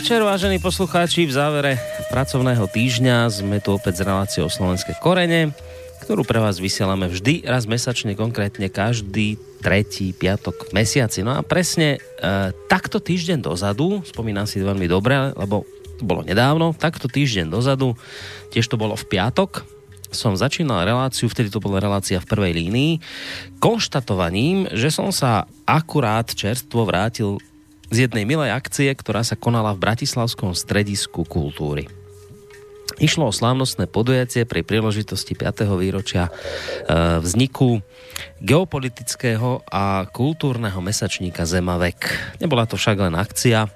Večer, vážení poslucháči. V závere pracovného týždňa sme tu opäť s reláciou Slovenské korene, ktorú pre vás vysielame vždy raz mesačne, konkrétne každý tretí piatok v mesiaci. No a presne e, takto týždeň dozadu, spomínam si veľmi dobre, lebo to bolo nedávno, takto týždeň dozadu, tiež to bolo v piatok, som začínal reláciu, vtedy to bola relácia v prvej línii, konštatovaním, že som sa akurát čerstvo vrátil z jednej milej akcie, ktorá sa konala v Bratislavskom stredisku kultúry. Išlo o slávnostné podujatie pri príležitosti 5. výročia e, vzniku geopolitického a kultúrneho mesačníka Zemavek. Nebola to však len akcia e,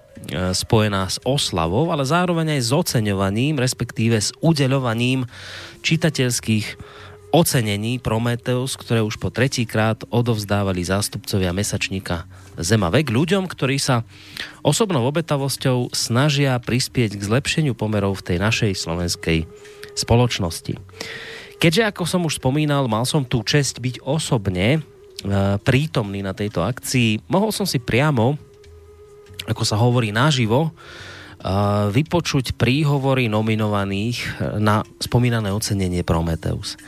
spojená s oslavou, ale zároveň aj s oceňovaním, respektíve s udeľovaním čitateľských ocenení Prometeus, ktoré už po tretíkrát odovzdávali zástupcovia mesačníka Zema vek ľuďom, ktorí sa osobnou obetavosťou snažia prispieť k zlepšeniu pomerov v tej našej slovenskej spoločnosti. Keďže, ako som už spomínal, mal som tú čest byť osobne e, prítomný na tejto akcii, mohol som si priamo, ako sa hovorí naživo, e, vypočuť príhovory nominovaných na spomínané ocenenie Prometeus.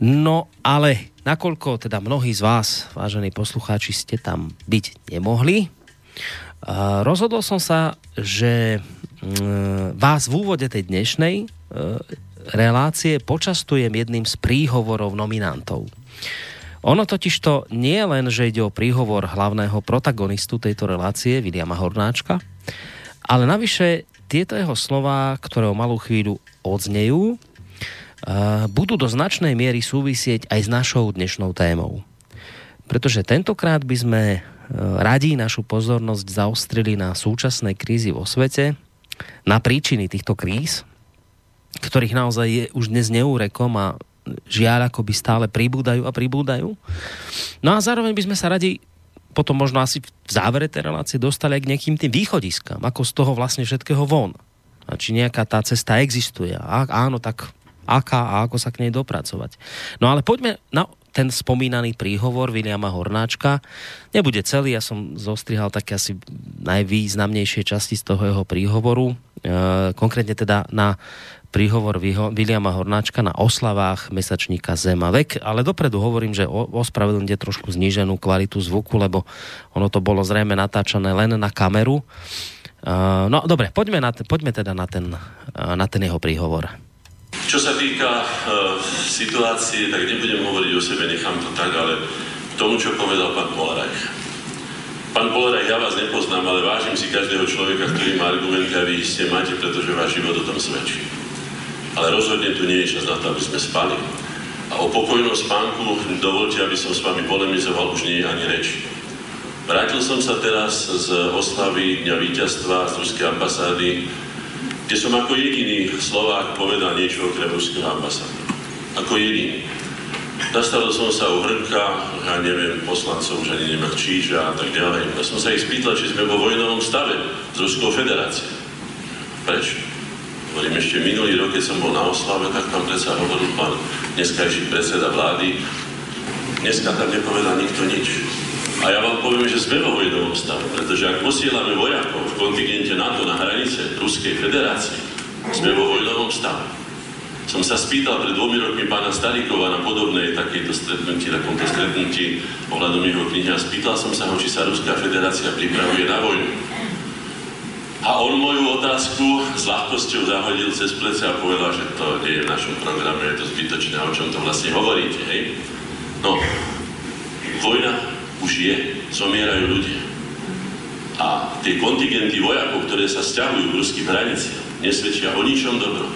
No ale Nakoľko teda mnohí z vás, vážení poslucháči, ste tam byť nemohli, rozhodol som sa, že mm, vás v úvode tej dnešnej e, relácie počastujem jedným z príhovorov nominantov. Ono totiž to nie len, že ide o príhovor hlavného protagonistu tejto relácie, Viliama Hornáčka, ale navyše tieto jeho slova, ktoré o malú chvíľu odznejú, budú do značnej miery súvisieť aj s našou dnešnou témou. Pretože tentokrát by sme e, radi našu pozornosť zaostrili na súčasnej krízy vo svete, na príčiny týchto kríz, ktorých naozaj je už dnes neúrekom a žiaľ akoby stále pribúdajú a pribúdajú. No a zároveň by sme sa radi potom možno asi v závere tej relácie dostali aj k nejakým tým východiskám, ako z toho vlastne všetkého von. A či nejaká tá cesta existuje. A áno, tak aká a ako sa k nej dopracovať. No ale poďme na ten spomínaný príhovor Viliama Hornáčka. Nebude celý, ja som zostrihal také asi najvýznamnejšie časti z toho jeho príhovoru. E, konkrétne teda na príhovor Viliama Hornáčka na oslavách mesačníka Zema vek, ale dopredu hovorím, že ospravedlňte trošku zníženú kvalitu zvuku, lebo ono to bolo zrejme natáčané len na kameru. Uh, no dobre, poďme, na, poďme teda na ten, uh, na ten jeho príhovor. Čo sa týka e, situácie, tak nebudem hovoriť o sebe, nechám to tak, ale k tomu, čo povedal pán Polaraj. Pán Polaraj, ja vás nepoznám, ale vážim si každého človeka, ktorý má argumenty a vy ste máte, pretože váš život o tom svedčí. Ale rozhodne tu nie je čas na to, aby sme spali. A o pokojnom spánku dovolte, aby som s vami polemizoval, už nie je ani reč. Vrátil som sa teraz z oslavy Dňa víťazstva z Ruskej ambasády kde som ako jediný Slovák povedal niečo okrem ruského ambasádu. Ako jediný. Zastavil som sa u Hrnka, ja neviem, poslancov, už ani nemá Číža a tak ďalej. Ja som sa ich spýtal, či sme vo vojnovom stave s Ruskou federáciou. Prečo? Hovorím, ešte minulý rok, keď som bol na oslave, tak tam predsa hovoril pán dneskajší predseda vlády. Dneska tam nepovedal nikto nič. A ja vám poviem, že sme vo vojnovom stave, pretože ak posielame vojakov v kontingente NATO na hranice Ruskej federácie, sme vo vojnovom stave. Som sa spýtal pred dvomi rokmi pána Starikova na podobnej takejto stretnutí, takomto stretnutí ohľadom jeho knihy a spýtal som sa ho, či sa Ruská federácia pripravuje na vojnu. A on moju otázku s ľahkosťou zahodil cez plece a povedal, že to nie je v našom programe, je to zbytočné, o čom to vlastne hovoríte, hej? No, vojna už je, zomierajú ľudia. A tie kontingenty vojakov, ktoré sa stiahujú v ruských hraniciach, nesvedčia o ničom dobrom.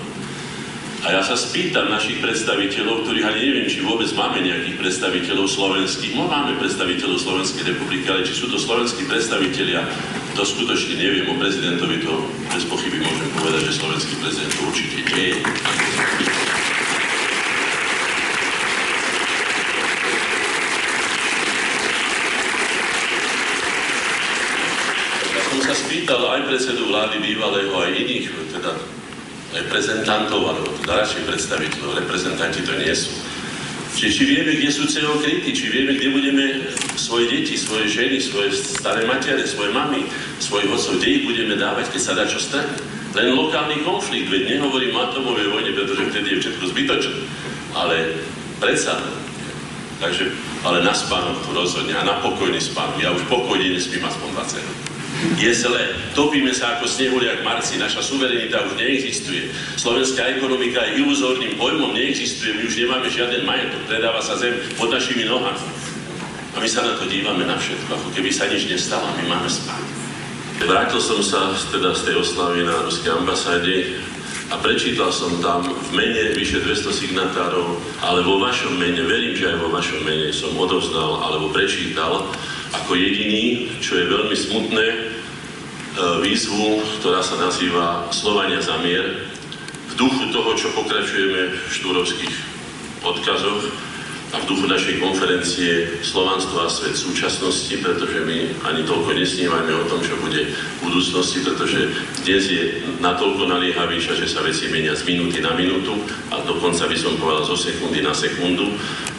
A ja sa spýtam našich predstaviteľov, ktorých ani neviem, či vôbec máme nejakých predstaviteľov slovenských. No máme predstaviteľov Slovenskej republiky, ale či sú to slovenskí predstavitelia, to skutočne neviem. O prezidentovi to bez pochyby môžem povedať, že slovenský prezident to určite nie je. Spýtal aj predsedu vlády bývalého, aj iných, teda reprezentantov, alebo teda radšej predstaviteľov, reprezentanti to nie sú, či či vieme, kde sú CO kryty, či vieme, kde budeme svoje deti, svoje ženy, svoje staré matere, svoje mamy, svojich otcov, kde ich budeme dávať, keď sa dá čo stane. Len lokálny konflikt, veď nehovorím o atomovej vojne, pretože vtedy je všetko zbytočné. Ale predsa, takže, ale na spánok tu rozhodne a na pokojný spánok. Ja už pokojne nespím aspoň 20 je zle. Topíme sa ako snehuliak Marci, naša suverenita už neexistuje. Slovenská ekonomika je iluzórnym pojmom, neexistuje, my už nemáme žiaden majetok, predáva sa zem pod našimi nohami. A my sa na to dívame na všetko, ako keby sa nič nestalo, my máme spať. Vrátil som sa teda z tej oslavy na ruskej ambasáde a prečítal som tam v mene vyše 200 signatárov, ale vo vašom mene, verím, že aj vo vašom mene som odovzdal alebo prečítal ako jediný, čo je veľmi smutné, e, výzvu, ktorá sa nazýva Slovania za mier, v duchu toho, čo pokračujeme v štúrovských odkazoch, a v duchu našej konferencie Slovanstvo a svet súčasnosti, pretože my ani toľko nesnívame o tom, čo bude v budúcnosti, pretože dnes je natoľko naliehavejšia, že sa veci menia z minúty na minútu a dokonca by som povedal zo sekundy na sekundu.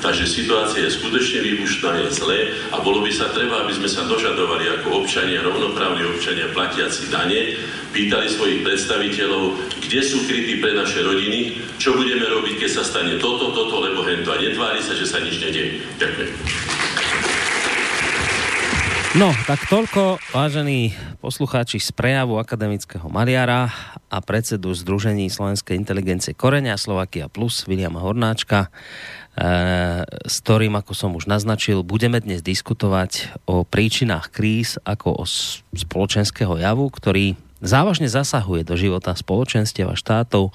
Takže situácia je skutočne výbušná, je zlé a bolo by sa treba, aby sme sa dožadovali ako občania, rovnoprávni občania platiaci dane, pýtali svojich predstaviteľov, kde sú kryty pre naše rodiny, čo budeme robiť, keď sa stane toto, toto, lebo hento a netvári sa, že sa nič nedie. Ďakujem. No, tak toľko, vážení poslucháči z prejavu akademického maliara a predsedu Združení slovenskej inteligencie Korenia Slovakia Plus Viliama Hornáčka, e, s ktorým, ako som už naznačil, budeme dnes diskutovať o príčinách kríz ako o spoločenského javu, ktorý závažne zasahuje do života spoločenstiev a štátov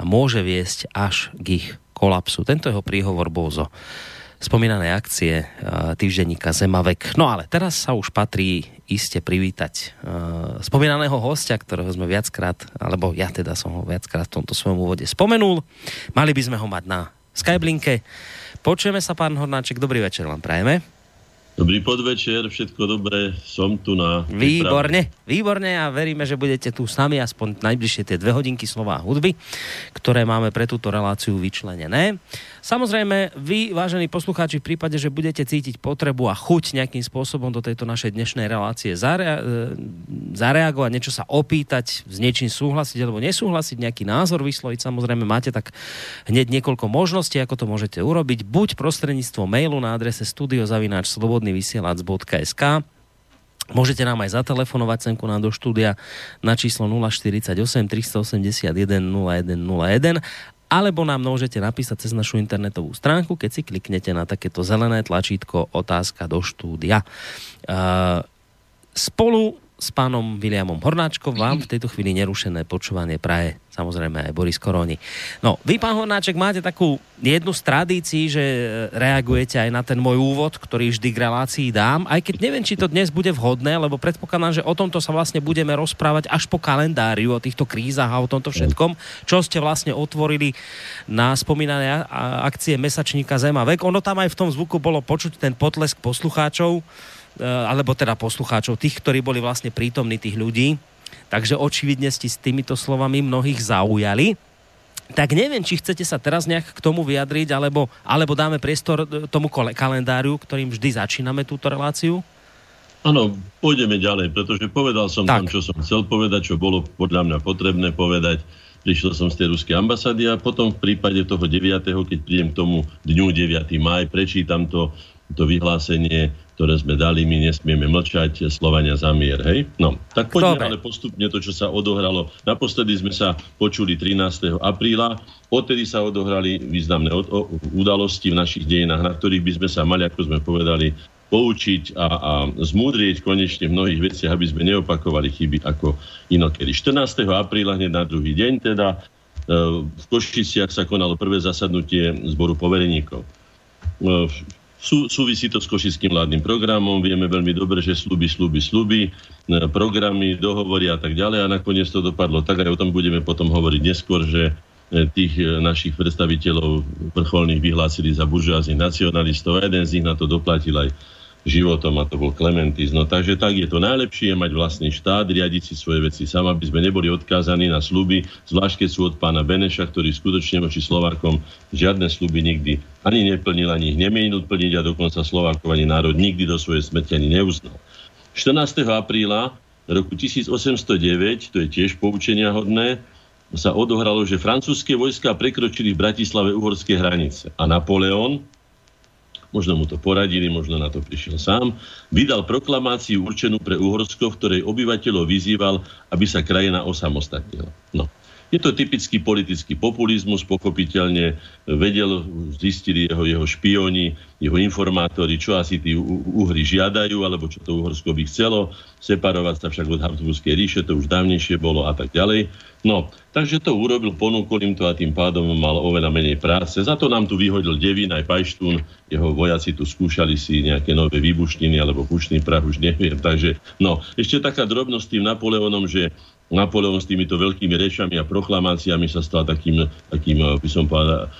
a môže viesť až k ich kolapsu. Tento jeho príhovor bol zo spomínanej akcie týždenníka Zemavek. No ale teraz sa už patrí iste privítať spomínaného hostia, ktorého sme viackrát, alebo ja teda som ho viackrát v tomto svojom úvode spomenul. Mali by sme ho mať na Skyblinke. Počujeme sa, pán Hornáček, dobrý večer vám prajeme. Dobrý podvečer, všetko dobré, som tu na... Výborne, výborne a veríme, že budete tu s nami aspoň najbližšie tie dve hodinky slova a hudby, ktoré máme pre túto reláciu vyčlenené. Samozrejme, vy, vážení poslucháči, v prípade, že budete cítiť potrebu a chuť nejakým spôsobom do tejto našej dnešnej relácie zarea- e, zareagovať, niečo sa opýtať, s niečím súhlasiť alebo nesúhlasiť, nejaký názor vysloviť, samozrejme máte tak hneď niekoľko možností, ako to môžete urobiť, buď prostredníctvom mailu na adrese studiozavináčslobodnyvysielac.sk Môžete nám aj zatelefonovať semku nám do štúdia na číslo 048 381 0101 alebo nám môžete napísať cez našu internetovú stránku, keď si kliknete na takéto zelené tlačítko otázka do štúdia. Spolu s pánom Williamom Hornáčkom vám v tejto chvíli nerušené počúvanie praje samozrejme aj Boris Koroni. No, vy, pán Hornáček, máte takú jednu z tradícií, že reagujete aj na ten môj úvod, ktorý vždy k relácii dám, aj keď neviem, či to dnes bude vhodné, lebo predpokladám, že o tomto sa vlastne budeme rozprávať až po kalendáriu, o týchto krízach a o tomto všetkom, čo ste vlastne otvorili na spomínané akcie mesačníka Zema vek. Ono tam aj v tom zvuku bolo počuť ten potlesk poslucháčov, alebo teda poslucháčov, tých, ktorí boli vlastne prítomní, tých ľudí. Takže očividne ste s týmito slovami mnohých zaujali. Tak neviem, či chcete sa teraz nejak k tomu vyjadriť, alebo, alebo dáme priestor eh, tomu kalendáriu, ktorým vždy začíname túto reláciu? Áno, pôjdeme ďalej, pretože povedal som tak. tam, čo som chcel povedať, čo bolo podľa mňa potrebné povedať. Prišiel som z tej ruskej ambasády a potom v prípade toho 9., keď prídem k tomu dňu 9. maj, prečítam to, to vyhlásenie ktoré sme dali, my nesmieme mlčať, Slovania za mier, hej? No, tak poďme ale postupne to, čo sa odohralo. Naposledy sme sa počuli 13. apríla, odtedy sa odohrali významné udalosti v našich dejinách, na ktorých by sme sa mali, ako sme povedali, poučiť a, a zmúdrieť konečne v mnohých veciach, aby sme neopakovali chyby ako inokedy. 14. apríla, hneď na druhý deň teda, e, v Košiciach sa konalo prvé zasadnutie zboru povereníkov e, sú, súvisí to s košickým vládnym programom, vieme veľmi dobre, že sluby, sluby, sluby, e, programy, dohovory a tak ďalej. A nakoniec to dopadlo tak, aj o tom budeme potom hovoriť neskôr, že e, tých e, našich predstaviteľov vrcholných vyhlásili za buržoáznych nacionalistov. A jeden z nich na to doplatil aj životom a to bol Klementis. No takže tak je to najlepšie mať vlastný štát, riadiť si svoje veci sám, aby sme neboli odkázaní na sluby, zvlášť keď sú od pána Beneša, ktorý skutočne voči Slovákom žiadne sluby nikdy ani neplnil, ani ich nemienil plniť a dokonca Slovákov ani národ nikdy do svojej smrti ani neuznal. 14. apríla roku 1809, to je tiež poučenia hodné, sa odohralo, že francúzske vojska prekročili v Bratislave uhorské hranice a Napoleon, možno mu to poradili, možno na to prišiel sám, vydal proklamáciu určenú pre Uhorsko, v ktorej obyvateľov vyzýval, aby sa krajina osamostatnila. No. Je to typický politický populizmus, pochopiteľne vedel, zistili jeho, jeho špioni, jeho informátori, čo asi tí Uhry žiadajú, alebo čo to Uhorsko by chcelo, separovať sa však od Habsburskej ríše, to už dávnejšie bolo a tak ďalej. No, takže to urobil, ponúkol im to a tým pádom mal oveľa menej práce. Za to nám tu vyhodil Devín aj Pajštún, jeho vojaci tu skúšali si nejaké nové výbušniny alebo pušný prach, už neviem. Takže, no, ešte taká drobnosť tým Napoleonom, že Napoleon s týmito veľkými rečami a proklamáciami sa stal takým, takým by som povedal,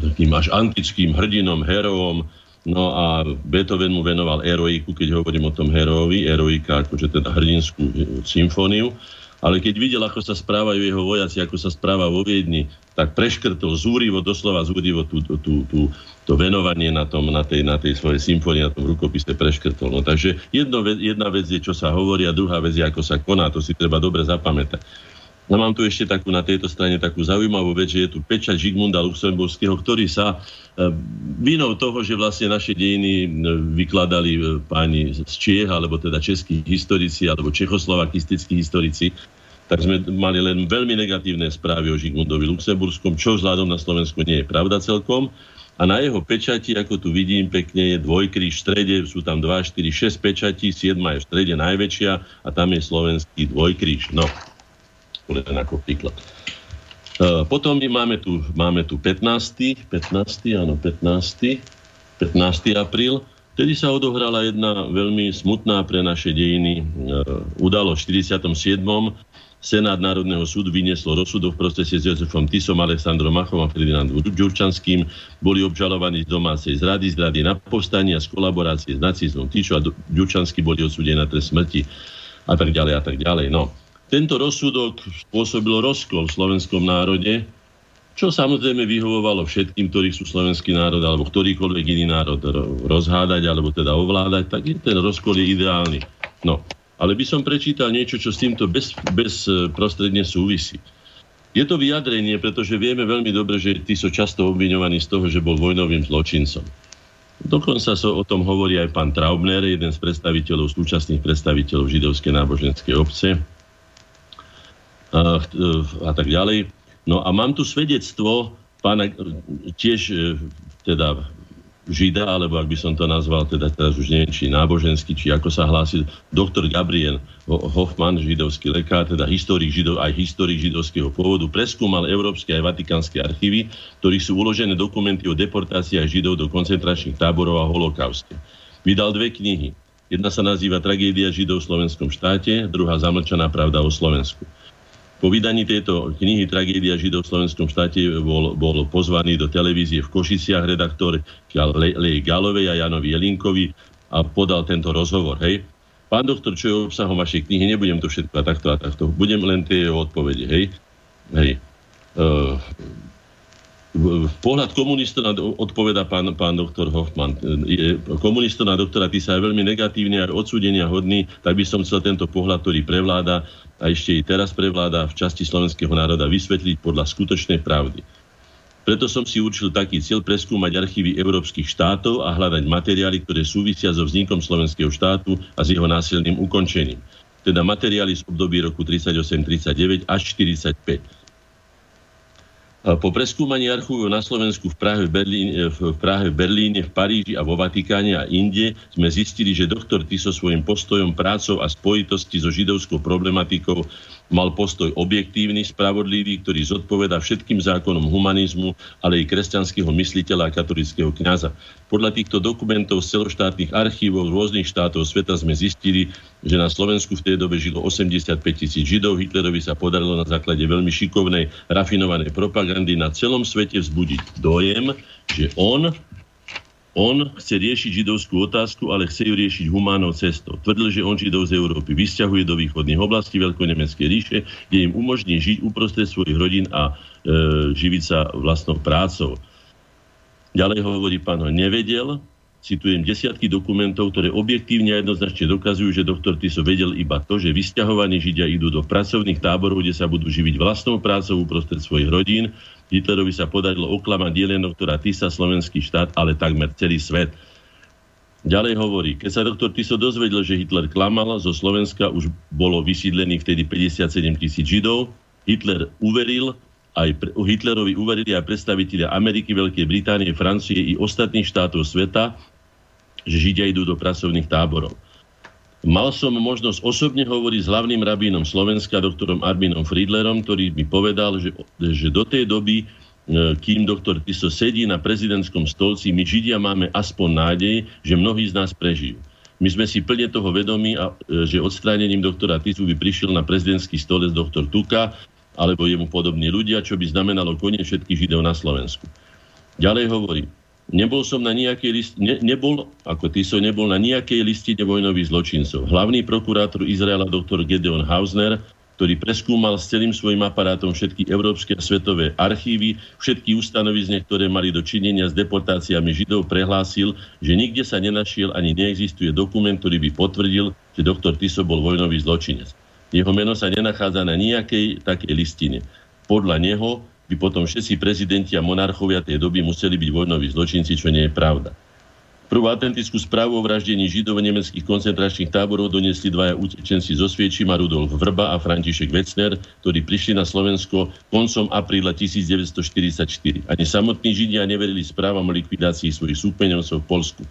takým až antickým hrdinom, heroom. No a Beethoven mu venoval eroiku, keď hovorím o tom herovi, eroika, akože teda hrdinskú symfóniu. Ale keď videl, ako sa správajú jeho vojaci, ako sa správa vo Viedni, tak preškrtol zúrivo, doslova zúrivo tú, tú, tú, tú, to venovanie na, tom, na, tej, na tej svojej symfónii, na tom rukopise preškrtol. No, takže jedno, jedna vec je, čo sa hovorí a druhá vec je, ako sa koná. To si treba dobre zapamätať. No mám tu ešte takú na tejto strane takú zaujímavú vec, že je tu pečať Žigmunda Luxemburského, ktorý sa e, vinou toho, že vlastne naše dejiny e, vykladali e, páni z Čiech, alebo teda českí historici, alebo čechoslovakistickí historici, tak sme mali len veľmi negatívne správy o Žigmundovi Luxemburskom, čo vzhľadom na Slovensku nie je pravda celkom. A na jeho pečati, ako tu vidím pekne, je dvojkríž v strede, sú tam 2, 4, 6 pečatí, 7 je v strede najväčšia a tam je slovenský dvojkríž. No, len ako príklad. Uh, potom my máme tu, máme tu 15. 15. áno, 15. 15. apríl. Vtedy sa odohrala jedna veľmi smutná pre naše dejiny uh, udalo v 47. Senát Národného súdu vynieslo rozsudok v procese s Jozefom Tisom, Alexandrom Machom a Ferdinandom Ďurčanským. Boli obžalovaní z domácej zrady, zrady na povstanie a z kolaborácie s nacizmom. Tičo a Ďurčanský boli odsúdení na trest smrti a tak ďalej a tak ďalej. No. Tento rozsudok spôsobil rozkol v slovenskom národe, čo samozrejme vyhovovalo všetkým, ktorí sú slovenský národ alebo ktorýkoľvek iný národ rozhádať alebo teda ovládať, tak ten rozkol je ideálny. No, ale by som prečítal niečo, čo s týmto bez, bezprostredne súvisí. Je to vyjadrenie, pretože vieme veľmi dobre, že tí sú často obviňovaní z toho, že bol vojnovým zločincom. Dokonca sa o tom hovorí aj pán Traubner, jeden z predstaviteľov, súčasných predstaviteľov židovskej náboženskej obce, a tak ďalej. No a mám tu svedectvo pána tiež e, teda žida, alebo ak by som to nazval, teda teraz už neviem, či náboženský, či ako sa hlásil, doktor Gabriel Hoffman, židovský lekár, teda historik židov, aj historik židovského pôvodu, preskúmal európske aj vatikánske archívy, ktorých sú uložené dokumenty o deportáciách židov do koncentračných táborov a holokauste. Vydal dve knihy. Jedna sa nazýva Tragédia židov v slovenskom štáte, druhá Zamlčaná pravda o Slovensku. Po vydaní tejto knihy Tragédia židov v slovenskom štáte bol, bol pozvaný do televízie v Košiciach redaktor Lej Le Galovej a Janovi Jelinkovi a podal tento rozhovor. Hej. Pán doktor, čo je obsahom vašej knihy, nebudem to všetko a takto a takto. Budem len tie odpovede. Hej. Hej. Uh, pohľad komunista na, odpoveda pán, pán doktor Hoffman. Je, komunista na doktora Tisa je veľmi negatívny a odsúdenia hodný, tak by som chcel tento pohľad, ktorý prevláda a ešte i teraz prevláda v časti slovenského národa vysvetliť podľa skutočnej pravdy. Preto som si určil taký cieľ preskúmať archívy európskych štátov a hľadať materiály, ktoré súvisia so vznikom slovenského štátu a s jeho násilným ukončením. Teda materiály z období roku 38-39 až 45 po preskúmaní archívov na Slovensku v Prahe, Berlíne, v Prahe, Berlíne, v Paríži a vo Vatikáne a inde sme zistili, že doktor Tiso svojim postojom, prácou a spojitosti so židovskou problematikou mal postoj objektívny, spravodlivý, ktorý zodpoveda všetkým zákonom humanizmu, ale i kresťanského mysliteľa a katolického kňaza. Podľa týchto dokumentov z celoštátnych archívov rôznych štátov sveta sme zistili, že na Slovensku v tej dobe žilo 85 tisíc Židov. Hitlerovi sa podarilo na základe veľmi šikovnej, rafinovanej propagandy na celom svete vzbudiť dojem, že on On chce riešiť židovskú otázku, ale chce ju riešiť humánnou cestou. Tvrdil, že on židov z Európy vysťahuje do východných oblastí Veľkonemeckej ríše, kde im umožní žiť uprostred svojich rodín a e, živiť sa vlastnou prácou. Ďalej hovorí pán nevedel, citujem desiatky dokumentov, ktoré objektívne a jednoznačne dokazujú, že doktor Tiso vedel iba to, že vysťahovaní Židia idú do pracovných táborov, kde sa budú živiť vlastnou prácou uprostred svojich rodín Hitlerovi sa podarilo oklamať nielen doktora Tisa, slovenský štát, ale takmer celý svet. Ďalej hovorí, keď sa doktor Tiso dozvedel, že Hitler klamal, zo Slovenska už bolo vysídlených vtedy 57 tisíc Židov. Hitler uveril, aj pre, Hitlerovi uverili aj predstavitelia Ameriky, Veľkej Británie, Francie i ostatných štátov sveta, že Židia idú do pracovných táborov. Mal som možnosť osobne hovoriť s hlavným rabínom Slovenska, doktorom Arminom Friedlerom, ktorý mi povedal, že, že do tej doby, e, kým doktor Tiso sedí na prezidentskom stolci, my Židia máme aspoň nádej, že mnohí z nás prežijú. My sme si plne toho vedomi, e, že odstránením doktora Tisu by prišiel na prezidentský stolec doktor Tuka alebo jemu podobní ľudia, čo by znamenalo koniec všetkých Židov na Slovensku. Ďalej hovorí, Nebol som na nejakej list, ne, nebol, ako Tiso, nebol na nejakej listine vojnových zločincov. Hlavný prokurátor Izraela doktor Gedeon Hausner, ktorý preskúmal s celým svojim aparátom všetky európske a svetové archívy, všetky ustanovizne, ktoré mali do činenia s deportáciami Židov, prehlásil, že nikde sa nenašiel ani neexistuje dokument, ktorý by potvrdil, že doktor Tiso bol vojnový zločinec. Jeho meno sa nenachádza na nejakej takej listine. Podľa neho by potom všetci prezidenti a monarchovia tej doby museli byť vojnoví zločinci, čo nie je pravda. Prvú autentickú správu o vraždení Židov nemeckých koncentračných táborov doniesli dvaja utečenci zo Sviečima, Rudolf Vrba a František Vecner, ktorí prišli na Slovensko koncom apríla 1944. Ani samotní Židia neverili správam o likvidácii svojich súpeňovcov v Polsku.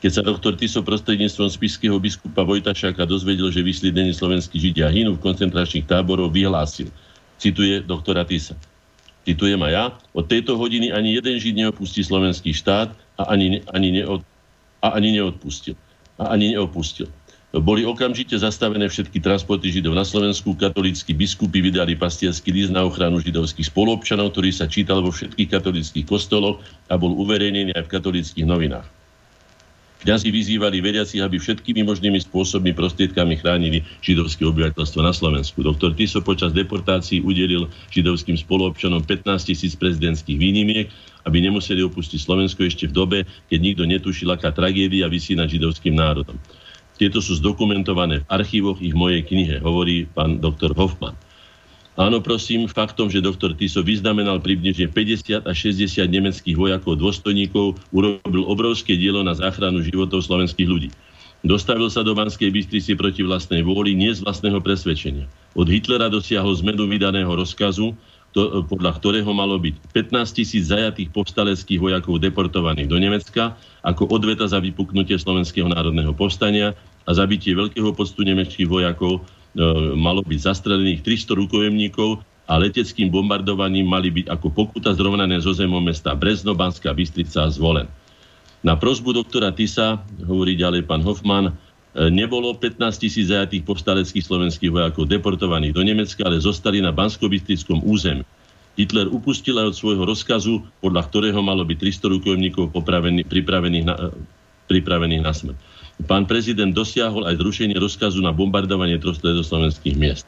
Keď sa doktor Tiso prostredníctvom spiského biskupa Vojtašáka dozvedel, že vyslídení slovenskí Židia hynú v koncentračných táboroch, vyhlásil, cituje doktora Tisa citujem aj ja, od tejto hodiny ani jeden Žid neopustí slovenský štát a ani, ani, neod, a ani neodpustil. A ani neopustil. Boli okamžite zastavené všetky transporty Židov na Slovensku. Katolíckí biskupy vydali pastierský list na ochranu židovských spoluobčanov, ktorý sa čítal vo všetkých katolických kostoloch a bol uverejnený aj v katolických novinách. Kňazi vyzývali veriacich, aby všetkými možnými spôsobmi prostriedkami chránili židovské obyvateľstvo na Slovensku. Doktor Tiso počas deportácií udelil židovským spoluobčanom 15 tisíc prezidentských výnimiek, aby nemuseli opustiť Slovensko ešte v dobe, keď nikto netušil, aká tragédia vysí nad židovským národom. Tieto sú zdokumentované v archívoch ich mojej knihe, hovorí pán doktor Hoffman. Áno, prosím, faktom, že doktor Tiso vyznamenal približne 50 až 60 nemeckých vojakov dôstojníkov, urobil obrovské dielo na záchranu životov slovenských ľudí. Dostavil sa do Banskej Bystrici proti vlastnej vôli, nie z vlastného presvedčenia. Od Hitlera dosiahol zmenu vydaného rozkazu, to, podľa ktorého malo byť 15 tisíc zajatých povstaleckých vojakov deportovaných do Nemecka ako odveta za vypuknutie Slovenského národného povstania a zabitie veľkého počtu nemeckých vojakov malo byť zastrelených 300 rukojemníkov a leteckým bombardovaním mali byť ako pokuta zrovnané zo zemou mesta Brezno, Banská Bystrica a Zvolen. Na prozbu doktora Tisa, hovorí ďalej pán Hoffman, e, nebolo 15 tisíc zajatých povstaleckých slovenských vojakov deportovaných do Nemecka, ale zostali na bansko území. Hitler upustil aj od svojho rozkazu, podľa ktorého malo byť 300 rukojemníkov pripravených na, e, pripravených na smrť pán prezident dosiahol aj zrušenie rozkazu na bombardovanie stredoslovenských miest.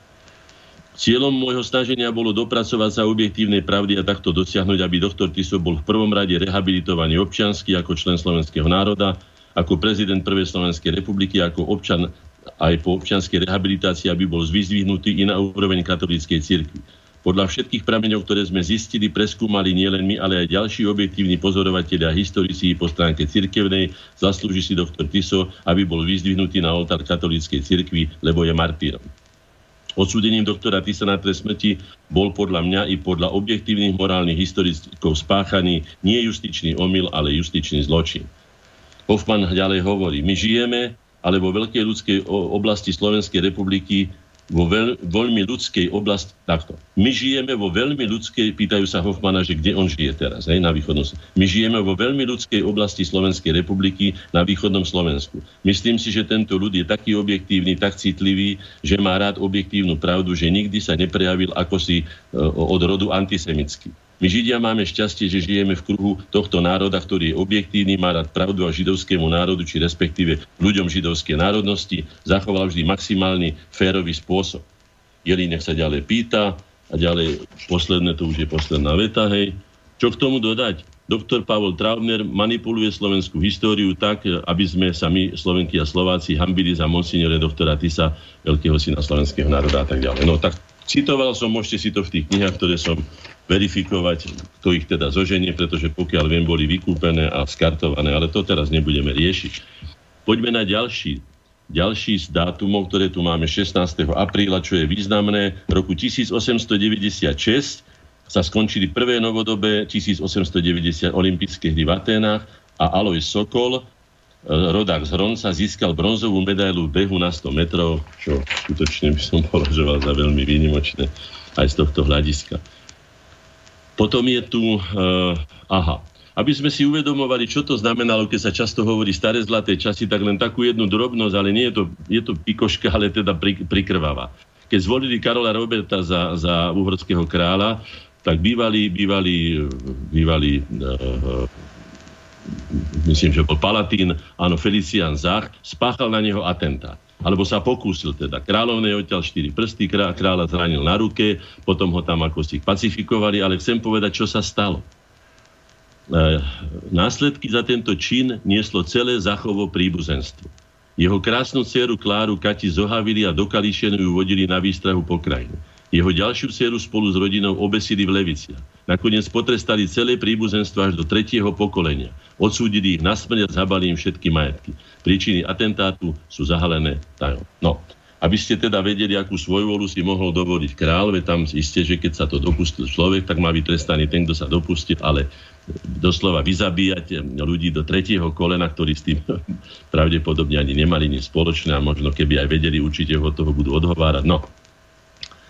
Cieľom môjho snaženia bolo dopracovať sa objektívnej pravdy a takto dosiahnuť, aby doktor Tiso bol v prvom rade rehabilitovaný občiansky ako člen slovenského národa, ako prezident Prvej Slovenskej republiky, ako občan aj po občianskej rehabilitácii, aby bol zvyzdvihnutý i na úroveň katolíckej cirkvi. Podľa všetkých prameňov, ktoré sme zistili, preskúmali nielen my, ale aj ďalší objektívni pozorovatelia a historici po stránke cirkevnej, zaslúži si doktor Tiso, aby bol vyzdvihnutý na oltár katolíckej cirkvi, lebo je martýrom. Odsúdením doktora Tisa na trest smrti bol podľa mňa i podľa objektívnych morálnych historikov spáchaný nie justičný omyl, ale justičný zločin. Hoffman ďalej hovorí, my žijeme, ale vo veľkej ľudskej oblasti Slovenskej republiky vo veľ, veľmi ľudskej oblasti, takto. My žijeme vo veľmi ľudskej, pýtajú sa Hoffmana, že kde on žije teraz, hej, na východnom My žijeme vo veľmi ľudskej oblasti Slovenskej republiky na východnom Slovensku. Myslím si, že tento ľud je taký objektívny, tak citlivý, že má rád objektívnu pravdu, že nikdy sa neprejavil ako si e, od rodu antisemický. My Židia máme šťastie, že žijeme v kruhu tohto národa, ktorý je objektívny, má rád pravdu a židovskému národu, či respektíve ľuďom židovskej národnosti, zachoval vždy maximálny férový spôsob. Jelínek sa ďalej pýta a ďalej posledné, to už je posledná veta, hej. Čo k tomu dodať? Doktor Pavol Traubner manipuluje slovenskú históriu tak, aby sme sa my, Slovenky a Slováci, hambili za monsignore doktora Tisa, veľkého syna slovenského národa a tak ďalej. No tak citoval som, môžete si to v tých knihách, ktoré som verifikovať, kto ich teda zoženie, pretože pokiaľ viem, boli vykúpené a skartované, ale to teraz nebudeme riešiť. Poďme na ďalší, ďalší z dátumov, ktoré tu máme 16. apríla, čo je významné. V roku 1896 sa skončili prvé novodobé 1890 olympijské hry v Aténach a Alois Sokol, e, rodák z Hronca, získal bronzovú medailu v behu na 100 metrov, čo skutočne by som považoval za veľmi výnimočné aj z tohto hľadiska. Potom je tu, uh, aha, aby sme si uvedomovali, čo to znamenalo, keď sa často hovorí staré zlaté časy, tak len takú jednu drobnosť, ale nie je to, je to pikoška, ale teda pri, prikrváva. Keď zvolili Karola Roberta za, za uhorského kráľa, tak bývalý, bývalý, bývalý uh, myslím, že bol Palatín, áno, Felician Zach, spáchal na neho atentát alebo sa pokúsil teda. Kráľovnej odtiaľ štyri prsty, krá, kráľa zranil na ruke, potom ho tam ako si pacifikovali, ale chcem povedať, čo sa stalo. E, následky za tento čin nieslo celé zachovo príbuzenstvo. Jeho krásnu dceru Kláru Kati zohavili a do Kališenu ju vodili na výstrahu po krajine. Jeho ďalšiu dceru spolu s rodinou obesili v Leviciach. Nakoniec potrestali celé príbuzenstvo až do tretieho pokolenia. Odsúdili ich na smrť a zabali im všetky majetky. Príčiny atentátu sú zahalené tajom. No, aby ste teda vedeli, akú svoju volu si mohol dovoliť král, veď tam isté, že keď sa to dopustil človek, tak má byť trestaný ten, kto sa dopustil, ale doslova vyzabíjať ľudí do tretieho kolena, ktorí s tým pravdepodobne ani nemali nič spoločné a možno keby aj vedeli, určite ho toho budú odhovárať. No,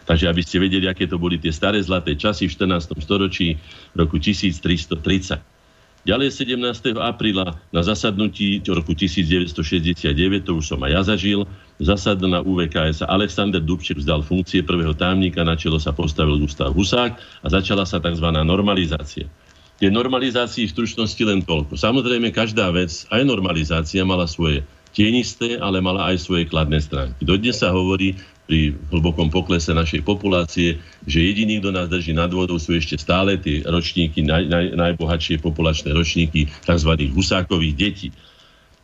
Takže aby ste vedeli, aké to boli tie staré zlaté časy v 14. storočí roku 1330. Ďalej 17. apríla na zasadnutí roku 1969, to už som aj ja zažil, zasadl na UVKS Alexander Dubček vzdal funkcie prvého tajomníka, na čelo sa postavil Gustav Husák a začala sa tzv. normalizácia. Tie normalizácii v stručnosti len toľko. Samozrejme, každá vec, aj normalizácia mala svoje tienisté, ale mala aj svoje kladné stránky. Dodnes sa hovorí, pri hlbokom poklese našej populácie, že jediný, kto nás drží nad vodou, sú ešte stále tie ročníky, naj, naj, najbohatšie populačné ročníky, tzv. husákových detí.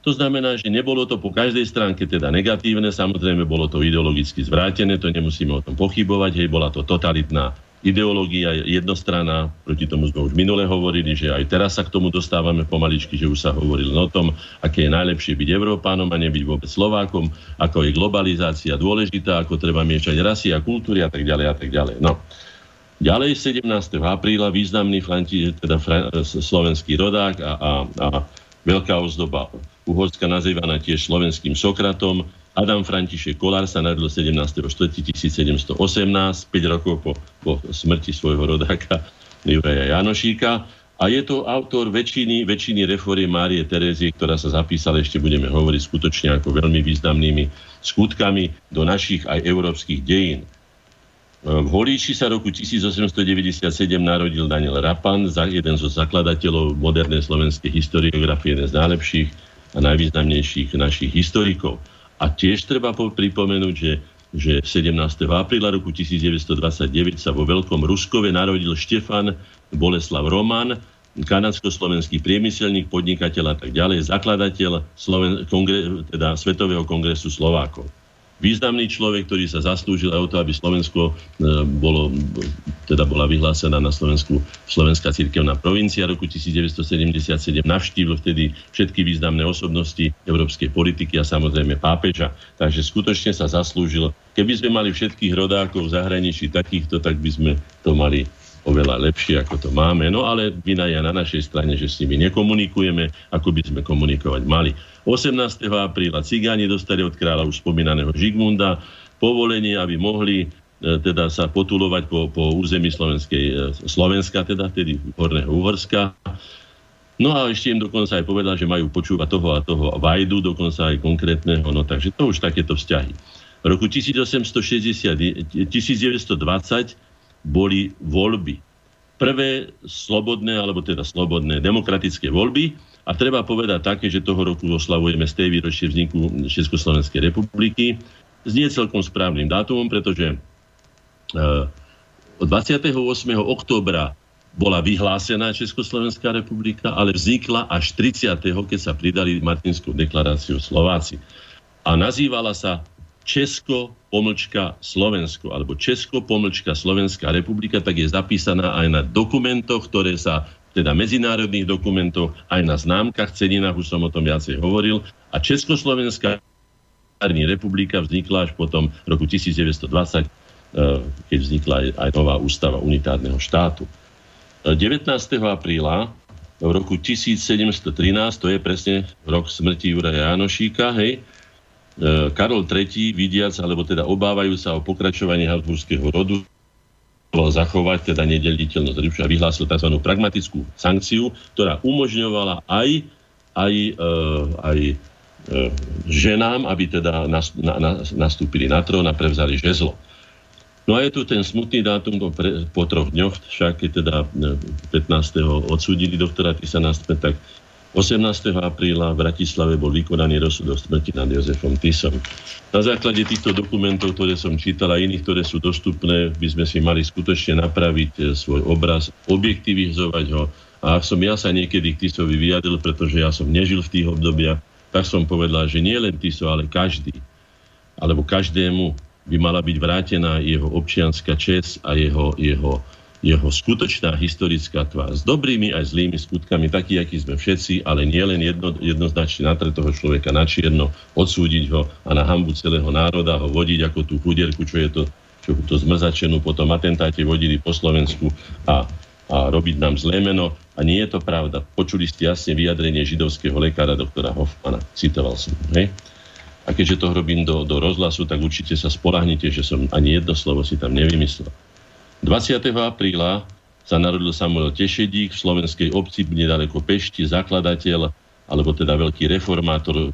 To znamená, že nebolo to po každej stránke teda negatívne, samozrejme bolo to ideologicky zvrátené, to nemusíme o tom pochybovať, hej, bola to totalitná ideológia jednostranná, proti tomu sme už minule hovorili, že aj teraz sa k tomu dostávame pomaličky, že už sa hovorilo o tom, aké je najlepšie byť Európánom a nebyť vôbec Slovákom, ako je globalizácia dôležitá, ako treba miešať rasy a kultúry a tak ďalej a tak ďalej. No. Ďalej 17. apríla významný flanti, teda fran, slovenský rodák a, a, a veľká ozdoba Uhorska nazývaná tiež slovenským Sokratom, Adam František Kolár sa narodil 17.4.1718, 5 rokov po, po smrti svojho rodáka Juraja Janošíka. A je to autor väčšiny, väčšiny reformy Márie Terezie, ktorá sa zapísala, ešte budeme hovoriť skutočne ako veľmi významnými skutkami do našich aj európskych dejín. V Holíči sa roku 1897 narodil Daniel Rapan, jeden zo zakladateľov modernej slovenskej historiografie, jeden z najlepších a najvýznamnejších našich historikov. A tiež treba pripomenúť, že, že 17. apríla roku 1929 sa vo Veľkom Ruskove narodil Štefan Boleslav Roman, kanadsko-slovenský priemyselník, podnikateľ a tak ďalej, zakladateľ Sloven- kongre- teda Svetového kongresu Slovákov významný človek, ktorý sa zaslúžil aj o to, aby Slovensko e, bolo, teda bola vyhlásená na Slovensku Slovenská cirkevná provincia roku 1977. Navštívil vtedy všetky významné osobnosti európskej politiky a samozrejme pápeža. Takže skutočne sa zaslúžil. Keby sme mali všetkých rodákov v zahraničí takýchto, tak by sme to mali oveľa lepšie, ako to máme. No ale vina je na našej strane, že s nimi nekomunikujeme, ako by sme komunikovať mali. 18. apríla cigáni dostali od kráľa už spomínaného Žigmunda povolenie, aby mohli e, teda sa potulovať po, po území Slovenskej, e, Slovenska, teda tedy Horného Uhorska. No a ešte im dokonca aj povedal, že majú počúvať toho a toho Vajdu, dokonca aj konkrétneho, no takže to už takéto vzťahy. V roku 1860, 1920 boli voľby. prvé slobodné, alebo teda slobodné demokratické voľby. A treba povedať také, že toho roku oslavujeme z tej výročie vzniku Československej republiky. Znie celkom správnym dátumom, pretože 28. oktobra bola vyhlásená Československá republika, ale vznikla až 30. keď sa pridali Martinskou deklaráciu Slováci. A nazývala sa Česko pomlčka Slovensko, alebo Česko pomlčka Slovenská republika, tak je zapísaná aj na dokumentoch, ktoré sa, teda medzinárodných dokumentoch, aj na známkach, ceninách, už som o tom viacej hovoril. A Československá republika vznikla až potom v roku 1920, eh, keď vznikla aj nová ústava unitárneho štátu. 19. apríla v roku 1713, to je presne rok smrti Juraja Janošíka, hej, E, Karol III, vidiac, alebo teda obávajú sa o pokračovanie Habsburského rodu, zachovať teda nedeliteľnosť ríša, vyhlásil tzv. pragmatickú sankciu, ktorá umožňovala aj, aj, e, aj e, ženám, aby teda nastúpili na trón a prevzali žezlo. No a je tu ten smutný dátum po, po troch dňoch, však keď teda 15. odsúdili doktora Tisa na tak 18. apríla v Bratislave bol vykonaný rozsudok smrti nad Jozefom Tisom. Na základe týchto dokumentov, ktoré som čítal a iných, ktoré sú dostupné, by sme si mali skutočne napraviť eh, svoj obraz, objektivizovať ho. A ak som ja sa niekedy k Tisovi vyjadil, pretože ja som nežil v tých obdobiach, tak som povedal, že nie len Tiso, ale každý, alebo každému by mala byť vrátená jeho občianská čest a jeho, jeho jeho skutočná historická tvár s dobrými aj zlými skutkami, taký, aký sme všetci, ale nie len jedno, jednoznačne natre toho človeka na čierno, odsúdiť ho a na hambu celého národa ho vodiť ako tú chudierku, čo je to, čo to zmrzačenú potom atentáte vodili po Slovensku a, a robiť nám zlé meno. A nie je to pravda. Počuli ste jasne vyjadrenie židovského lekára doktora Hoffmana. Citoval som. Hej? A keďže to robím do, do rozhlasu, tak určite sa spolahnite, že som ani jedno slovo si tam nevymyslel. 20. apríla sa narodil Samuel Tešedík v slovenskej obci nedaleko Pešti, zakladateľ alebo teda veľký reformátor e,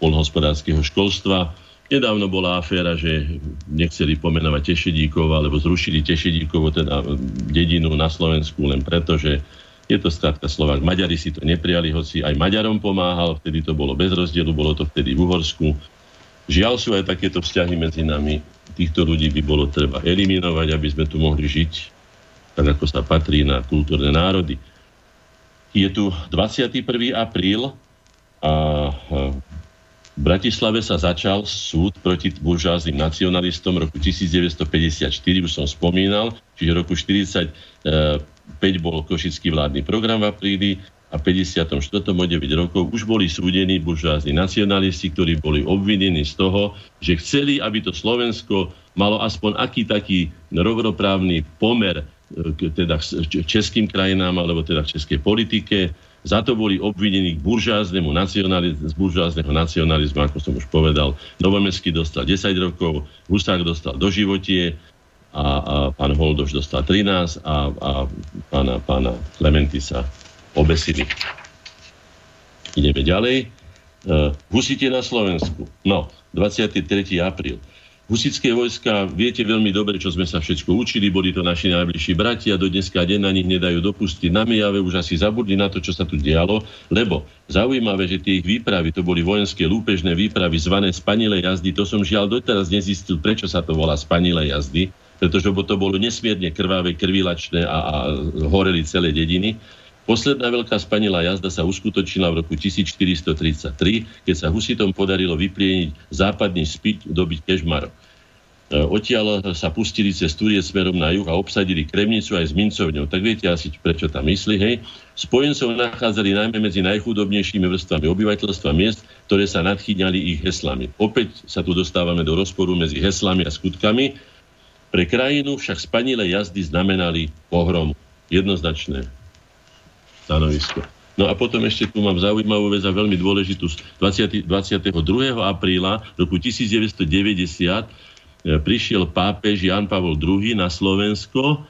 polnohospodárskeho školstva. Nedávno bola aféra, že nechceli pomenovať Tešedíkov alebo zrušili Tešedíkovo teda e, dedinu na Slovensku len preto, že je to skrátka Slovák. Maďari si to neprijali, hoci aj Maďarom pomáhal, vtedy to bolo bez rozdielu, bolo to vtedy v Uhorsku. Žiaľ sú aj takéto vzťahy medzi nami. Týchto ľudí by bolo treba eliminovať, aby sme tu mohli žiť tak, ako sa patrí na kultúrne národy. Je tu 21. apríl a v Bratislave sa začal súd proti buržáznym nacionalistom roku 1954, už som spomínal, čiže roku 1945 bol košický vládny program v apríli, a 54. o 9 rokov už boli súdení buržázni nacionalisti, ktorí boli obvinení z toho, že chceli, aby to Slovensko malo aspoň aký taký rovnoprávny pomer k, teda českým krajinám alebo teda českej politike. Za to boli obvinení k buržáznemu nacionalizmu, z buržázneho nacionalizmu, ako som už povedal. Novomestský dostal 10 rokov, Husák dostal doživotie a, a pán Holdoš dostal 13 a, a pána, pána Klementisa obesili. Ideme ďalej. Uh, husite na Slovensku. No, 23. apríl. Husické vojska, viete veľmi dobre, čo sme sa všetko učili, boli to naši najbližší bratia, do dneska deň na nich nedajú dopustiť. Na Mijave už asi zabudli na to, čo sa tu dialo, lebo zaujímavé, že tie ich výpravy, to boli vojenské lúpežné výpravy zvané spanilé jazdy, to som žiaľ doteraz nezistil, prečo sa to volá spanilé jazdy, pretože to bolo nesmierne krvavé, krvilačné a, a horeli celé dediny. Posledná veľká spanilá jazda sa uskutočnila v roku 1433, keď sa Husitom podarilo vyplieniť západný spiť dobiť Kežmarok. E, odtiaľ sa pustili cez Turie smerom na juh a obsadili Kremnicu aj s mincovňou. Tak viete asi, prečo tam myslí, hej? Spojencov nachádzali najmä medzi najchudobnejšími vrstvami obyvateľstva miest, ktoré sa nadchýňali ich heslami. Opäť sa tu dostávame do rozporu medzi heslami a skutkami. Pre krajinu však spanilé jazdy znamenali pohrom. Jednoznačné stanovisko. No a potom ešte tu mám zaujímavú vec a veľmi dôležitú. 20, 22. apríla roku 1990 e, prišiel pápež Jan Pavol II na Slovensko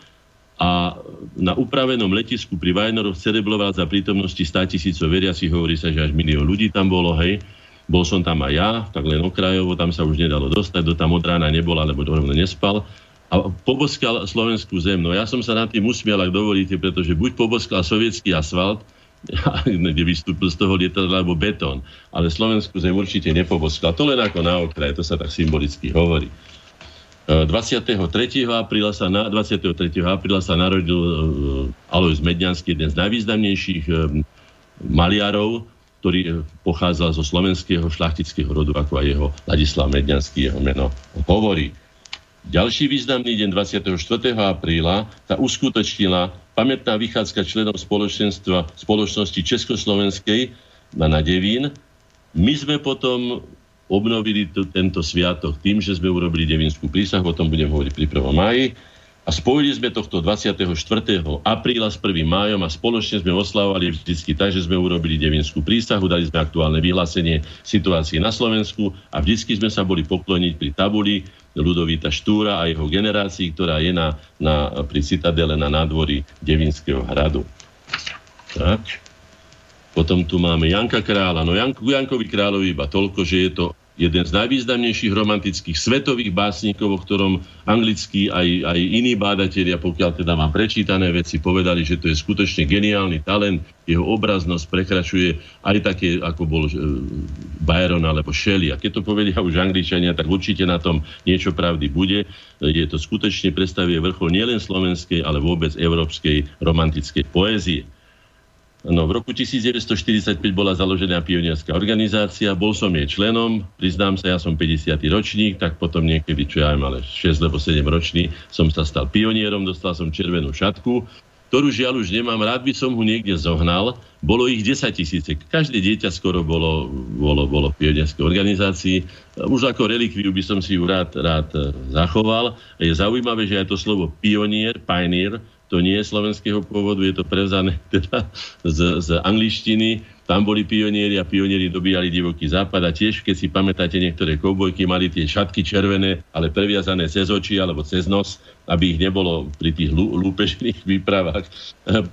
a na upravenom letisku pri Vajnoroch cerebloval za prítomnosti 100 tisícov veriacich, hovorí sa, že až milión ľudí tam bolo, hej. Bol som tam aj ja, tak len okrajovo, tam sa už nedalo dostať, do tam od rána nebol, alebo rovno nespal. A poboskal slovenskú zem. No ja som sa na tým usmiel, ak dovolíte, pretože buď poboskal sovietský asfalt, kde vystúpil z toho lietadla, alebo betón. Ale Slovenskú zem určite nepoboskal. To len ako na okraj, to sa tak symbolicky hovorí. 23. E, apríla sa, na, 23. apríla sa narodil uh, Alois Medňanský, jeden z najvýznamnejších um, maliarov, ktorý pochádzal zo slovenského šlachtického rodu, ako aj jeho Ladislav Medňanský, jeho meno hovorí. Ďalší významný deň 24. apríla sa uskutočnila pamätná vychádzka členov spoločenstva spoločnosti Československej na Nadevín. My sme potom obnovili t- tento sviatok tým, že sme urobili devinskú prísahu, o tom budem hovoriť pri 1. máji. A spojili sme tohto 24. apríla s 1. májom a spoločne sme oslavovali vždycky tak, že sme urobili devinskú prísahu, dali sme aktuálne vyhlásenie situácie na Slovensku a vždycky sme sa boli pokloniť pri tabuli Ludovita Štúra a jeho generácii, ktorá je na, na, pri Citadele na nádvorí Devinského hradu. Tak. Potom tu máme Janka Krála. No Janku, Jankovi Královi iba toľko, že je to jeden z najvýznamnejších romantických svetových básnikov, o ktorom anglickí aj, aj iní bádatelia, pokiaľ teda mám prečítané veci, povedali, že to je skutočne geniálny talent. Jeho obraznosť prekračuje aj také, ako bol e, Byron alebo Shelley. A keď to povedia už Angličania, tak určite na tom niečo pravdy bude. Je to skutočne predstavuje vrchol nielen slovenskej, ale vôbec európskej romantickej poézie. No, v roku 1945 bola založená pionierská organizácia, bol som jej členom, priznám sa, ja som 50. ročník, tak potom niekedy, čo ja ale 6 alebo 7 ročný, som sa stal pionierom, dostal som červenú šatku, ktorú žiaľ už nemám, rád by som ho niekde zohnal. Bolo ich 10 tisíce. Každé dieťa skoro bolo, bolo, bolo v pionierskej organizácii. Už ako relikviu by som si ju rád, rád zachoval. Je zaujímavé, že aj to slovo pionier, pioneer, to nie je slovenského pôvodu, je to prevzané teda z, z angličtiny. Tam boli pionieri a pionieri dobíjali divoký západ a tiež, keď si pamätáte, niektoré koubojky mali tie šatky červené, ale previazané cez oči alebo cez nos, aby ich nebolo pri tých lúpežných výpravách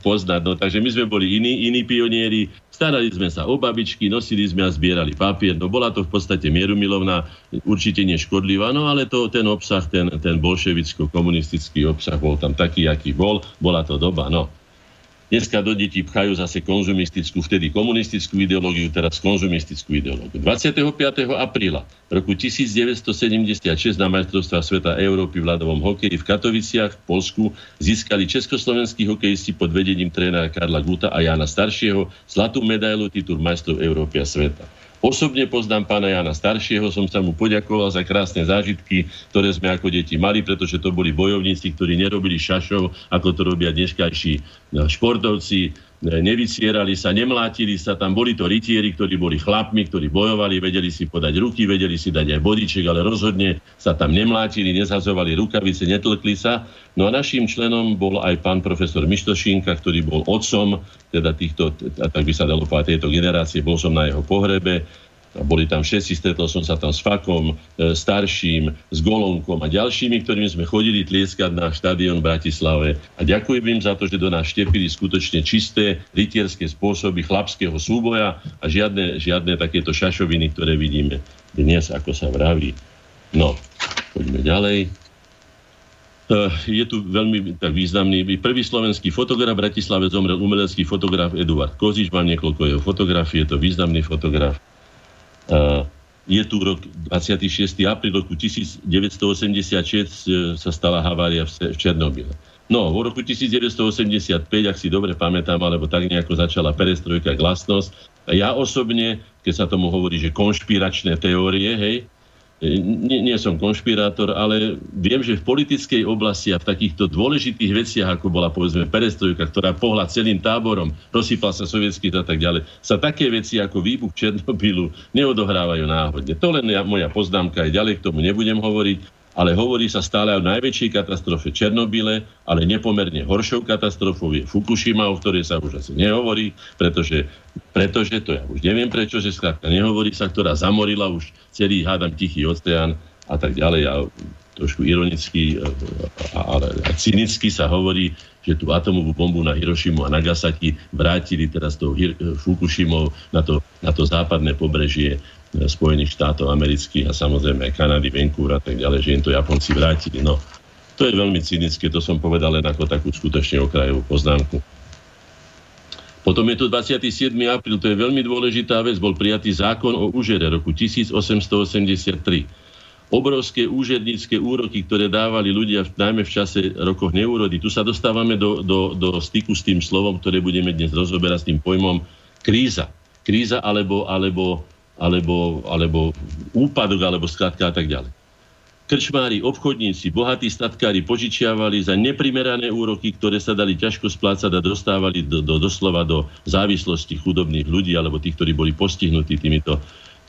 poznať. No, takže my sme boli iní, iní pionieri, starali sme sa o babičky, nosili sme a zbierali papier. No bola to v podstate mierumilovná, určite neškodlivá, no ale to, ten obsah, ten, ten bolševicko-komunistický obsah bol tam taký, aký bol. Bola to doba, no. Dneska do detí pchajú zase konzumistickú, vtedy komunistickú ideológiu, teraz konzumistickú ideológiu. 25. apríla roku 1976 na majstrovstvá sveta Európy v ľadovom hokeji v Katoviciach v Polsku získali československí hokejisti pod vedením trénera Karla Guta a Jana Staršieho zlatú medailu titul majstrov Európy a sveta. Osobne poznám pána Jana Staršieho, som sa mu poďakoval za krásne zážitky, ktoré sme ako deti mali, pretože to boli bojovníci, ktorí nerobili šašov, ako to robia dneškajší no, športovci, nevycierali sa, nemlátili sa, tam. Boli to rytieri, ktorí boli chlapmi, ktorí bojovali, vedeli si podať ruky, vedeli si dať aj bodiček, ale rozhodne sa tam nemlátili, nezazovali rukavice, netlkli sa. No a našim členom bol aj pán profesor Mištošínka, ktorý bol otcom teda týchto, tak by sa dalo povedať, tejto generácie, bol som na jeho pohrebe, boli tam všetci, stretol som sa tam s Fakom, e, starším, s Golonkom a ďalšími, ktorými sme chodili tlieskať na štadión v Bratislave. A ďakujem im za to, že do nás štepili skutočne čisté rytierské spôsoby chlapského súboja a žiadne, žiadne takéto šašoviny, ktoré vidíme dnes, ako sa vraví. No, poďme ďalej. E, je tu veľmi tak významný. Prvý slovenský fotograf v Bratislave zomrel umelecký fotograf Eduard Kozič, mám niekoľko jeho fotografií, je to významný fotograf. Je tu rok 26. apríl roku 1986 e, sa stala havária v Černobyle. No, v roku 1985, ak si dobre pamätám, alebo tak nejako začala perestrojka glasnosť. Ja osobne, keď sa tomu hovorí, že konšpiračné teórie, hej, nie, nie som konšpirátor, ale viem, že v politickej oblasti a v takýchto dôležitých veciach, ako bola povedzme perestrojka, ktorá pohľad celým táborom, rozsypal sa sovietský a tak ďalej, sa také veci ako výbuch Černobylu neodohrávajú náhodne. To len ja, moja poznámka, aj ďalej k tomu nebudem hovoriť ale hovorí sa stále o najväčšej katastrofe Černobyle, ale nepomerne horšou katastrofou je Fukushima, o ktorej sa už asi nehovorí, pretože, pretože to ja už neviem prečo, že skrátka nehovorí sa, ktorá zamorila už celý, hádam, Tichý oceán a tak ďalej. A trošku ironicky a, a cynicky sa hovorí, že tú atomovú bombu na Hirošimu a Nagasaki vrátili teraz tou Fukushimou na to, na to západné pobrežie Spojených štátov amerických a samozrejme aj Kanady, Vancouver a tak ďalej, že im to Japonci vrátili. No, To je veľmi cynické, to som povedal len ako takú skutočne okrajovú poznámku. Potom je tu 27. apríl, to je veľmi dôležitá vec, bol prijatý zákon o úžere roku 1883. Obrovské úžernícke úroky, ktoré dávali ľudia najmä v čase rokoch neúrody. Tu sa dostávame do, do, do styku s tým slovom, ktoré budeme dnes rozoberať s tým pojmom kríza. Kríza alebo, alebo, alebo, alebo úpadok, alebo skratka a tak ďalej krčmári, obchodníci, bohatí statkári požičiavali za neprimerané úroky, ktoré sa dali ťažko splácať a dostávali do, do, doslova do závislosti chudobných ľudí alebo tých, ktorí boli postihnutí týmito,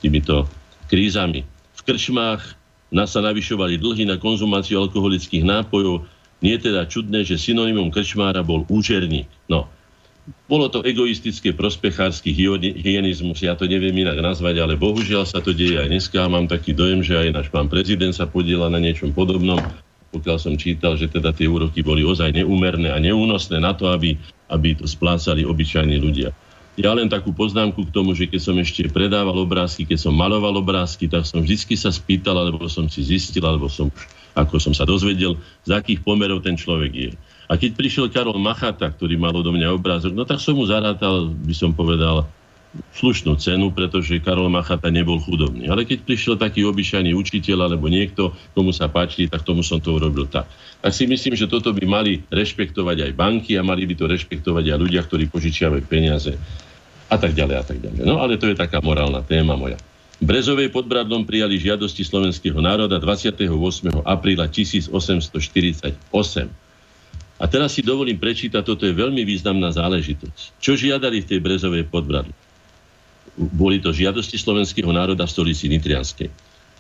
týmito krízami. V krčmách nás sa navyšovali dlhy na konzumáciu alkoholických nápojov. Nie je teda čudné, že synonymom krčmára bol úžerník. No, bolo to egoistické prospechársky hyenizmus, ja to neviem inak nazvať, ale bohužiaľ sa to deje aj dneska. Mám taký dojem, že aj náš pán prezident sa podiela na niečom podobnom, pokiaľ som čítal, že teda tie úroky boli ozaj neúmerné a neúnosné na to, aby, aby to splácali obyčajní ľudia. Ja len takú poznámku k tomu, že keď som ešte predával obrázky, keď som maloval obrázky, tak som vždy sa spýtal, alebo som si zistil, alebo som, ako som sa dozvedel, z akých pomerov ten človek je. A keď prišiel Karol Machata, ktorý mal do mňa obrázok, no tak som mu zarátal, by som povedal, slušnú cenu, pretože Karol Machata nebol chudobný. Ale keď prišiel taký obyčajný učiteľ alebo niekto, komu sa páčili, tak tomu som to urobil tak. Tak si myslím, že toto by mali rešpektovať aj banky a mali by to rešpektovať aj ľudia, ktorí požičiavajú peniaze a tak ďalej a tak ďalej. No ale to je taká morálna téma moja. Brezovej pod Bradlom prijali žiadosti slovenského národa 28. apríla 1848. A teraz si dovolím prečítať, toto je veľmi významná záležitosť. Čo žiadali v tej Brezovej podbrady? Boli to žiadosti slovenského národa v stolici Nitrianskej.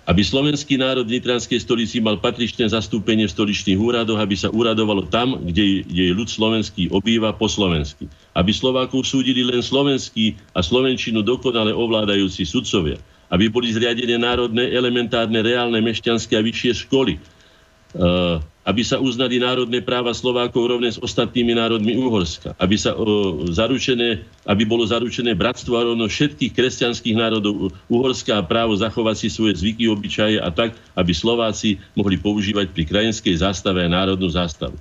Aby slovenský národ v Nitrianskej stolici mal patričné zastúpenie v stoličných úradoch, aby sa úradovalo tam, kde je ľud slovenský obýva po slovensky. Aby Slovákov súdili len slovenský a slovenčinu dokonale ovládajúci sudcovia. Aby boli zriadené národné, elementárne, reálne, mešťanské a vyššie školy. Uh, aby sa uznali národné práva Slovákov rovne s ostatnými národmi Uhorska, aby, sa, o, zaručené, aby bolo zaručené bratstvo a rovno všetkých kresťanských národov Uhorska a právo zachovať si svoje zvyky, obyčaje a tak, aby Slováci mohli používať pri krajinskej zástave a národnú zástavu.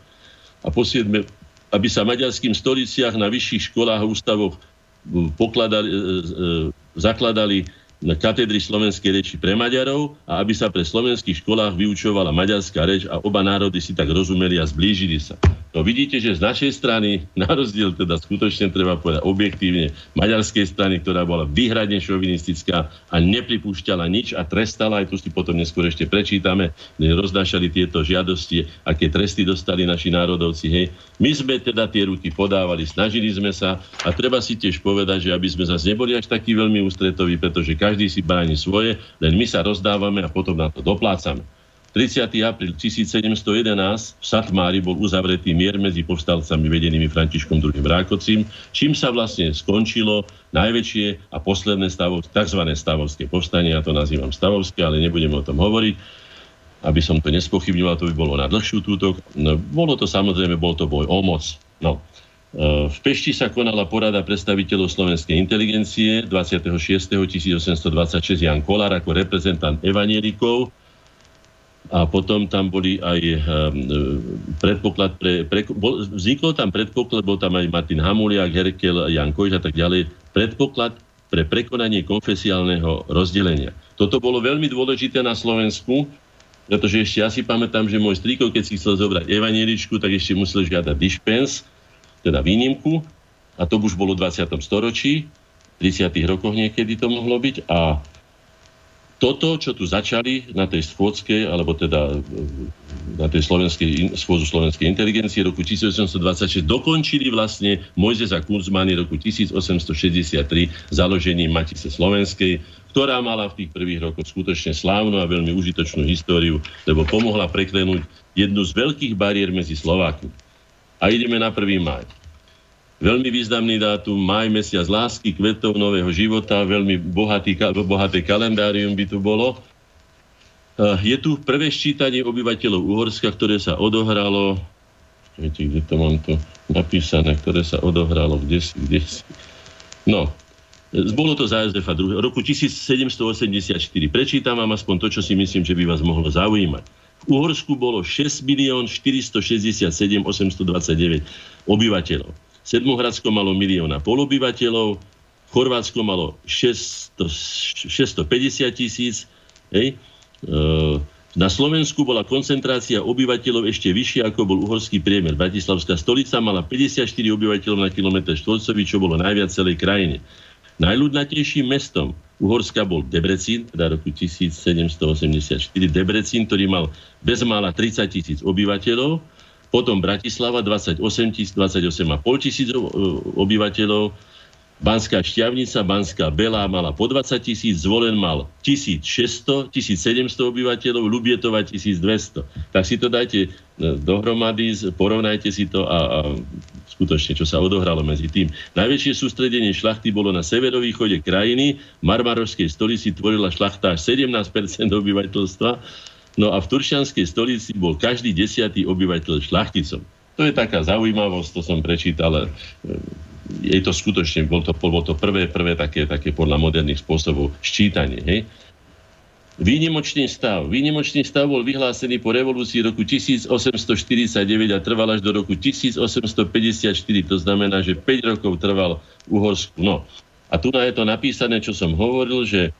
A posiedme, aby sa maďarským stoliciach na vyšších školách a ústavoch pokladali, e, e, zakladali katedry slovenskej reči pre Maďarov a aby sa pre slovenských školách vyučovala maďarská reč a oba národy si tak rozumeli a zblížili sa. No vidíte, že z našej strany, na rozdiel teda skutočne treba povedať objektívne, maďarskej strany, ktorá bola výhradne šovinistická a nepripúšťala nič a trestala, aj tu si potom neskôr ešte prečítame, roznášali tieto žiadosti, aké tresty dostali naši národovci. Hej. My sme teda tie ruky podávali, snažili sme sa a treba si tiež povedať, že aby sme zase neboli až takí veľmi ústretoví, pretože každý si bráni svoje, len my sa rozdávame a potom na to doplácame. 30. apríl 1711 v Satmári bol uzavretý mier medzi povstalcami vedenými Františkom II. Rákocím, čím sa vlastne skončilo najväčšie a posledné stavov, tzv. stavovské povstanie, ja to nazývam stavovské, ale nebudeme o tom hovoriť, aby som to nespochybňoval, to by bolo na dlhšiu túto. No, bolo to samozrejme, bol to boj o moc. No, v Pešti sa konala porada predstaviteľov slovenskej inteligencie 26. 1826 Jan Kolár ako reprezentant evanielikov a potom tam boli aj um, predpoklad pre, pre bol, vznikol tam predpoklad, bol tam aj Martin Hamuliak, Herkel, Jan Kojš a tak ďalej, predpoklad pre prekonanie konfesiálneho rozdelenia. Toto bolo veľmi dôležité na Slovensku, pretože ešte ja si pamätám, že môj strýko, keď si chcel zobrať evanieličku, tak ešte musel žiadať dispens, teda výnimku, a to už bolo v 20. storočí, v 30. rokoch niekedy to mohlo byť, a toto, čo tu začali na tej schôdzke, alebo teda na tej slovenskej, schôdzu slovenskej inteligencie roku 1826 dokončili vlastne Mojzes a Kurzmany roku 1863 založením Matice Slovenskej, ktorá mala v tých prvých rokoch skutočne slávnu a veľmi užitočnú históriu, lebo pomohla preklenúť jednu z veľkých bariér medzi Slovákmi. A ideme na 1. máj. Veľmi významný dátum, maj, mesiac lásky, kvetov, nového života, veľmi bohatý, bohaté kalendárium by tu bolo. Eh, je tu prvé ščítanie obyvateľov Uhorska, ktoré sa odohralo, viete, kde to mám to napísané, ktoré sa odohralo, kde si, kde si. No, eh, bolo to za Jozefa roku 1784. Prečítam vám aspoň to, čo si myslím, že by vás mohlo zaujímať. Uhorsku bolo 6 milión 467 829 obyvateľov. Sedmohradsko malo milióna pol obyvateľov, Chorvátsko malo 600, 650 tisíc, hej, e, na Slovensku bola koncentrácia obyvateľov ešte vyššia, ako bol uhorský priemer. Bratislavská stolica mala 54 obyvateľov na kilometr štvorcový, čo bolo najviac celej krajine. Najľudnatejším mestom Uhorska bol Debrecín, teda roku 1784. Debrecín, ktorý mal bezmála 30 tisíc obyvateľov, potom Bratislava 28 tisíc, 28,5 tisíc obyvateľov, Banská Šťavnica, Banská Belá mala po 20 tisíc, Zvolen mal 1600, 1700 obyvateľov, Lubietova 1200. Tak si to dajte e, dohromady, porovnajte si to a, a skutočne, čo sa odohralo medzi tým. Najväčšie sústredenie šlachty bolo na severovýchode krajiny, v Marmarovskej stolici tvorila šlachta až 17% obyvateľstva, no a v Turčianskej stolici bol každý desiatý obyvateľ šlachticom. To je taká zaujímavosť, to som prečítal e, je to skutočne, bol to, bol to prvé, prvé také, také podľa moderných spôsobov ščítanie. Hej? Výnimočný stav. Výnimočný stav bol vyhlásený po revolúcii roku 1849 a trval až do roku 1854. To znamená, že 5 rokov trval Uhorsku. No. A tu je to napísané, čo som hovoril, že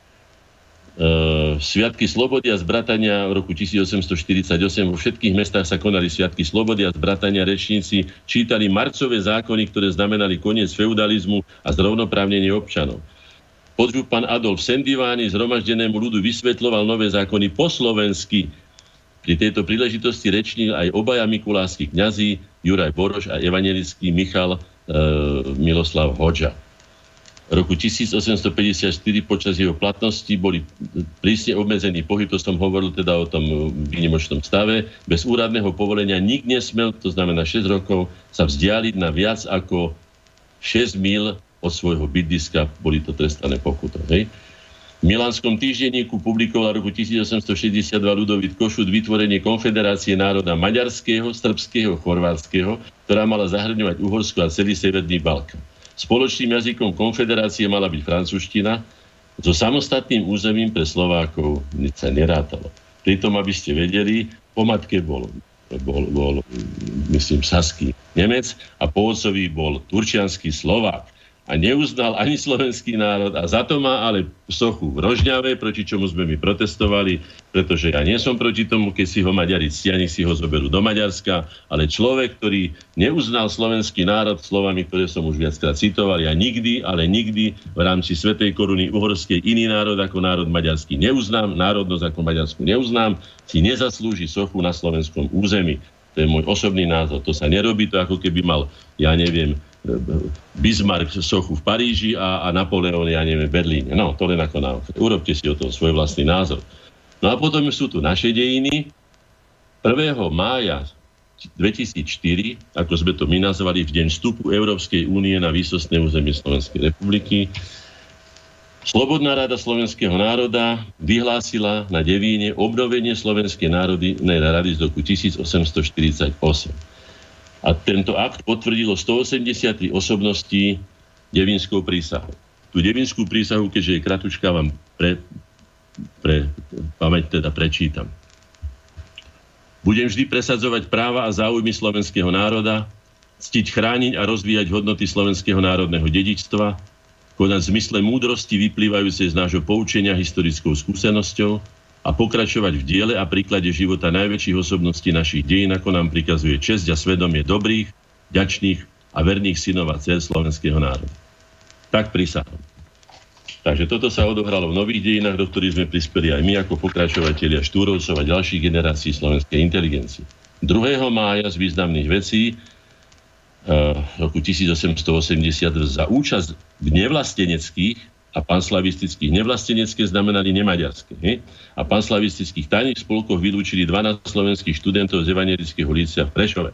Sviatky Slobody a zbratania v roku 1848 vo všetkých mestách sa konali Sviatky Slobody a zbratania rečníci čítali marcové zákony, ktoré znamenali koniec feudalizmu a zrovnoprávnenie občanov. Podžup pán Adolf Sendivány zhromaždenému ľudu vysvetloval nové zákony po slovensky. Pri tejto príležitosti rečnil aj obaja mikulášskí kňazí Juraj Boroš a evangelický Michal e, Miloslav Hoďa roku 1854 počas jeho platnosti boli prísne obmedzený pohyb, to som hovoril teda o tom výnimočnom stave. Bez úradného povolenia nik nesmel, to znamená 6 rokov, sa vzdialiť na viac ako 6 mil od svojho bydliska, boli to trestané pokutom. Hej? V Milánskom týždenníku publikoval roku 1862 Ludovit Košut vytvorenie Konfederácie národa maďarského, srbského, chorvátskeho, ktorá mala zahrňovať Uhorsko a celý Severný Balkán. Spoločným jazykom konfederácie mala byť francúzština, so samostatným územím pre Slovákov sa nerátalo. Pritom, aby ste vedeli, po matke bol, bol, bol myslím, saský Nemec a po otcovi bol turčianský Slovák a neuznal ani slovenský národ a za to má ale sochu v Rožňave, proti čomu sme my protestovali, pretože ja nie som proti tomu, keď si ho Maďari ctiani si ho zoberú do Maďarska, ale človek, ktorý neuznal slovenský národ slovami, ktoré som už viackrát citoval, ja nikdy, ale nikdy v rámci Svetej koruny uhorskej iný národ ako národ maďarský neuznám, národnosť ako maďarsku neuznám, si nezaslúži sochu na slovenskom území. To je môj osobný názor. To sa nerobí to, ako keby mal, ja neviem, Bismarck sochu v Paríži a, a Napoleon, ja neviem, v Berlíne. No, to len ako na Urobte si o tom svoj vlastný názor. No a potom sú tu naše dejiny. 1. mája 2004, ako sme to my nazvali, v deň vstupu Európskej únie na výsostné územie Slovenskej republiky, Slobodná rada slovenského národa vyhlásila na Devíne obnovenie Slovenskej národnej rady z roku 1848. A tento akt potvrdilo 183 osobností devinskou prísahou. Tú devinskú prísahu, keďže je kratučká, vám pre, pre pamäť teda prečítam. Budem vždy presadzovať práva a záujmy slovenského národa, ctiť, chrániť a rozvíjať hodnoty slovenského národného dedičstva, konať v zmysle múdrosti vyplývajúcej z nášho poučenia historickou skúsenosťou, a pokračovať v diele a príklade života najväčších osobností našich dejín, ako nám prikazuje česť a svedomie dobrých, ďačných a verných synov a dcer slovenského národa. Tak prísahom. Takže toto sa odohralo v nových dejinách, do ktorých sme prispeli aj my ako pokračovatelia Štúrovcov a ďalších generácií slovenskej inteligencie. 2. mája z významných vecí uh, roku 1880 za účasť v nevlasteneckých a panslavistických nevlastenecké znamenali nemaďarské. He? A panslavistických tajných spolkoch vylúčili 12 slovenských študentov z evangelického lícia v Prešove.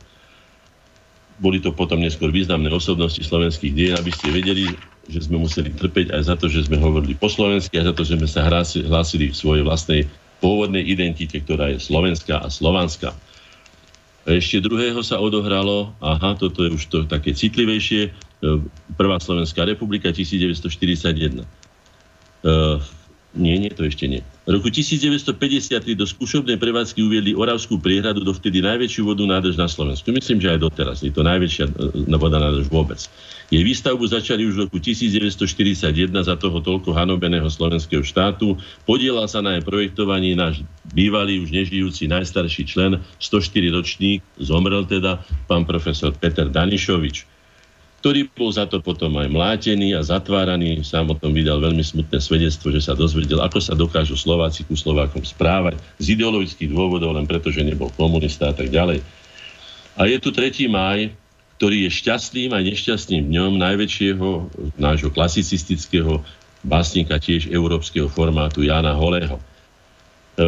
Boli to potom neskôr významné osobnosti slovenských dien, aby ste vedeli, že sme museli trpeť aj za to, že sme hovorili po slovensky, aj za to, že sme sa hlásili v svojej vlastnej pôvodnej identite, ktorá je slovenská a slovanská. A ešte druhého sa odohralo, aha, toto je už to také citlivejšie, Prvá Slovenská republika 1941. Uh, e, nie, nie, to ešte nie. V roku 1953 do skúšobnej prevádzky uviedli Oravskú priehradu, dovtedy najväčšiu vodu nádrž na Slovensku. Myslím, že aj doteraz. Je to najväčšia e, voda nádrž vôbec. Jej výstavbu začali už v roku 1941 za toho toľko hanobeného slovenského štátu. Podielal sa na jej projektovaní náš bývalý, už nežijúci najstarší člen, 104 ročník, zomrel teda, pán profesor Peter Danišovič ktorý bol za to potom aj mlátený a zatváraný. Sám o tom vydal veľmi smutné svedectvo, že sa dozvedel, ako sa dokážu Slováci ku Slovákom správať z ideologických dôvodov, len preto, že nebol komunista a tak ďalej. A je tu 3. máj, ktorý je šťastným a nešťastným dňom najväčšieho nášho klasicistického básnika tiež európskeho formátu Jana Holého. E,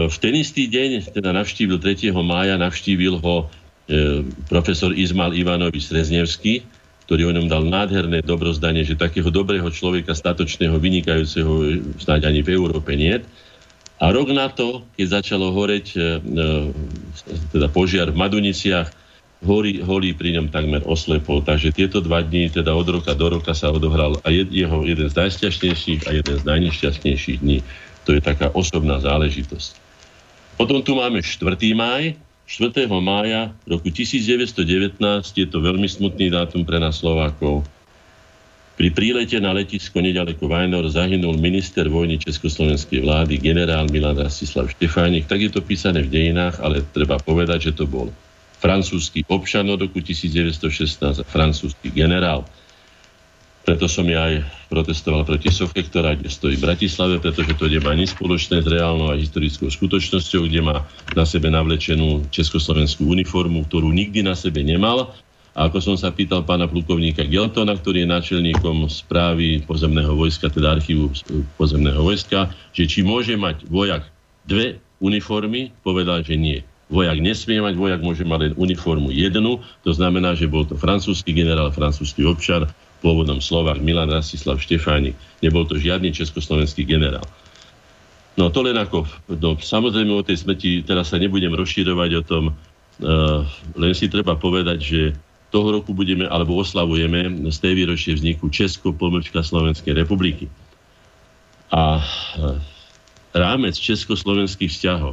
v ten istý deň, teda navštívil 3. mája, navštívil ho e, profesor Izmal Ivanovič Sreznevský, ktorý o ňom dal nádherné dobrozdanie, že takého dobrého človeka, statočného, vynikajúceho snáď ani v Európe nie. A rok na to, keď začalo horeť e, e, teda požiar v Maduniciach, horí, holí pri ňom takmer oslepol. Takže tieto dva dní, teda od roka do roka sa odohral a je, jeho jeden z najšťastnejších a jeden z najnešťastnejších dní. To je taká osobná záležitosť. Potom tu máme 4. maj, 4. mája roku 1919, je to veľmi smutný dátum pre nás Slovákov, pri prílete na letisko nedaleko Vajnor zahynul minister vojny Československej vlády generál Milan Rastislav Štefánik. Tak je to písané v dejinách, ale treba povedať, že to bol francúzsky občan od roku 1916 a francúzsky generál. Preto som ja aj protestoval proti Soche, ktorá stojí v Bratislave, pretože to nemá nič spoločné s reálnou a historickou skutočnosťou, kde má na sebe navlečenú československú uniformu, ktorú nikdy na sebe nemal. A ako som sa pýtal pána plukovníka Geltona, ktorý je náčelníkom správy pozemného vojska, teda archívu pozemného vojska, že či môže mať vojak dve uniformy, povedal, že nie. Vojak nesmie mať, vojak môže mať len uniformu jednu, to znamená, že bol to francúzsky generál, francúzsky občan, pôvodom Slovák Milan Rastislav Štefánik. Nebol to žiadny československý generál. No to len ako, no, samozrejme o tej smrti teraz sa nebudem rozširovať o tom, uh, len si treba povedať, že toho roku budeme, alebo oslavujeme z tej výročie vzniku Česko, pomlčka Slovenskej republiky. A uh, rámec československých vzťahov,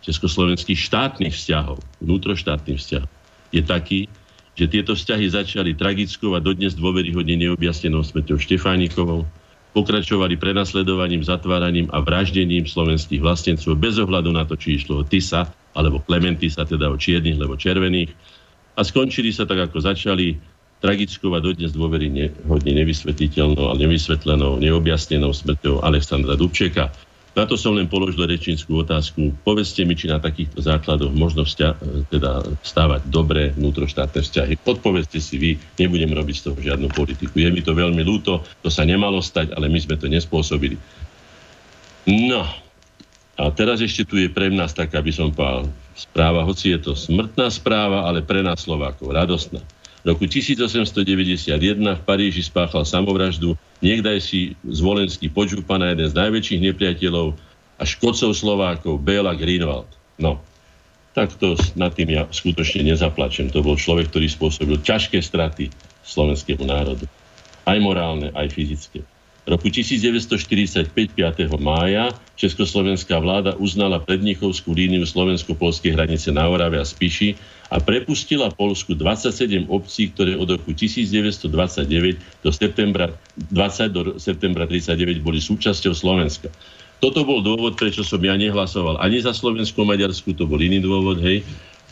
československých štátnych vzťahov, vnútroštátnych vzťahov, je taký, že tieto vzťahy začali tragickou a dodnes dôveryhodne neobjasnenou smrťou Štefánikovou, pokračovali prenasledovaním, zatváraním a vraždením slovenských vlastencov bez ohľadu na to, či išlo o Tisa alebo Klementisa, teda o čiernych alebo červených. A skončili sa tak, ako začali, tragickou a dodnes dôveryhodne nevysvetliteľnou a nevysvetlenou, neobjasnenou smrťou Alexandra Dubčeka, na to som len položil rečinskú otázku. Povedzte mi, či na takýchto základoch možno vzťa- teda stávať dobré vnútroštátne vzťahy. Odpovedzte si vy, nebudem robiť z toho žiadnu politiku. Je mi to veľmi ľúto, to sa nemalo stať, ale my sme to nespôsobili. No, a teraz ešte tu je pre nás taká, by som povedal, správa, hoci je to smrtná správa, ale pre nás Slovákov radostná roku 1891 v Paríži spáchal samovraždu niekdajší zvolenský počúpana jeden z najväčších nepriateľov a škodcov Slovákov, Béla Greenwald. No, tak to nad tým ja skutočne nezaplačem. To bol človek, ktorý spôsobil ťažké straty slovenskému národu. Aj morálne, aj fyzické roku 1945 5. mája Československá vláda uznala prednichovskú líniu slovensko-polskej hranice na Orave a Spiši a prepustila Polsku 27 obcí, ktoré od roku 1929 do septembra 20 do septembra 39 boli súčasťou Slovenska. Toto bol dôvod, prečo som ja nehlasoval ani za Slovensko-Maďarsku, to bol iný dôvod, hej,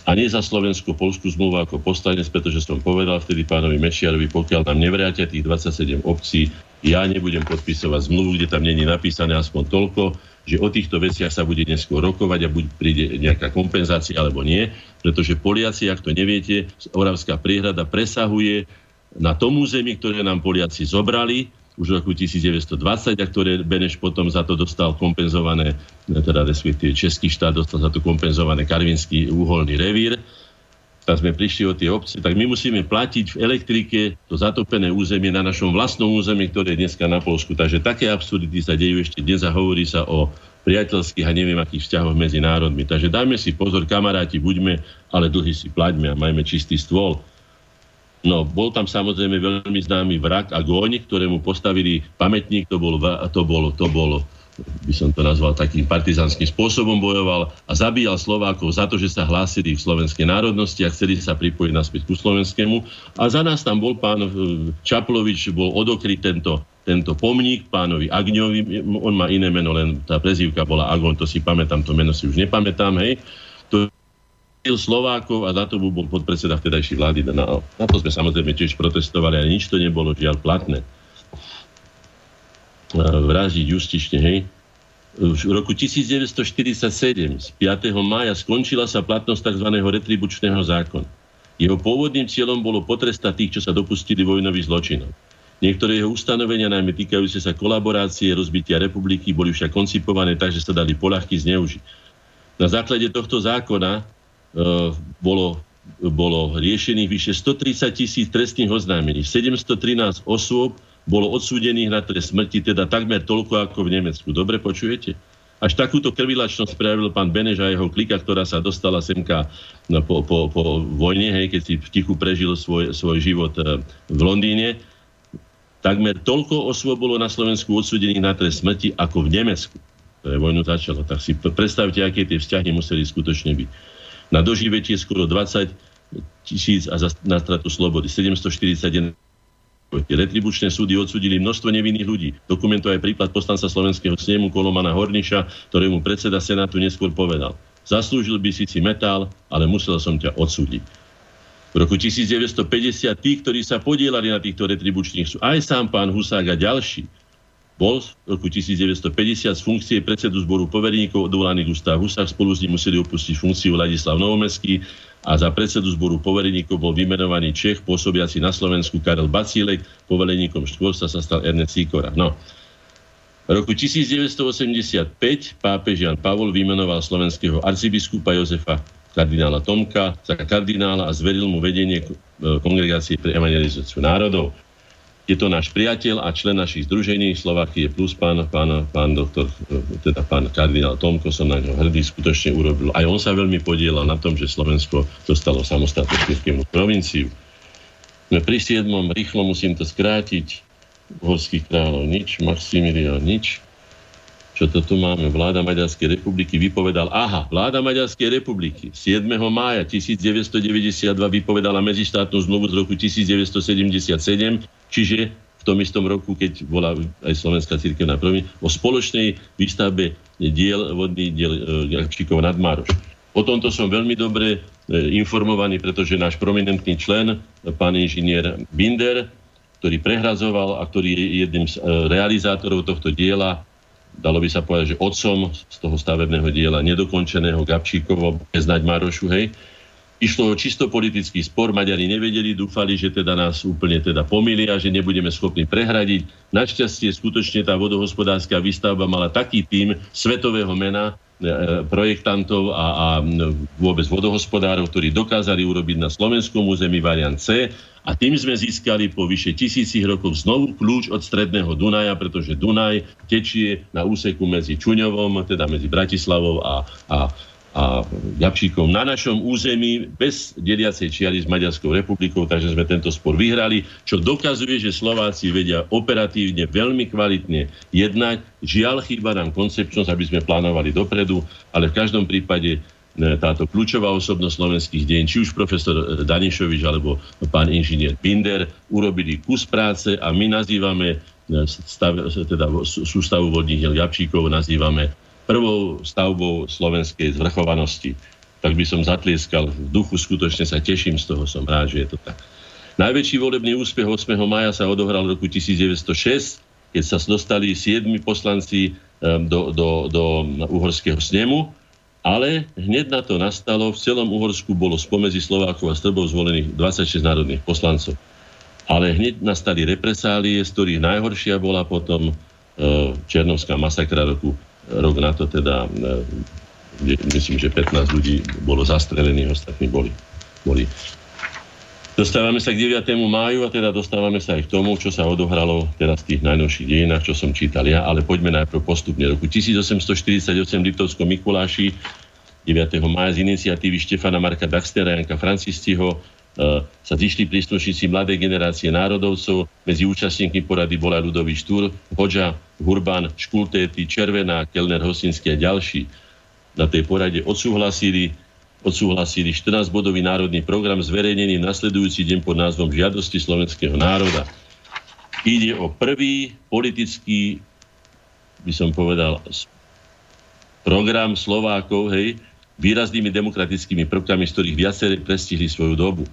a nie za Slovensko-Polskú zmluvu ako poslanec, pretože som povedal vtedy pánovi Mešiarovi, pokiaľ nám nevrátia tých 27 obcí, ja nebudem podpisovať zmluvu, kde tam není napísané aspoň toľko, že o týchto veciach sa bude neskôr rokovať a buď príde nejaká kompenzácia alebo nie, pretože Poliaci, ak to neviete, Oravská priehrada presahuje na tom území, ktoré nám Poliaci zobrali, už v roku 1920 a ktoré Beneš potom za to dostal kompenzované, teda respektíve Český štát dostal za to kompenzované Karvinský úholný revír tak sme prišli o tie obce, tak my musíme platiť v elektrike to zatopené územie na našom vlastnom území, ktoré je dneska na Polsku. Takže také absurdity sa dejú ešte dnes a hovorí sa o priateľských a neviem akých vzťahoch medzi národmi. Takže dajme si pozor, kamaráti, buďme, ale dlhy si plaťme a majme čistý stôl. No, bol tam samozrejme veľmi známy vrak a góň, ktorému postavili pamätník, to bol, to bol, to bol by som to nazval takým partizanským spôsobom bojoval a zabíjal Slovákov za to, že sa hlásili v slovenskej národnosti a chceli sa pripojiť naspäť ku slovenskému. A za nás tam bol pán e, Čaplovič, bol odokryt tento, tento pomník pánovi Agňovi, on má iné meno, len tá prezývka bola Agon, to si pamätám, to meno si už nepamätám, hej. To Slovákov a za to bol podpredseda vtedajšej vlády. Na, na to sme samozrejme tiež protestovali, ale nič to nebolo žiaľ platné vražiť justične, hej. V roku 1947 z 5. mája skončila sa platnosť tzv. retribučného zákona. Jeho pôvodným cieľom bolo potrestať tých, čo sa dopustili vojnových zločinov. Niektoré jeho ustanovenia, najmä týkajúce sa kolaborácie, rozbitia republiky, boli však koncipované tak, že sa dali polahky zneužiť. Na základe tohto zákona e, bolo, bolo riešených vyše 130 tisíc trestných oznámení, 713 osôb bolo odsúdených na trest smrti, teda takmer toľko ako v Nemecku. Dobre počujete? Až takúto krvilačnosť spravil pán Beneš a jeho klika, ktorá sa dostala semka no, po, po, po vojne, hej, keď si v tichu prežil svoj, svoj život e, v Londýne. Takmer toľko osôb bolo na Slovensku odsúdených na trest smrti ako v Nemecku, ktoré vojnu začalo. Tak si predstavte, aké tie vzťahy museli skutočne byť. Na doživetie skoro 20 tisíc a za, na stratu slobody. 741 Retribučné súdy odsudili množstvo nevinných ľudí. Dokumentuje aj prípad poslanca slovenského snemu Kolomana Horniša, ktorému predseda Senátu neskôr povedal. Zaslúžil by si si metál, ale musel som ťa odsúdiť. V roku 1950 tí, ktorí sa podielali na týchto retribučných sú, aj sám pán Husák a ďalší, bol v roku 1950 z funkcie predsedu zboru poverníkov odvolaný Gustav Husák. Spolu s ním museli opustiť funkciu Ladislav Novomeský a za predsedu zboru povereníkov bol vymenovaný Čech, pôsobiaci na Slovensku Karel Bacílek, poveleníkom štvorstva sa stal Ernest Sikora. No. V roku 1985 pápež Jan Pavol vymenoval slovenského arcibiskupa Jozefa kardinála Tomka za kardinála a zveril mu vedenie kongregácie pre evangelizáciu národov. Je to náš priateľ a člen našich združení Slovakie plus pán, pán, pán doktor, teda pán kardinál Tomko, som na ňo hrdý, skutočne urobil. Aj on sa veľmi podielal na tom, že Slovensko dostalo samostatnú cirkevnú provinciu. Sme pri siedmom, rýchlo musím to skrátiť, Horských kráľov nič, Maximilian nič, čo to tu máme, vláda Maďarskej republiky vypovedal, aha, vláda Maďarskej republiky 7. mája 1992 vypovedala medzištátnu zmluvu z roku 1977 Čiže v tom istom roku, keď bola aj Slovenská církevná provincia, o spoločnej výstavbe diel, vodný diel Jakčíkov nad Mároš. O tomto som veľmi dobre e, informovaný, pretože náš prominentný člen, pán inžinier Binder, ktorý prehrazoval a ktorý je jedným z e, realizátorov tohto diela, dalo by sa povedať, že otcom z toho stavebného diela nedokončeného Gabčíkovo, bez Marošu, hej, Išlo o čisto politický spor, Maďari nevedeli, dúfali, že teda nás úplne teda pomýlia, že nebudeme schopní prehradiť. Našťastie skutočne tá vodohospodárska výstavba mala taký tým svetového mena, e, projektantov a, a vôbec vodohospodárov, ktorí dokázali urobiť na slovenskom území variant C a tým sme získali po vyše tisícich rokov znovu kľúč od stredného Dunaja, pretože Dunaj tečie na úseku medzi Čuňovom, teda medzi Bratislavou a, a a Gabčíkom na našom území bez deliacej čiary s Maďarskou republikou, takže sme tento spor vyhrali, čo dokazuje, že Slováci vedia operatívne veľmi kvalitne jednať. Žiaľ, chýba nám koncepčnosť, aby sme plánovali dopredu, ale v každom prípade táto kľúčová osobnosť slovenských deň, či už profesor e, Danišovič alebo pán inžinier Binder, urobili kus práce a my nazývame e, stav, teda sústavu vodných diel Gabčíkov nazývame prvou stavbou slovenskej zvrchovanosti. Tak by som zatlieskal v duchu, skutočne sa teším z toho, som rád, že je to tak. Najväčší volebný úspech 8. maja sa odohral v roku 1906, keď sa dostali siedmi poslanci do, do, do uhorského snemu, ale hneď na to nastalo, v celom Uhorsku bolo spomedzi Slovákov a Srbov zvolených 26 národných poslancov. Ale hneď nastali represálie, z ktorých najhoršia bola potom e, Černovská masakra roku rok na to teda, e, myslím, že 15 ľudí bolo zastrelených, ostatní boli, boli. Dostávame sa k 9. máju a teda dostávame sa aj k tomu, čo sa odohralo teraz v tých najnovších dejinách, čo som čítal ja, ale poďme najprv postupne. Roku 1848 v Liptovskom Mikuláši 9. mája z iniciatívy Štefana Marka Daxtera a Janka Francistiho sa zišli príslušníci mladej generácie národovcov. Medzi účastníkmi porady bola ľudový Štúr, Hoďa, Hurban, Škultéty, Červená, Kelner, Hosinský a ďalší. Na tej porade odsúhlasili odsúhlasili 14-bodový národný program zverejnený nasledujúci deň pod názvom Žiadosti slovenského národa. Ide o prvý politický, by som povedal, program Slovákov, hej, výraznými demokratickými prvkami, z ktorých viacerí prestihli svoju dobu.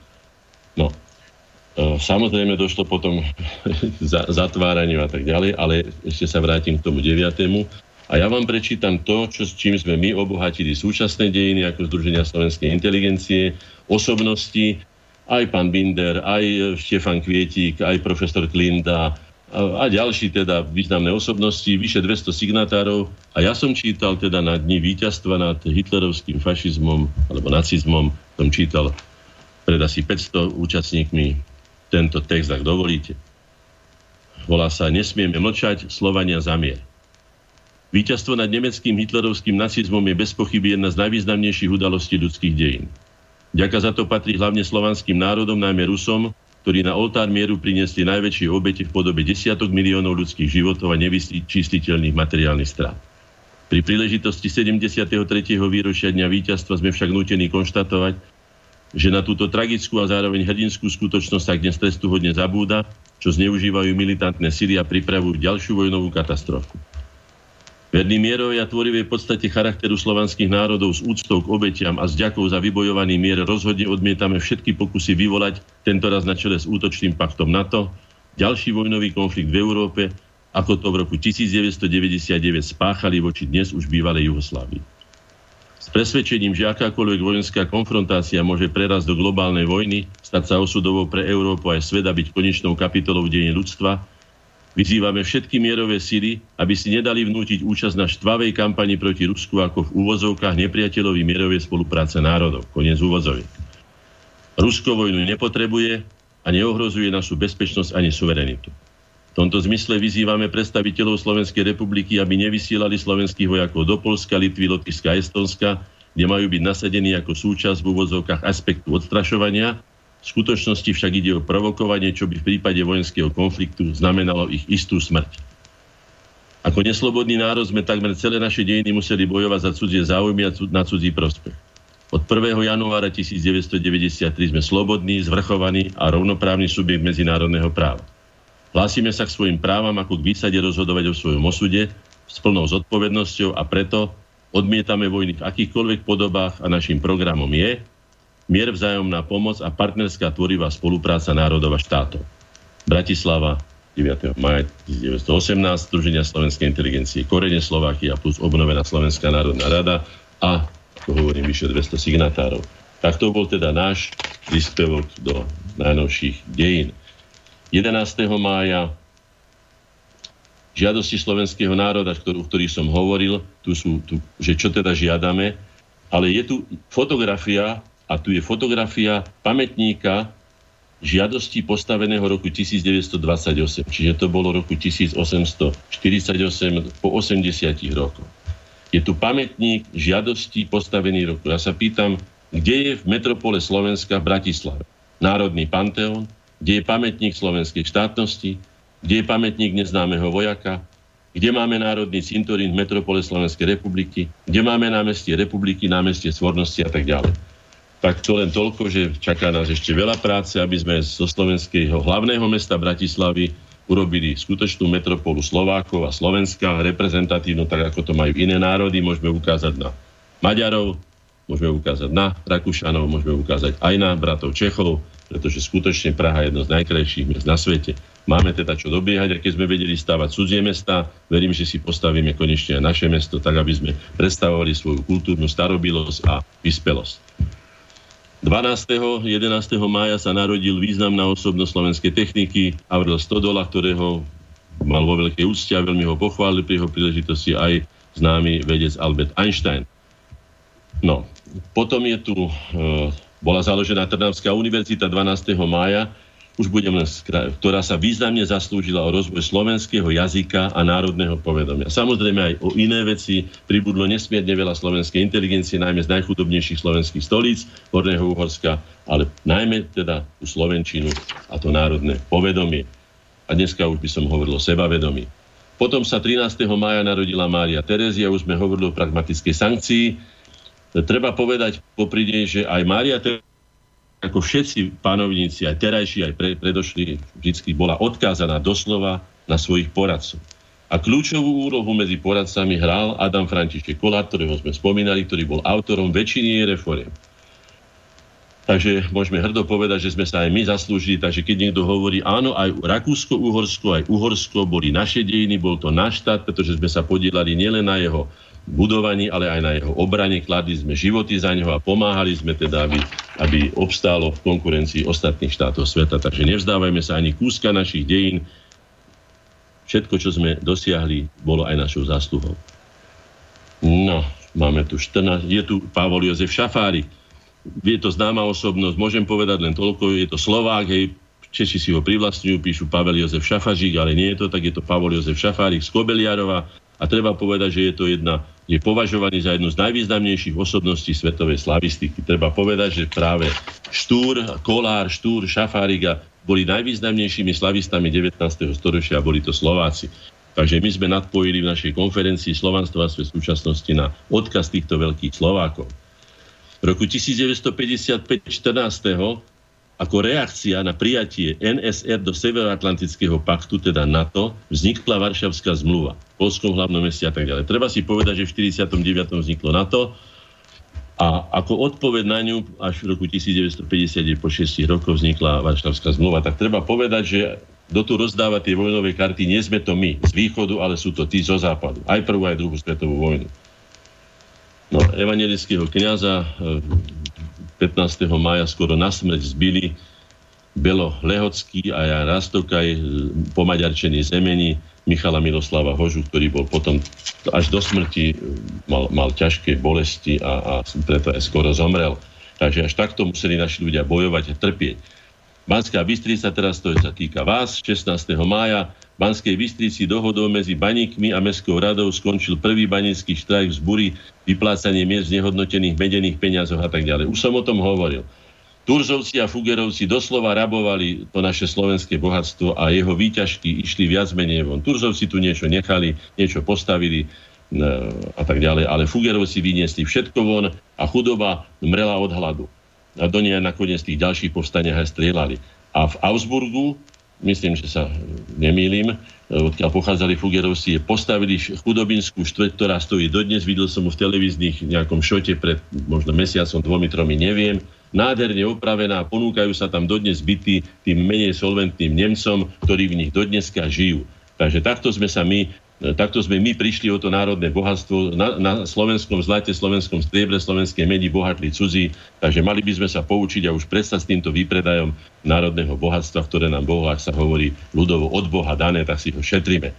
No, e, samozrejme došlo potom za, zatváraniu a tak ďalej, ale ešte sa vrátim k tomu deviatému. A ja vám prečítam to, čo, s čím sme my obohatili súčasné dejiny ako Združenia slovenskej inteligencie, osobnosti, aj pán Binder, aj Štefan Kvietík, aj profesor Klinda a, a ďalší teda významné osobnosti, vyše 200 signatárov. A ja som čítal teda na dni víťazstva nad hitlerovským fašizmom alebo nacizmom, som čítal pred asi 500 účastníkmi tento text, ak dovolíte. Volá sa Nesmieme mlčať, Slovania zamier. Výťazstvo nad nemeckým hitlerovským nacizmom je bez pochyby jedna z najvýznamnejších udalostí ľudských dejín. Ďaka za to patrí hlavne slovanským národom, najmä Rusom, ktorí na oltár mieru priniesli najväčšie obete v podobe desiatok miliónov ľudských životov a nevyčistiteľných materiálnych strát. Pri príležitosti 73. výročia Dňa víťazstva sme však nutení konštatovať, že na túto tragickú a zároveň hrdinskú skutočnosť sa dnes trestuhodne zabúda, čo zneužívajú militantné sily a pripravujú ďalšiu vojnovú katastrofu. Verný mieroj a tvorivej podstate charakteru slovanských národov s úctou k obetiam a s ďakou za vybojovaný mier rozhodne odmietame všetky pokusy vyvolať, tentoraz na čele s útočným paktom NATO, ďalší vojnový konflikt v Európe, ako to v roku 1999 spáchali voči dnes už bývalej Juhoslávii. S presvedčením, že akákoľvek vojenská konfrontácia môže prerazť do globálnej vojny, stať sa osudovou pre Európu aj svet a byť konečnou kapitolou dejiny ľudstva, Vyzývame všetky mierové síly, aby si nedali vnútiť účasť na štvavej kampani proti Rusku ako v úvozovkách nepriateľovi mierovej spolupráce národov. Koniec úvozoviek. Rusko vojnu nepotrebuje a neohrozuje našu bezpečnosť ani suverenitu. V tomto zmysle vyzývame predstaviteľov Slovenskej republiky, aby nevysielali slovenských vojakov do Polska, Litvy, Lotyšska a Estonska, kde majú byť nasadení ako súčasť v úvodzovkách aspektu odstrašovania v skutočnosti však ide o provokovanie, čo by v prípade vojenského konfliktu znamenalo ich istú smrť. Ako neslobodný národ sme takmer celé naše dejiny museli bojovať za cudzie záujmy a na cudzí prospech. Od 1. januára 1993 sme slobodní, zvrchovaní a rovnoprávny subjekt medzinárodného práva. Hlásime sa k svojim právam ako k výsade rozhodovať o svojom osude s plnou zodpovednosťou a preto odmietame vojny v akýchkoľvek podobách a našim programom je, mier vzájomná pomoc a partnerská tvorivá spolupráca národov a štátov. Bratislava 9. maja 1918, Združenia slovenskej inteligencie Korene Slovakia plus obnovená Slovenská národná rada a, ako hovorím, vyše 200 signatárov. Tak to bol teda náš príspevok do najnovších dejín. 11. mája žiadosti slovenského národa, o ktorých som hovoril, tu sú, tu, že čo teda žiadame, ale je tu fotografia a tu je fotografia pamätníka žiadosti postaveného roku 1928, čiže to bolo roku 1848 po 80 rokoch. Je tu pamätník žiadosti postavený roku. Ja sa pýtam, kde je v metropole Slovenska v Bratislave Národný panteón, kde je pamätník slovenskej štátnosti, kde je pamätník neznámeho vojaka, kde máme Národný cintorín v metropole Slovenskej republiky, kde máme námestie republiky, námestie svornosti a tak ďalej tak to len toľko, že čaká nás ešte veľa práce, aby sme zo slovenského hlavného mesta Bratislavy urobili skutočnú metropolu Slovákov a Slovenska, reprezentatívnu, tak ako to majú iné národy. Môžeme ukázať na Maďarov, môžeme ukázať na Rakúšanov, môžeme ukázať aj na bratov Čechov, pretože skutočne Praha je jedno z najkrajších miest na svete. Máme teda čo dobiehať a keď sme vedeli stávať cudzie mesta, verím, že si postavíme konečne aj naše mesto, tak aby sme predstavovali svoju kultúrnu starobilosť a vyspelosť. 12. 11. mája sa narodil významná osobnosť slovenskej techniky Avril Stodola, ktorého mal vo veľkej úcte a veľmi ho pochválili pri jeho príležitosti aj známy vedec Albert Einstein. No, potom je tu, e, bola založená Trnavská univerzita 12. mája už budem len skra- ktorá sa významne zaslúžila o rozvoj slovenského jazyka a národného povedomia. Samozrejme aj o iné veci pribudlo nesmierne veľa slovenskej inteligencie, najmä z najchudobnejších slovenských stolíc Horného Uhorska, ale najmä teda tú Slovenčinu a to národné povedomie. A dneska už by som hovoril o sebavedomí. Potom sa 13. mája narodila Mária Terezia, už sme hovorili o pragmatickej sankcii. Treba povedať popri nej, že aj Mária Terezia ako všetci panovníci, aj terajší, aj pre, predošli, vždy bola odkázaná doslova na svojich poradcov. A kľúčovú úlohu medzi poradcami hral Adam František Kolár, ktorého sme spomínali, ktorý bol autorom väčšiny reforiem. Takže môžeme hrdo povedať, že sme sa aj my zaslúžili. Takže keď niekto hovorí, áno, aj Rakúsko-Uhorsko, aj Uhorsko boli naše dejiny, bol to náš štát, pretože sme sa podielali nielen na jeho budovaní, ale aj na jeho obrane. Kladli sme životy za neho a pomáhali sme teda, aby, aby obstálo v konkurencii ostatných štátov sveta. Takže nevzdávajme sa ani kúska našich dejín. Všetko, čo sme dosiahli, bolo aj našou zásluhou. No, máme tu 14, je tu Pavol Jozef Šafárik, je to známa osobnosť, môžem povedať len toľko, je to Slovák, hej, Češi si ho privlastňujú, píšu Pavel Jozef Šafažík, ale nie je to tak, je to Pavol Jozef Šafárik z Kobeliarova a treba povedať, že je to jedna, je považovaný za jednu z najvýznamnejších osobností svetovej slavistiky. Treba povedať, že práve Štúr, Kolár, Štúr, Šafáriga boli najvýznamnejšími slavistami 19. storočia a boli to Slováci. Takže my sme nadpojili v našej konferencii Slovanstvo a svet súčasnosti na odkaz týchto veľkých Slovákov. V roku 1955 14. ako reakcia na prijatie NSR do Severoatlantického paktu, teda NATO, vznikla Varšavská zmluva v Polskom hlavnom meste a tak ďalej. Treba si povedať, že v 49. vzniklo NATO a ako odpoveď na ňu až v roku 1950 po 6 rokoch vznikla Varšavská zmluva. Tak treba povedať, že kto tu rozdáva tie vojnové karty, nie sme to my z východu, ale sú to tí zo západu. Aj prvú, aj druhú svetovú vojnu. No, evangelického kniaza 15. Eh, maja skoro na smrť zbili Belo Lehocký a Jan Rastokaj, eh, pomaďarčený zemení Michala Miloslava Hožu, ktorý bol potom až do smrti, eh, mal, mal ťažké bolesti a, a preto aj skoro zomrel. Takže až takto museli naši ľudia bojovať a trpieť. Banská Bystrica, teraz to sa týka vás, 16. mája Banskej Bystrici dohodou medzi baníkmi a Mestskou radou skončil prvý banický štrajk z bury, vyplácanie miest nehodnotených medených peniazoch a tak ďalej. Už som o tom hovoril. Turzovci a Fugerovci doslova rabovali to naše slovenské bohatstvo a jeho výťažky išli viac menej von. Turzovci tu niečo nechali, niečo postavili e, a tak ďalej, ale Fugerovci vyniesli všetko von a chudoba mrela od hladu. A do nej nakoniec tých ďalších povstaniach aj strieľali. A v Augsburgu myslím, že sa nemýlim, odkiaľ pochádzali Fugerovci, postavili chudobinskú štvrť, ktorá stojí dodnes, videl som mu v televíznych nejakom šote pred možno mesiacom, dvomi, tromi, neviem, nádherne opravená, ponúkajú sa tam dodnes byty tým menej solventným Nemcom, ktorí v nich dodneska žijú. Takže takto sme sa my takto sme my prišli o to národné bohatstvo. Na, na slovenskom zlate, slovenskom striebre, slovenskej medi bohatli cudzí. Takže mali by sme sa poučiť a už prestať s týmto výpredajom národného bohatstva, ktoré nám Boh, ak sa hovorí ľudovo od Boha dané, tak si ho šetríme.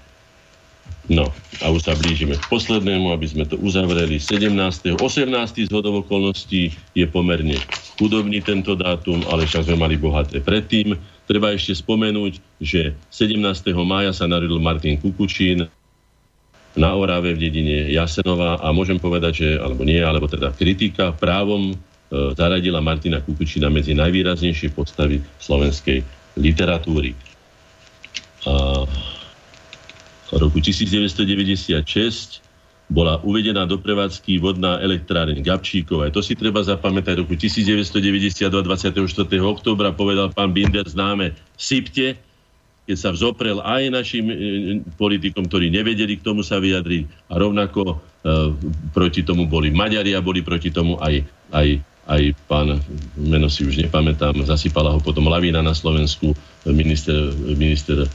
No a už sa blížime k poslednému, aby sme to uzavreli. 17. 18. z hodov okolností je pomerne chudobný tento dátum, ale však sme mali bohaté predtým. Treba ešte spomenúť, že 17. mája sa narodil Martin Kukučín, na Orave v dedine Jasenová a môžem povedať, že, alebo nie, alebo teda kritika právom e, zaradila Martina Kukučina medzi najvýraznejšie postavy slovenskej literatúry. A v roku 1996 bola uvedená do prevádzky vodná elektráreň Gabčíkova. To si treba zapamätať. Roku 1992 24. oktobra povedal pán Binder známe sypte, keď sa vzoprel aj našim e, politikom, ktorí nevedeli k tomu sa vyjadriť a rovnako e, proti tomu boli Maďari a boli proti tomu aj, aj aj pán, meno si už nepamätám, zasypala ho potom lavína na Slovensku, minister, minister e,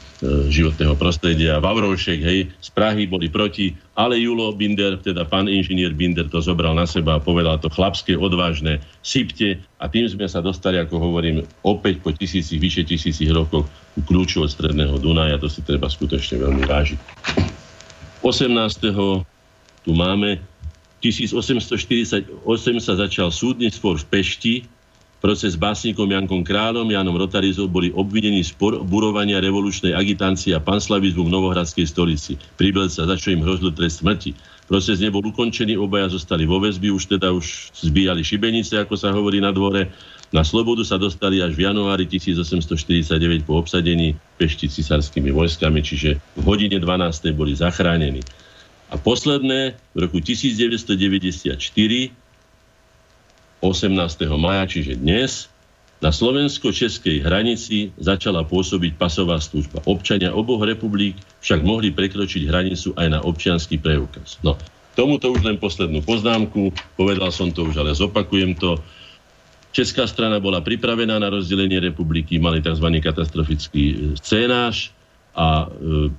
životného prostredia, Vavrošek, hej, z Prahy boli proti, ale Julo Binder, teda pán inžinier Binder to zobral na seba a povedal to chlapské, odvážne, sypte a tým sme sa dostali, ako hovorím, opäť po tisícich, vyše tisícich rokoch ku kľúču od stredného Dunaja, to si treba skutočne veľmi vážiť. 18. tu máme 1848 sa začal súdny spor v Pešti proces s básnikom Jankom Kráľom, Janom Rotarizov boli obvinení z burovania revolučnej agitácie a panslavizmu v Novohradskej stolici. Príbelca, za čo im hrozil trest smrti. Proces nebol ukončený, obaja zostali vo väzbi, už teda už zbíjali šibenice, ako sa hovorí na dvore. Na slobodu sa dostali až v januári 1849 po obsadení pešti cisárskými vojskami, čiže v hodine 12. boli zachránení. A posledné, v roku 1994 18. maja, čiže dnes, na slovensko-českej hranici začala pôsobiť pasová služba. Občania oboch republik však mohli prekročiť hranicu aj na občianský preukaz. No, tomuto už len poslednú poznámku, povedal som to už, ale zopakujem to. Česká strana bola pripravená na rozdelenie republiky, mali tzv. katastrofický e, scénáž a e,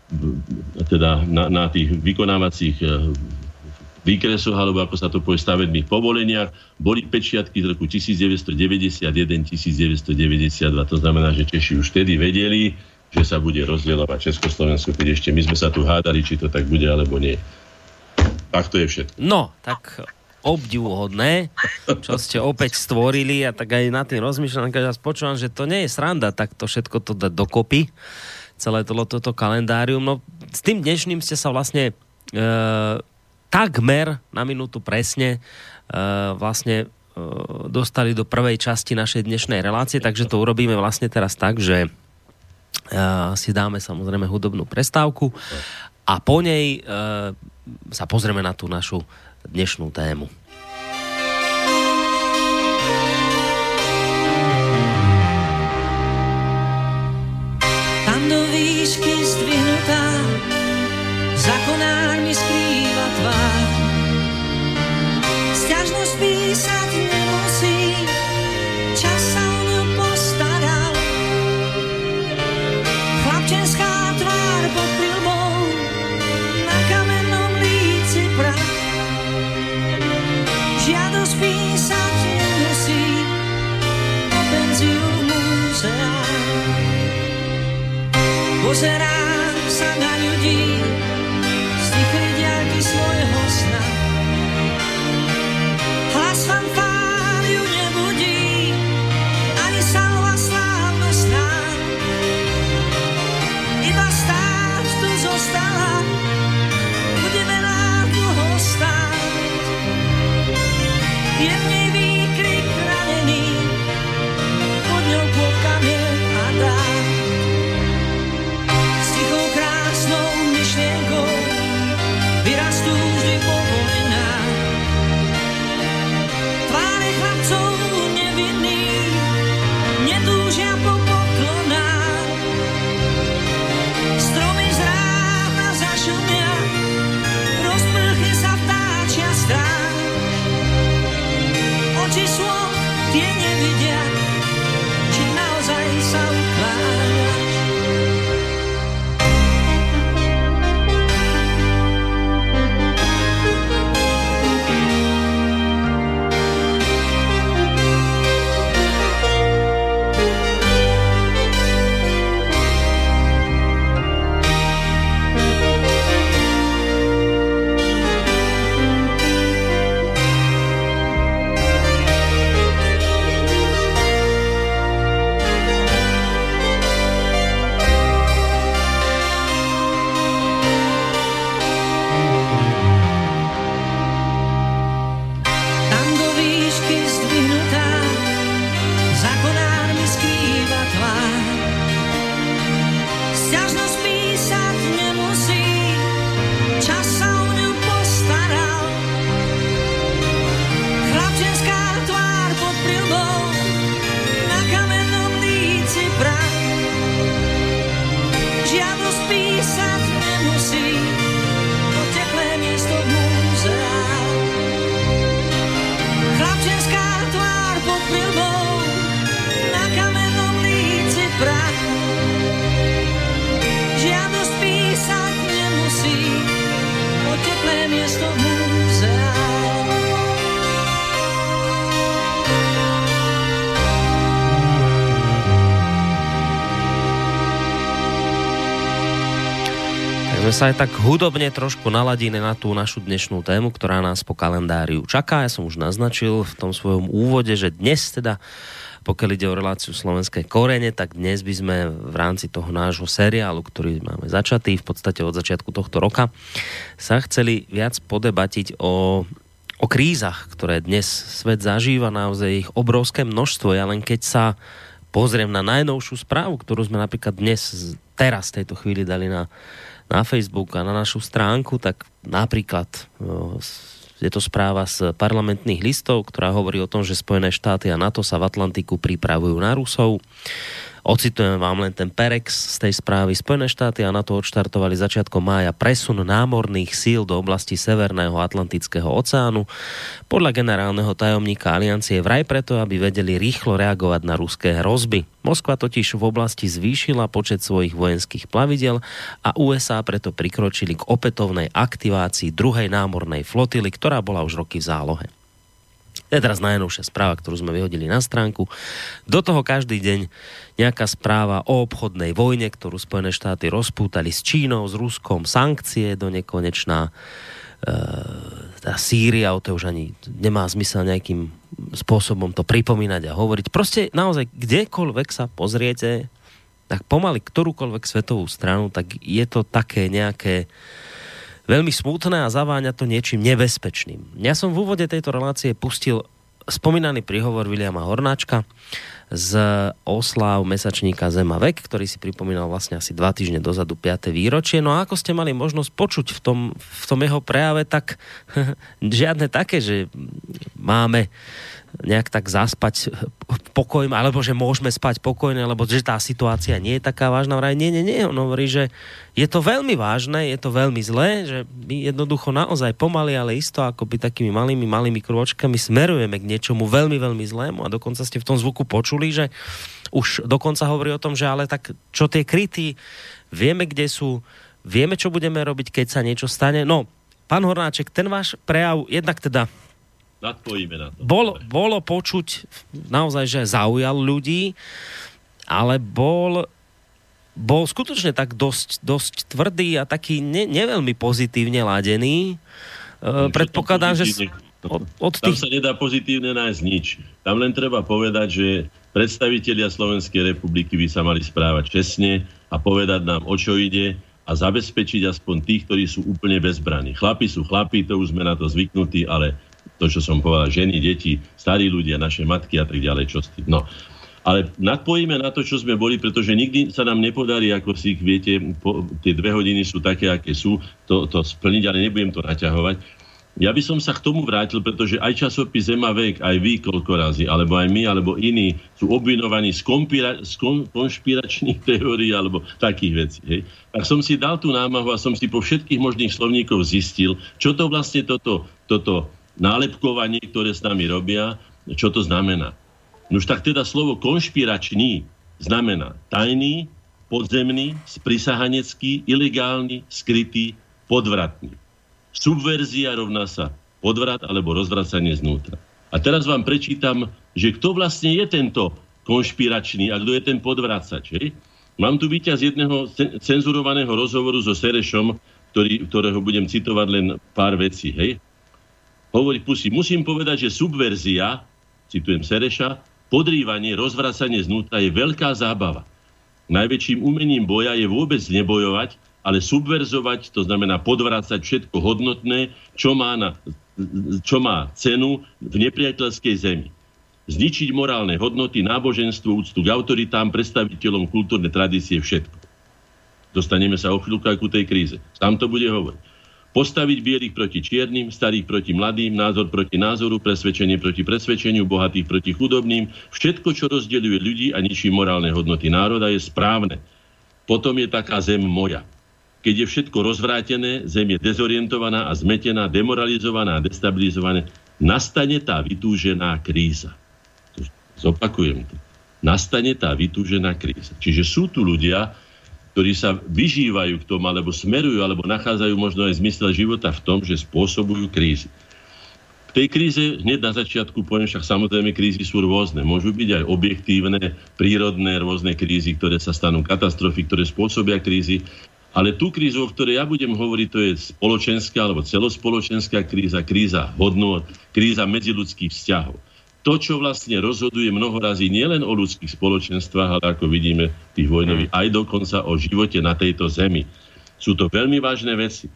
teda na, na tých vykonávacích e, výkresoch, alebo ako sa to povie, stavebných povoleniach. Boli pečiatky z roku 1991-1992. To znamená, že Češi už vtedy vedeli, že sa bude rozdielovať Československo, keď ešte my sme sa tu hádali, či to tak bude, alebo nie. Tak to je všetko. No, tak obdivuhodné, čo ste opäť stvorili a tak aj na tým rozmýšľam, keď vás počúvam, že to nie je sranda, tak to všetko to dať dokopy, celé toto, toto kalendárium. No s tým dnešným ste sa vlastne e, takmer na minútu presne uh, vlastne uh, dostali do prvej časti našej dnešnej relácie, takže to urobíme vlastne teraz tak, že uh, si dáme samozrejme hudobnú prestávku a po nej uh, sa pozrieme na tú našu dnešnú tému. Za konármi skrýva tvár. Sťažnosť písať nemusí, čas sa o ňu postaral. Chlapčenská tvár pod prilbou, na kamennom líci prach. Žiadosť písať nemusí, penziu v múzeách. Pozerá sa aj tak hudobne trošku naladíme na tú našu dnešnú tému, ktorá nás po kalendáriu čaká. Ja som už naznačil v tom svojom úvode, že dnes teda pokiaľ ide o reláciu slovenské korene, tak dnes by sme v rámci toho nášho seriálu, ktorý máme začatý v podstate od začiatku tohto roka, sa chceli viac podebatiť o o krízach, ktoré dnes svet zažíva, naozaj ich obrovské množstvo. Ja len keď sa pozriem na najnovšiu správu, ktorú sme napríklad dnes, teraz v tejto chvíli dali na, na Facebook a na našu stránku, tak napríklad je to správa z parlamentných listov, ktorá hovorí o tom, že Spojené štáty a NATO sa v Atlantiku pripravujú na Rusov. Ocitujem vám len ten Perex z tej správy. Spojené štáty a NATO odštartovali začiatkom mája presun námorných síl do oblasti Severného Atlantického oceánu. Podľa generálneho tajomníka aliancie vraj preto, aby vedeli rýchlo reagovať na ruské hrozby. Moskva totiž v oblasti zvýšila počet svojich vojenských plavidel a USA preto prikročili k opätovnej aktivácii druhej námornej flotily, ktorá bola už roky v zálohe. To je teraz najnovšia správa, ktorú sme vyhodili na stránku. Do toho každý deň nejaká správa o obchodnej vojne, ktorú Spojené štáty rozpútali s Čínou, s Ruskom, sankcie do nekonečná. E, tá Sýria, o to už ani nemá zmysel nejakým spôsobom to pripomínať a hovoriť. Proste naozaj, kdekoľvek sa pozriete, tak pomaly ktorúkoľvek svetovú stranu, tak je to také nejaké veľmi smutné a zaváňa to niečím nebezpečným. Ja som v úvode tejto relácie pustil spomínaný príhovor Viliama Hornáčka z oslav mesačníka Zema vek, ktorý si pripomínal vlastne asi dva týždne dozadu 5. výročie. No a ako ste mali možnosť počuť v tom, v tom jeho prejave, tak žiadne také, že máme nejak tak zaspať pokojne, alebo že môžeme spať pokojne, alebo že tá situácia nie je taká vážna. Vraj nie, nie, nie. On hovorí, že je to veľmi vážne, je to veľmi zlé, že my jednoducho naozaj pomaly, ale isto ako by takými malými, malými krôčkami smerujeme k niečomu veľmi, veľmi zlému a dokonca ste v tom zvuku počuli, že už dokonca hovorí o tom, že ale tak čo tie kryty, vieme, kde sú, vieme, čo budeme robiť, keď sa niečo stane. No, pán Hornáček, ten váš prejav jednak teda Nadpojíme na to. Bolo, bolo počuť naozaj, že zaujal ľudí, ale bol, bol skutočne tak dosť, dosť tvrdý a taký ne, neveľmi pozitívne ladený. Uh, predpokladám, že... Od, od tých... Tam sa nedá pozitívne nájsť nič. Tam len treba povedať, že predstavitelia Slovenskej republiky by sa mali správať čestne a povedať nám, o čo ide a zabezpečiť aspoň tých, ktorí sú úplne bezbraní. Chlapi sú chlapi, to už sme na to zvyknutí, ale to, čo som povedal, ženy, deti, starí ľudia, naše matky a tak ďalej, čo s. No. Ale nadpojíme na to, čo sme boli, pretože nikdy sa nám nepodarí, ako si viete, po, tie dve hodiny sú také, aké sú, to, to splniť, ale nebudem to naťahovať. Ja by som sa k tomu vrátil, pretože aj časopis Zema vek, aj vy koľko razy, alebo aj my, alebo iní sú obvinovaní z, kompira- z kon- konšpiračných teórií alebo takých vecí. Hej. Tak som si dal tú námahu a som si po všetkých možných slovníkov zistil, čo to vlastne toto, toto nálepkovanie, ktoré s nami robia, čo to znamená. No už tak teda slovo konšpiračný znamená tajný, podzemný, sprisahanecký, ilegálny, skrytý, podvratný. Subverzia rovná sa podvrat alebo rozvracanie znútra. A teraz vám prečítam, že kto vlastne je tento konšpiračný a kto je ten podvracač. Hej? Mám tu víťaz jedného cenzurovaného rozhovoru so Serešom, ktorý, ktorého budem citovať len pár vecí. Hej? Hovorí Pusi, musím povedať, že subverzia, citujem Sereša, podrývanie, rozvracanie znútra je veľká zábava. Najväčším umením boja je vôbec nebojovať, ale subverzovať, to znamená podvracať všetko hodnotné, čo má, na, čo má cenu v nepriateľskej zemi. Zničiť morálne hodnoty, náboženstvo, úctu k autoritám, predstaviteľom kultúrnej tradície, všetko. Dostaneme sa o chvíľku aj ku tej kríze. Tam to bude hovoriť. Postaviť bielých proti čiernym, starých proti mladým, názor proti názoru, presvedčenie proti presvedčeniu, bohatých proti chudobným. Všetko, čo rozdeľuje ľudí a ničí morálne hodnoty národa, je správne. Potom je taká zem moja. Keď je všetko rozvrátené, zem je dezorientovaná a zmetená, demoralizovaná a destabilizovaná, nastane tá vytúžená kríza. Zopakujem to. Nastane tá vytúžená kríza. Čiže sú tu ľudia, ktorí sa vyžívajú k tomu, alebo smerujú, alebo nachádzajú možno aj zmysel života v tom, že spôsobujú krízy. V tej kríze hneď na začiatku poviem, však samozrejme krízy sú rôzne. Môžu byť aj objektívne, prírodné rôzne krízy, ktoré sa stanú katastrofy, ktoré spôsobia krízy. Ale tú krízu, o ktorej ja budem hovoriť, to je spoločenská alebo celospoločenská kríza, kríza hodnot, kríza medziludských vzťahov. To, čo vlastne rozhoduje mnohorazí nielen o ľudských spoločenstvách, ale ako vidíme tých vojnových, aj dokonca o živote na tejto zemi. Sú to veľmi vážne veci.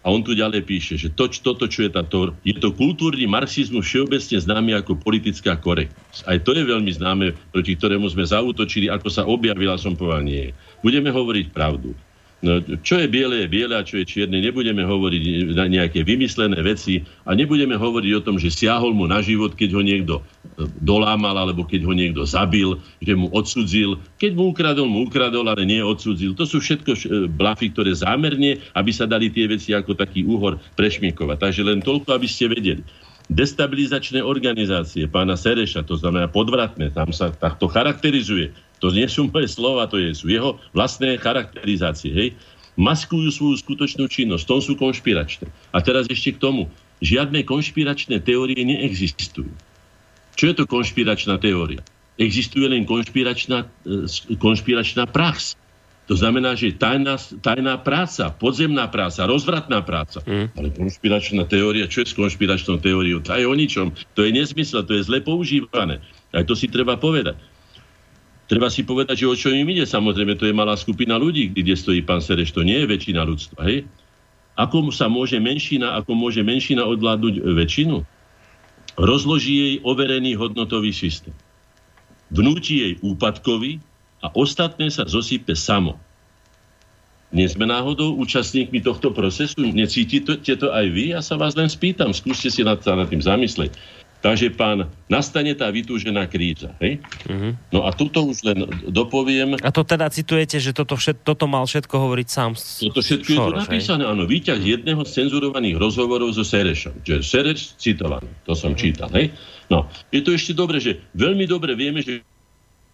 A on tu ďalej píše, že to, toto, čo je táto, je to kultúrny marxizmus všeobecne známy ako politická korektnosť. Aj to je veľmi známe, proti ktorému sme zautočili, ako sa objavila, som povedal, nie. Budeme hovoriť pravdu. No, čo je biele, je biele a čo je čierne. Nebudeme hovoriť na nejaké vymyslené veci a nebudeme hovoriť o tom, že siahol mu na život, keď ho niekto e, dolámal alebo keď ho niekto zabil, že mu odsudzil. Keď mu ukradol, mu ukradol, ale nie odsudzil. To sú všetko e, blafy, ktoré zámerne, aby sa dali tie veci ako taký úhor prešmikovať. Takže len toľko, aby ste vedeli destabilizačné organizácie pána Sereša, to znamená podvratné, tam sa takto charakterizuje. To nie sú moje slova, to je, sú jeho vlastné charakterizácie. Hej? Maskujú svoju skutočnú činnosť, tom sú konšpiračné. A teraz ešte k tomu. Žiadne konšpiračné teórie neexistujú. Čo je to konšpiračná teória? Existuje len konšpiračná, e, konšpiračná prax. To znamená, že tajná, tajná práca, podzemná práca, rozvratná práca. Mm. Ale konšpiračná teória, čo je s konšpiračnou teóriou? To je o ničom. To je nezmysel, to je zle používané. Aj to si treba povedať. Treba si povedať, že o čo im ide. Samozrejme, to je malá skupina ľudí, kde stojí pán Sereš. To nie je väčšina ľudstva. Hej? Ako sa môže menšina, ako môže menšina odvládnuť väčšinu? Rozloží jej overený hodnotový systém. Vnúti jej úpadkový, a ostatné sa zosype samo. Nie sme náhodou účastníkmi tohto procesu? Necítite to aj vy? Ja sa vás len spýtam, skúste si nad, nad tým zamyslieť. Takže pán, nastane tá vytúžená kríza. Hej? Uh-huh. No a tuto už len dopoviem. A to teda citujete, že toto, všet, toto mal všetko hovoriť sám Toto všetko Šoroš, je tu napísané, hej? áno. Výťah jedného z cenzurovaných rozhovorov so Serešom. Čiže Sereš citovaný, to som uh-huh. čítal. Hej? No, je to ešte dobre, že veľmi dobre vieme, že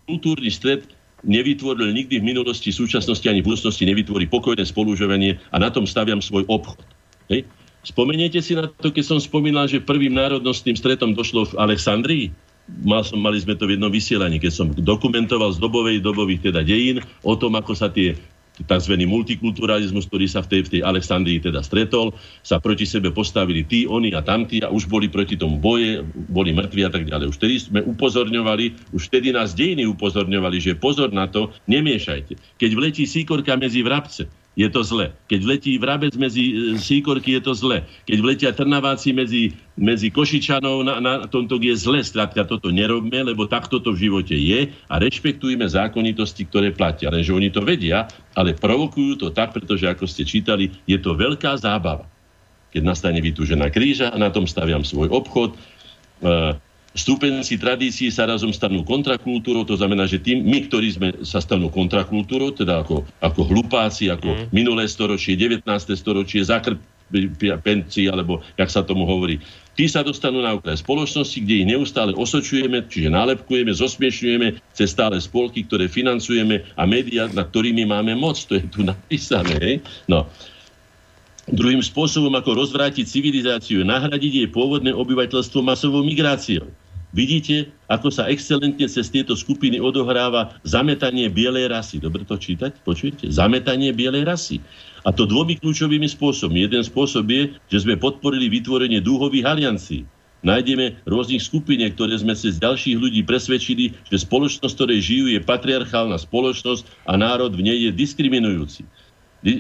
kultúrny stred nevytvoril nikdy v minulosti, súčasnosti ani v budúcnosti nevytvorí pokojné spolužovanie a na tom staviam svoj obchod. Hej. Spomeniete si na to, keď som spomínal, že prvým národnostným stretom došlo v Alexandrii? Mal som, mali sme to v jednom vysielaní, keď som dokumentoval z dobovej, dobových teda dejín o tom, ako sa tie tzv. multikulturalizmus, ktorý sa v tej, v tej Alexandrii teda stretol, sa proti sebe postavili tí, oni a tamtí a už boli proti tomu boje, boli mŕtvi a tak ďalej. Už vtedy sme upozorňovali, už vtedy nás dejiny upozorňovali, že pozor na to, nemiešajte. Keď vletí síkorka medzi vrabce, je to zle. Keď letí vrabec medzi e, síkorky, je to zle. Keď vletia trnaváci medzi, medzi Košičanov, na, na tomto je zle. Skrátka, toto nerobme, lebo takto to v živote je a rešpektujme zákonitosti, ktoré platia. Lenže oni to vedia, ale provokujú to tak, pretože ako ste čítali, je to veľká zábava. Keď nastane vytúžená kríža na tom staviam svoj obchod, e, Stúpenci tradícií sa razom stanú kontrakultúrou, to znamená, že tým, my, ktorí sme sa stanú kontrakultúrou, teda ako, ako hlupáci, ako mm. minulé storočie, 19. storočie, zakrpenci, alebo jak sa tomu hovorí. Tí sa dostanú na okraj spoločnosti, kde ich neustále osočujeme, čiže nálepkujeme, zosmiešňujeme cez stále spolky, ktoré financujeme a médiá, na ktorými máme moc. To je tu napísané. Hej? No. Druhým spôsobom, ako rozvrátiť civilizáciu, nahradiť jej pôvodné obyvateľstvo masovou migráciou. Vidíte, ako sa excelentne cez tieto skupiny odohráva zametanie bielej rasy. Dobre to čítať? Počujete? Zametanie bielej rasy. A to dvomi kľúčovými spôsobmi. Jeden spôsob je, že sme podporili vytvorenie dúhových aliancií. Nájdeme rôznych skupine, ktoré sme cez ďalších ľudí presvedčili, že spoločnosť, ktorej žijú, je patriarchálna spoločnosť a národ v nej je diskriminujúci.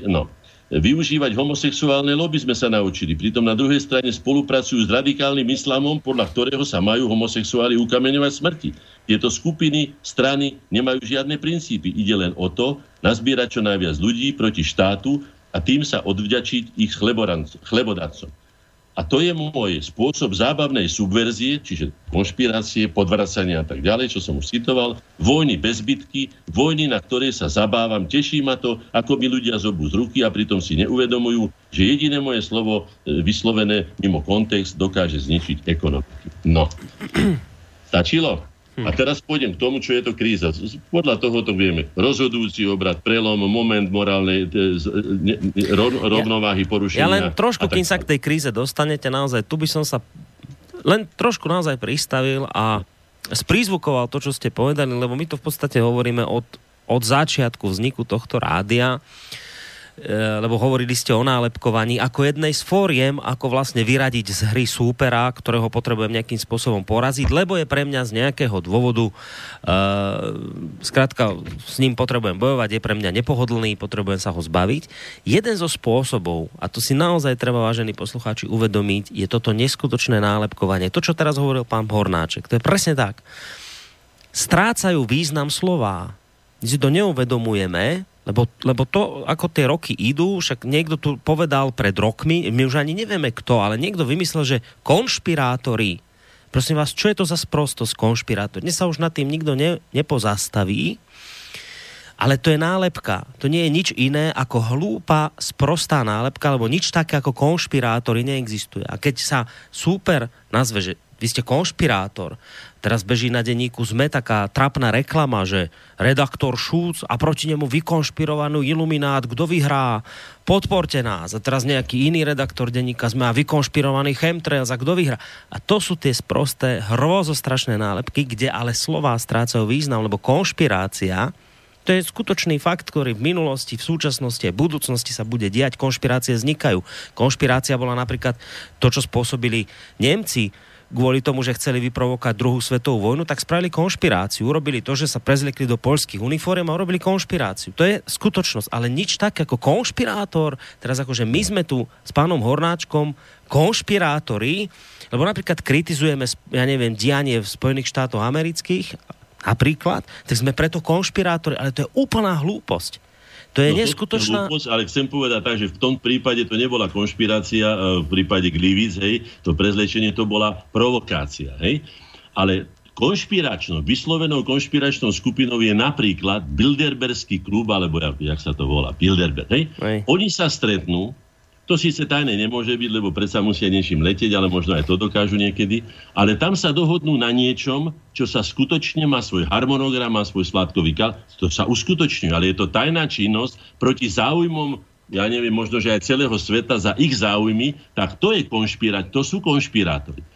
No, Využívať homosexuálne lobby sme sa naučili. Pritom na druhej strane spolupracujú s radikálnym islamom, podľa ktorého sa majú homosexuáli ukameňovať smrti. Tieto skupiny, strany nemajú žiadne princípy. Ide len o to, nazbierať čo najviac ľudí proti štátu a tým sa odvďačiť ich chlebodarcom. A to je môj spôsob zábavnej subverzie, čiže konšpirácie, podvracania a tak ďalej, čo som už citoval, vojny bez bitky, vojny, na ktoré sa zabávam, teší ma to, ako mi ľudia zobú z ruky a pritom si neuvedomujú, že jediné moje slovo e, vyslovené mimo kontext dokáže zničiť ekonomiku. No. Stačilo? A teraz pôjdem k tomu, čo je to kríza. Podľa toho to vieme. Rozhodujúci obrad, prelom, moment morálnej rovnováhy, porušenia. Ja len trošku, kým sa k tej kríze dostanete, naozaj, tu by som sa len trošku naozaj pristavil a sprízvukoval to, čo ste povedali, lebo my to v podstate hovoríme od, od začiatku vzniku tohto rádia lebo hovorili ste o nálepkovaní, ako jednej z fóriem, ako vlastne vyradiť z hry súpera, ktorého potrebujem nejakým spôsobom poraziť, lebo je pre mňa z nejakého dôvodu, uh, skrátka, s ním potrebujem bojovať, je pre mňa nepohodlný, potrebujem sa ho zbaviť. Jeden zo spôsobov, a to si naozaj treba, vážení poslucháči, uvedomiť, je toto neskutočné nálepkovanie. To, čo teraz hovoril pán Hornáček, to je presne tak. Strácajú význam slová. My si to neuvedomujeme, lebo, lebo to, ako tie roky idú, však niekto tu povedal pred rokmi, my už ani nevieme kto, ale niekto vymyslel, že konšpirátori, prosím vás, čo je to za sprostosť konšpirátor? Dnes sa už nad tým nikto ne, nepozastaví, ale to je nálepka. To nie je nič iné ako hlúpa, sprostá nálepka, lebo nič také ako konšpirátory neexistuje. A keď sa super nazve, že vy ste konšpirátor. Teraz beží na denníku ZME taká trapná reklama, že redaktor Šúc a proti nemu vykonšpirovanú iluminát, kto vyhrá, podporte nás. A teraz nejaký iný redaktor denníka ZME a vykonšpirovaný chemtrails a kto vyhrá. A to sú tie sprosté, hrozostrašné nálepky, kde ale slová strácajú význam, lebo konšpirácia, to je skutočný fakt, ktorý v minulosti, v súčasnosti v budúcnosti sa bude diať. Konšpirácie vznikajú. Konšpirácia bola napríklad to, čo spôsobili Nemci kvôli tomu, že chceli vyprovokať druhú svetovú vojnu, tak spravili konšpiráciu. Urobili to, že sa prezliekli do poľských uniform a urobili konšpiráciu. To je skutočnosť, ale nič tak ako konšpirátor, teraz akože my sme tu s pánom Hornáčkom konšpirátori, lebo napríklad kritizujeme, ja neviem, dianie v Spojených štátoch amerických, napríklad, tak sme preto konšpirátori, ale to je úplná hlúposť. To je no, neskutočná... To, ale chcem povedať tak, že v tom prípade to nebola konšpirácia, e, v prípade Glivic, hej, to prezlečenie to bola provokácia, hej. Ale konšpiračnou, vyslovenou konšpiračnou skupinou je napríklad Bilderberský klub, alebo jak, jak sa to volá, Bilderberg, hej? hej. Oni sa stretnú, to síce tajné nemôže byť, lebo predsa musia niečím letieť, ale možno aj to dokážu niekedy. Ale tam sa dohodnú na niečom, čo sa skutočne má svoj harmonogram, má svoj sládkový kal. To sa uskutočňuje, ale je to tajná činnosť proti záujmom ja neviem, možno, že aj celého sveta za ich záujmy, tak to je konšpirát, to sú konšpirátori.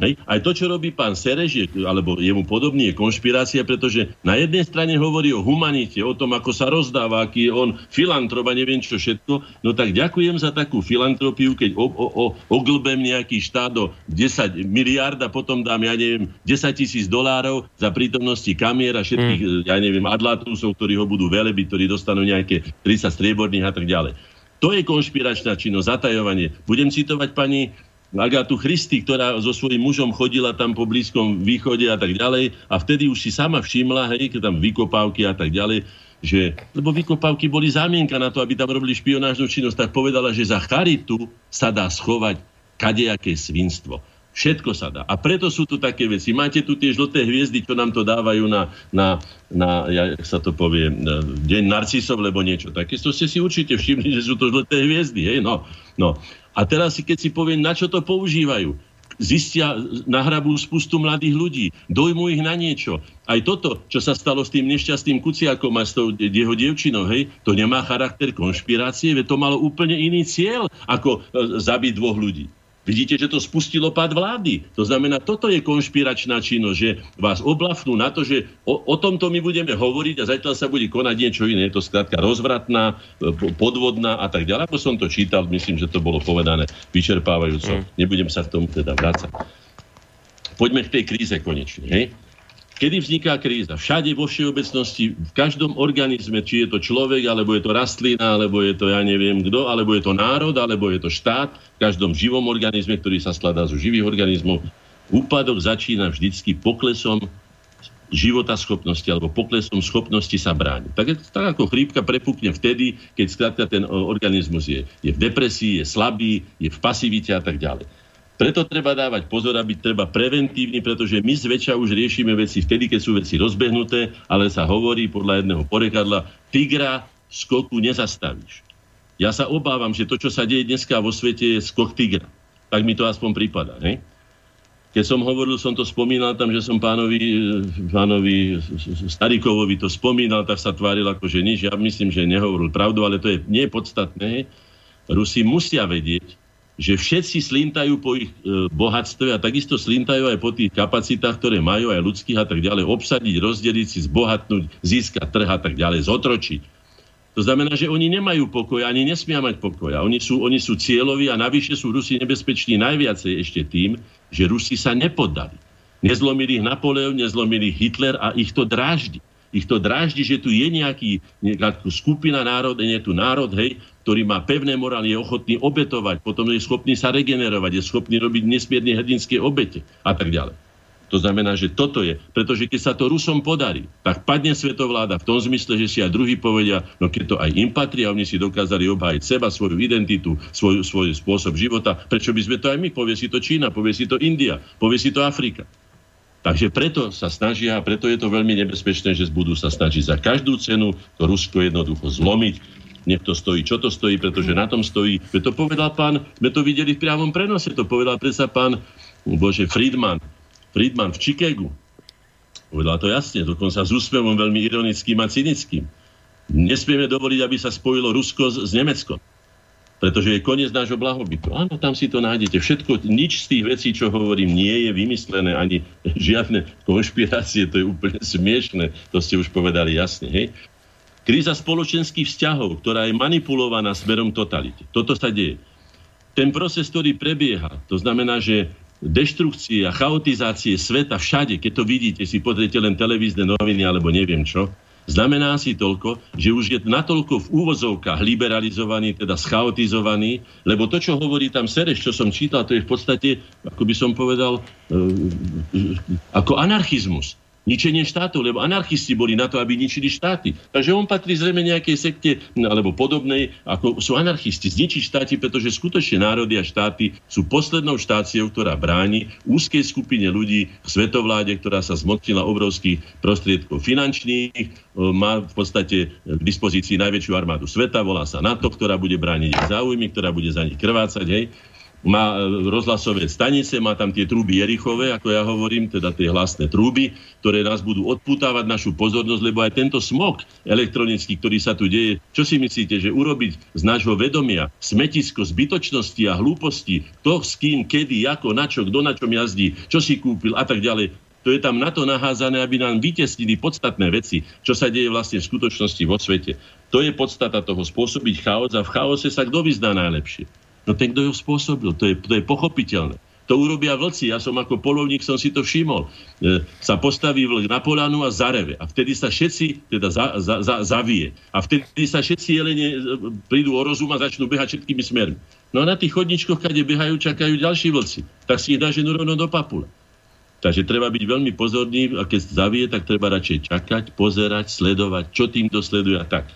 Hej. Aj to, čo robí pán Sereš, je, alebo jemu podobný, je konšpirácia, pretože na jednej strane hovorí o humanite, o tom, ako sa rozdáva, aký je on filantrop a neviem čo všetko. No tak ďakujem za takú filantropiu, keď o, o, o, oglbem nejaký štát do 10 miliard a potom dám, ja neviem, 10 tisíc dolárov za prítomnosti kamier a všetkých, mm. ja neviem, adlatusov, ktorí ho budú velebiť, ktorí dostanú nejaké 30 strieborných a tak ďalej. To je konšpiračná činnosť, zatajovanie. Budem citovať pani Agátu Christy, ktorá so svojím mužom chodila tam po Blízkom východe a tak ďalej a vtedy už si sama všimla, hej, keď tam vykopávky a tak ďalej, že, lebo vykopávky boli zámienka na to, aby tam robili špionážnu činnosť, tak povedala, že za charitu sa dá schovať kadejaké svinstvo. Všetko sa dá. A preto sú tu také veci. Máte tu tie žlté hviezdy, čo nám to dávajú na, na, na ja, sa to povie, na deň narcisov, lebo niečo také. Ste si určite všimli, že sú to žlté hviezdy. Hej? No, no. A teraz, keď si poviem, na čo to používajú, zistia, nahrabú spustu mladých ľudí, dojmu ich na niečo. Aj toto, čo sa stalo s tým nešťastným Kuciakom a s tou jeho dievčinou, hej, to nemá charakter konšpirácie, veď to malo úplne iný cieľ, ako e, zabiť dvoch ľudí. Vidíte, že to spustilo pád vlády. To znamená, toto je konšpiračná činnosť, že vás oblafnú na to, že o, o tomto my budeme hovoriť a zatiaľ sa bude konať niečo iné. Je to skrátka rozvratná, e, podvodná a tak ďalej. Ako som to čítal, myslím, že to bolo povedané vyčerpávajúco. Mm. Nebudem sa k tomu teda vrácať. Poďme k tej kríze konečne. Hej? Kedy vzniká kríza? Všade vo všeobecnosti, v každom organizme, či je to človek, alebo je to rastlina, alebo je to ja neviem kto, alebo je to národ, alebo je to štát, v každom živom organizme, ktorý sa skladá zo živých organizmov, úpadok začína vždycky poklesom života schopnosti alebo poklesom schopnosti sa brániť. Tak, tak ako chrípka prepukne vtedy, keď skrátka ten organizmus je, je v depresii, je slabý, je v pasivite a tak ďalej. Preto treba dávať pozor a byť treba preventívny, pretože my zväčša už riešime veci vtedy, keď sú veci rozbehnuté, ale sa hovorí podľa jedného porekadla, tigra skoku nezastavíš. Ja sa obávam, že to, čo sa deje dneska vo svete, je skok tigra. Tak mi to aspoň prípada. Ne? Keď som hovoril, som to spomínal tam, že som pánovi, pánovi Starikovovi to spomínal, tak sa tváril ako, že nič. Ja myslím, že nehovoril pravdu, ale to je nie podstatné. Rusi musia vedieť, že všetci slintajú po ich e, bohatstve a takisto slintajú aj po tých kapacitách, ktoré majú aj ľudských a tak ďalej, obsadiť, rozdeliť si, zbohatnúť, získať trh a tak ďalej, zotročiť. To znamená, že oni nemajú pokoj, ani nesmia mať pokoj. A oni sú, oni sú cieľoví a navyše sú Rusi nebezpeční najviacej ešte tým, že Rusi sa nepodali. Nezlomili ich Napoleon, nezlomili Hitler a ich to dráždi. Ich to dráždi, že tu je nejaký, nejaká skupina národ, nie tu národ, hej, ktorý má pevné morály, je ochotný obetovať, potom je schopný sa regenerovať, je schopný robiť nesmierne hrdinské obete a tak ďalej. To znamená, že toto je. Pretože keď sa to Rusom podarí, tak padne svetovláda v tom zmysle, že si aj druhý povedia, no keď to aj im patrí a oni si dokázali obhájiť seba, svoju identitu, svoj, svoj spôsob života, prečo by sme to aj my? Povie si to Čína, povie si to India, povie si to Afrika. Takže preto sa snažia, preto je to veľmi nebezpečné, že budú sa snažiť za každú cenu to Rusko jednoducho zlomiť. Nech to stojí, čo to stojí, pretože na tom stojí. To povedal pán, sme to videli v priamom prenose, to povedal predsa pán Bože Friedman, Friedman v Chicagu. Povedal to jasne, dokonca s úspevom veľmi ironickým a cynickým. Nesmieme dovoliť, aby sa spojilo Rusko s, s Nemeckom. Pretože je koniec nášho blahobytu. Áno, tam si to nájdete. Všetko, nič z tých vecí, čo hovorím, nie je vymyslené, ani žiadne konšpirácie, to je úplne smiešne. To ste už povedali jasne. Hej? Kríza spoločenských vzťahov, ktorá je manipulovaná smerom totality. Toto sa deje. Ten proces, ktorý prebieha, to znamená, že deštrukcie a chaotizácie sveta všade, keď to vidíte, si pozriete len televízne noviny alebo neviem čo, znamená si toľko, že už je natoľko v úvozovkách liberalizovaný, teda schaotizovaný, lebo to, čo hovorí tam Sereš, čo som čítal, to je v podstate, ako by som povedal, e, e, ako anarchizmus ničenie štátov, lebo anarchisti boli na to, aby ničili štáty. Takže on patrí zrejme nejakej sekte alebo podobnej, ako sú anarchisti, zničiť štáty, pretože skutočne národy a štáty sú poslednou štáciou, ktorá bráni úzkej skupine ľudí v svetovláde, ktorá sa zmocnila obrovských prostriedkov finančných, e, má v podstate k dispozícii najväčšiu armádu sveta, volá sa NATO, ktorá bude brániť záujmy, ktorá bude za nich krvácať, hej má e, rozhlasové stanice, má tam tie trúby Jerichové, ako ja hovorím, teda tie hlasné trúby, ktoré nás budú odputávať našu pozornosť, lebo aj tento smog elektronický, ktorý sa tu deje, čo si myslíte, že urobiť z nášho vedomia smetisko zbytočnosti a hlúposti, kto s kým, kedy, ako, na čo, kto na čom jazdí, čo si kúpil a tak ďalej, to je tam na to naházané, aby nám vytesnili podstatné veci, čo sa deje vlastne v skutočnosti vo svete. To je podstata toho spôsobiť chaos a v chaose sa kto vyzná najlepšie. No ten, kto ho spôsobil, to je, to je pochopiteľné. To urobia vlci. Ja som ako polovník som si to všimol. E, sa postaví vlk na polánu a zareve. A vtedy sa všetci, teda za, za, za, zavie. A vtedy sa všetci jelene e, prídu o rozum a začnú behať všetkými smermi. No a na tých chodničkoch, kde behajú, čakajú ďalší vlci. Tak si ich daženú rovno do papule. Takže treba byť veľmi pozorný a keď zavie, tak treba radšej čakať, pozerať, sledovať, čo týmto sleduje a tak.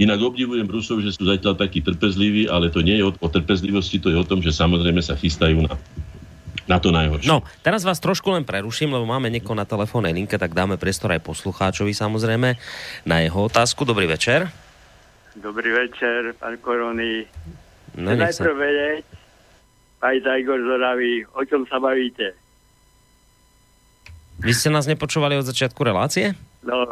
Inak obdivujem Rusov, že sú zatiaľ takí trpezliví, ale to nie je o, o trpezlivosti, to je o tom, že samozrejme sa chystajú na na to najhoršie. No, teraz vás trošku len preruším, lebo máme niekoho na telefónnej linke, tak dáme priestor aj poslucháčovi samozrejme na jeho otázku. Dobrý večer. Dobrý večer, pán Korony. No, najprv vedieť, aj Igor Zoravý, o čom sa bavíte? Vy ste nás nepočúvali od začiatku relácie? No,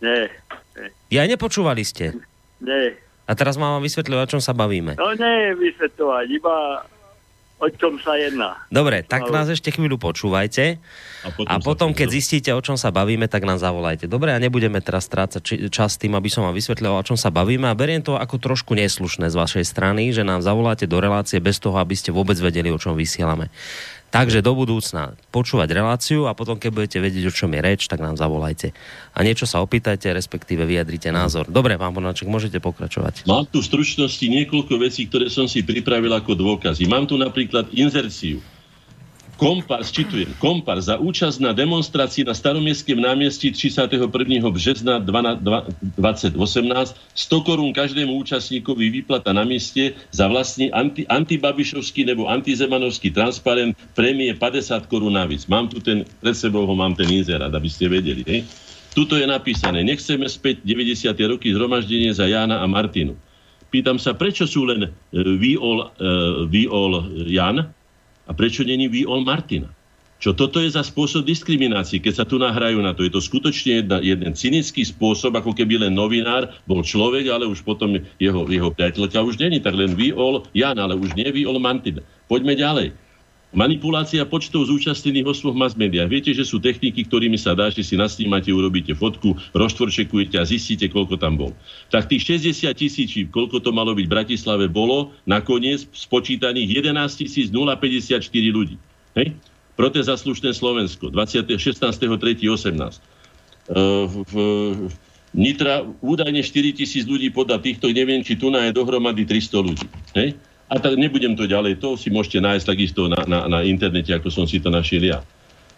nie. nie. Ja nepočúvali ste? Nie. A teraz mám vám vysvetľovať, o čom sa bavíme. No nie vysvetľovať, iba o čom sa jedná. Dobre, tak Ale... nás ešte chvíľu počúvajte. A potom, a potom keď zistíte, o čom sa bavíme, tak nám zavolajte. Dobre, a nebudeme teraz strácať čas tým, aby som vám vysvetlil, o čom sa bavíme. A beriem to ako trošku neslušné z vašej strany, že nám zavoláte do relácie bez toho, aby ste vôbec vedeli, o čom vysielame. Takže do budúcna počúvať reláciu a potom, keď budete vedieť, o čom je reč, tak nám zavolajte. A niečo sa opýtajte, respektíve vyjadrite názor. Dobre, pán Bonáček, môžete pokračovať. Mám tu v stručnosti niekoľko vecí, ktoré som si pripravil ako dôkazy. Mám tu napríklad inzerciu Kompars, citujem, Kompars za účasť na demonstrácii na staromiestském námestí 31. března 2018 100 korún každému účastníkovi vyplata na mieste za vlastný anti, antibabišovský nebo antizemanovský transparent prémie 50 korún navíc. Mám tu ten, pred sebou ho mám ten inzerát, aby ste vedeli. Hej? Tuto je napísané, nechceme späť 90. roky zhromaždenie za Jána a Martinu. Pýtam sa, prečo sú len uh, Viol, uh, Jan, a prečo není all Martina? Čo toto je za spôsob diskriminácie, keď sa tu nahrajú na to? Je to skutočne jedna, jeden cynický spôsob, ako keby len novinár bol človek, ale už potom jeho, jeho priateľka už není, tak len ví all Jan, ale už nie ví all Martina. Poďme ďalej. Manipulácia počtov zúčastnených osôb v mass médiách. Viete, že sú techniky, ktorými sa dá, že si nasnímate, urobíte fotku, roztvorčekujete a zistíte, koľko tam bol. Tak tých 60 tisíc, koľko to malo byť v Bratislave, bolo nakoniec spočítaných 11 054 ľudí. Hej? Protest za slušné Slovensko, 16.3.18. Uh, v, Nitra údajne 4 tisíc ľudí podľa týchto, neviem, či tu je dohromady 300 ľudí. Hej? A tak nebudem to ďalej, to si môžete nájsť takisto na, na, na internete, ako som si to našiel ja.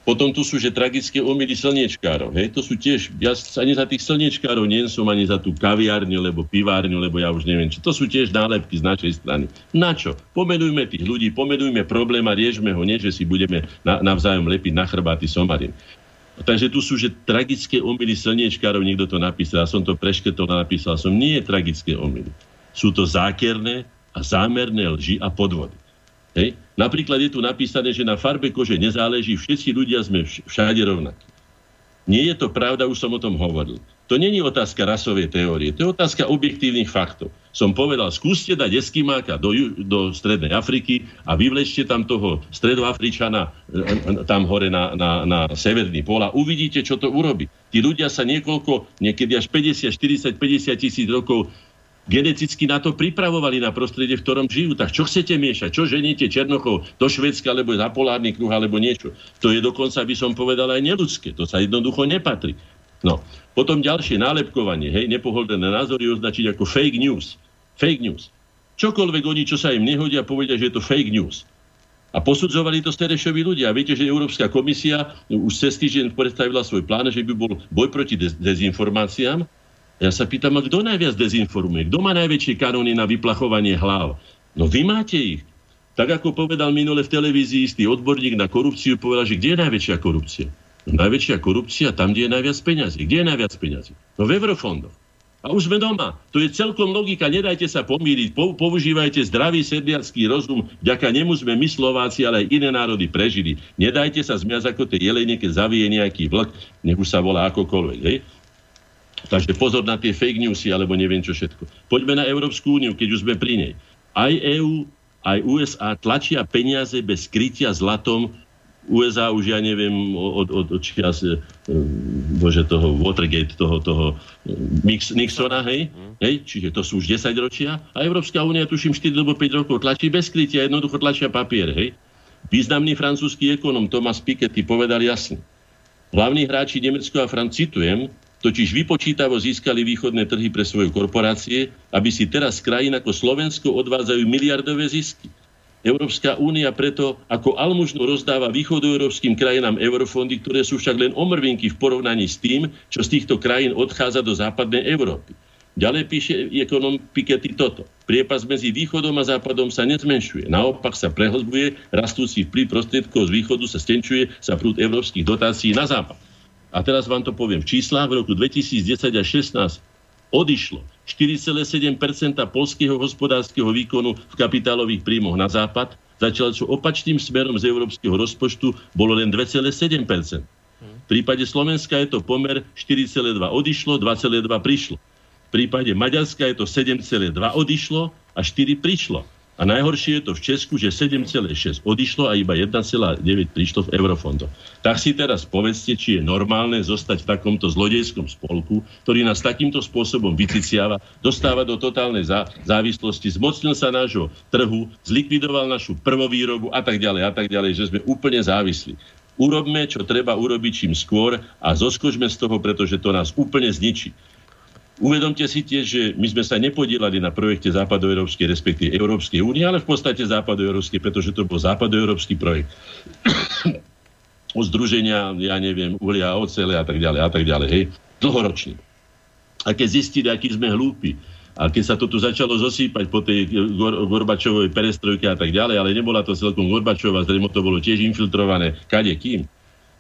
Potom tu sú, že tragické omily slniečkárov. Hej? To sú tiež, ja ani za tých slniečkárov nie som, ani za tú kaviárňu, lebo pivárňu, lebo ja už neviem, čo. To sú tiež nálepky z našej strany. Na čo? Pomenujme tých ľudí, pomenujme problém a riešme ho, nie že si budeme na, navzájom lepiť na chrbáty somarin. Takže tu sú, že tragické omily slniečkárov, niekto to napísal, ja som to preškrtol a napísal som, nie je tragické omily. Sú to zákerné, a zámerné lži a podvody. Hej. Napríklad je tu napísané, že na farbe kože nezáleží, všetci ľudia sme všade rovnakí. Nie je to pravda, už som o tom hovoril. To není otázka rasovej teórie, to je otázka objektívnych faktov. Som povedal, skúste dať Eskimáka do, do Strednej Afriky a vyvlečte tam toho Stredoafričana e, e, tam hore na, na, na Severný pol a uvidíte, čo to urobí. Tí ľudia sa niekoľko, niekedy až 50, 40, 50 tisíc rokov geneticky na to pripravovali na prostredie, v ktorom žijú. Tak čo chcete miešať? Čo ženíte Černochov do Švedska, alebo za polárny kruh, alebo niečo? To je dokonca, by som povedal, aj neludské. To sa jednoducho nepatrí. No. Potom ďalšie nálepkovanie, hej, nepohodlné názory označiť ako fake news. Fake news. Čokoľvek oni, čo sa im nehodia, povedia, že je to fake news. A posudzovali to Sterešovi ľudia. Viete, že Európska komisia už cez týždeň predstavila svoj plán, že by bol boj proti dezinformáciám ja sa pýtam, a kto najviac dezinformuje? Kto má najväčšie kanóny na vyplachovanie hlav? No vy máte ich. Tak ako povedal minule v televízii istý odborník na korupciu, povedal, že kde je najväčšia korupcia? No, najväčšia korupcia tam, kde je najviac peňazí. Kde je najviac peňazí? No v eurofondoch. A už sme doma. To je celkom logika, nedajte sa pomýliť, používajte zdravý sedliacký rozum, vďaka nemu sme my Slováci, ale aj iné národy prežili. Nedajte sa zmiať ako tie jelenie, keď zavie nejaký vlk, nech už sa volá akokoľvek. Hej? Takže pozor na tie fake newsy, alebo neviem čo všetko. Poďme na Európsku úniu, keď už sme pri nej. Aj EÚ, aj USA tlačia peniaze bez krytia zlatom USA už ja neviem od, od, od čias e, bože toho Watergate, toho, toho e, Mix, Nixona, hej? Mm. hej? Čiže to sú už 10 ročia a Európska únia tuším 4 alebo 5 rokov tlačí bez krytia, jednoducho tlačia papier, hej? Významný francúzsky ekonom Thomas Piketty povedal jasne. Hlavní hráči Nemecko a Franc, citujem, totiž vypočítavo získali východné trhy pre svoje korporácie, aby si teraz krajín ako Slovensko odvádzajú miliardové zisky. Európska únia preto ako almužnu rozdáva východoeurópskym krajinám eurofondy, ktoré sú však len omrvinky v porovnaní s tým, čo z týchto krajín odchádza do západnej Európy. Ďalej píše ekonom Piketty toto. Priepas medzi východom a západom sa nezmenšuje. Naopak sa prehlbuje, rastúci vplyv prostriedkov z východu sa stenčuje sa prúd európskych dotácií na západ a teraz vám to poviem, v číslach v roku 2010 a 16 odišlo 4,7% polského hospodárskeho výkonu v kapitálových príjmoch na západ, začalo čo opačným smerom z európskeho rozpočtu bolo len 2,7% V prípade Slovenska je to pomer 4,2 odišlo, 2,2 prišlo. V prípade Maďarska je to 7,2 odišlo a 4 prišlo. A najhoršie je to v Česku, že 7,6 odišlo a iba 1,9 prišlo v eurofondoch. Tak si teraz povedzte, či je normálne zostať v takomto zlodejskom spolku, ktorý nás takýmto spôsobom vyciciava, dostáva do totálnej zá, závislosti, zmocnil sa nášho trhu, zlikvidoval našu prvovýrobu a tak ďalej a tak ďalej, že sme úplne závislí. Urobme, čo treba urobiť čím skôr a zoskočme z toho, pretože to nás úplne zničí. Uvedomte si tiež, že my sme sa nepodielali na projekte Západoeurópskej, respektíve Európskej únie, ale v podstate Západoeurópskej, pretože to bol Západoeurópsky projekt. o združenia, ja neviem, uhlia, ocele a tak ďalej a tak ďalej, hej, dlhoročný. A keď zistili, aký sme hlúpi, a keď sa to tu začalo zosýpať po tej Gor- Gorbačovej perestrojke a tak ďalej, ale nebola to celkom Gorbačová, zrejme to bolo tiež infiltrované kade kým.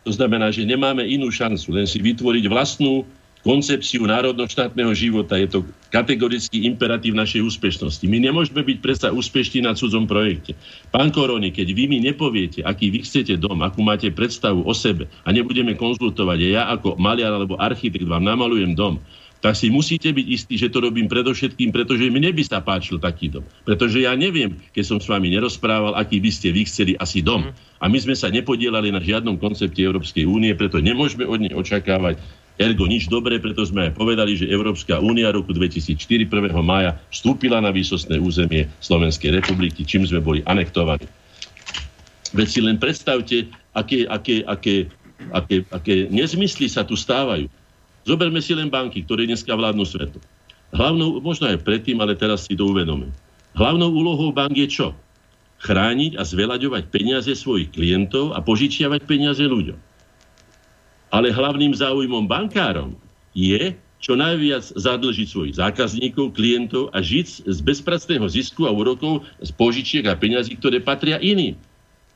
To znamená, že nemáme inú šancu, len si vytvoriť vlastnú koncepciu národno-štátneho života. Je to kategorický imperatív našej úspešnosti. My nemôžeme byť predsa úspešní na cudzom projekte. Pán Korony, keď vy mi nepoviete, aký vy chcete dom, akú máte predstavu o sebe a nebudeme konzultovať, ja ako maliar alebo architekt vám namalujem dom, tak si musíte byť istí, že to robím predovšetkým, pretože mne by sa páčil taký dom. Pretože ja neviem, keď som s vami nerozprával, aký by ste vy chceli asi dom. A my sme sa nepodielali na žiadnom koncepte Európskej únie, preto nemôžeme od nej očakávať ergo nič dobré, preto sme aj povedali, že Európska únia roku 2004 1. mája vstúpila na výsostné územie Slovenskej republiky, čím sme boli anektovaní. Veď si len predstavte, aké, aké, aké, aké, aké nezmysly sa tu stávajú. Zoberme si len banky, ktoré dneska vládnu svetu. Hlavnou, možno aj predtým, ale teraz si to uvedome. Hlavnou úlohou bank je čo? Chrániť a zveľaďovať peniaze svojich klientov a požičiavať peniaze ľuďom. Ale hlavným záujmom bankárom je čo najviac zadlžiť svojich zákazníkov, klientov a žiť z bezpracného zisku a úrokov z požičiek a peňazí, ktoré patria iným.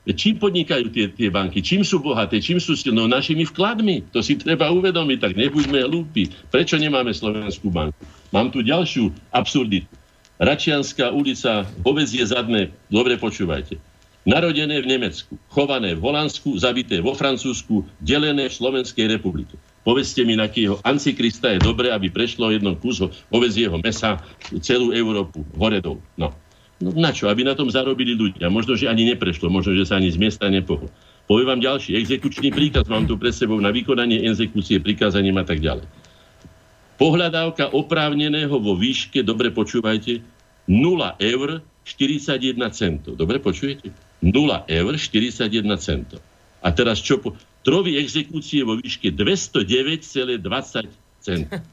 Čím podnikajú tie, tie banky? Čím sú bohaté? Čím sú silné? No našimi vkladmi. To si treba uvedomiť, tak nebuďme hlúpi. Prečo nemáme Slovenskú banku? Mám tu ďalšiu absurditu. Račianská ulica, hovedzie zadné, dobre počúvajte. Narodené v Nemecku, chované v Holandsku, zabité vo Francúzsku, delené v Slovenskej republike. Povedzte mi, na akého antikrista je dobré, aby prešlo jedno kus hovedzieho mesa celú Európu hore dolu. No. No na čo? Aby na tom zarobili ľudia. Možno, že ani neprešlo, možno, že sa ani z miesta nepohol. Poviem vám ďalší. Exekučný príkaz mám tu pred sebou na vykonanie exekúcie, prikázaním a tak ďalej. Pohľadávka oprávneného vo výške, dobre počúvajte, 0 eur 41 centov. Dobre počujete? 0 eur 41 centov. A teraz čo? Po... Trovy exekúcie vo výške 209,20 centov.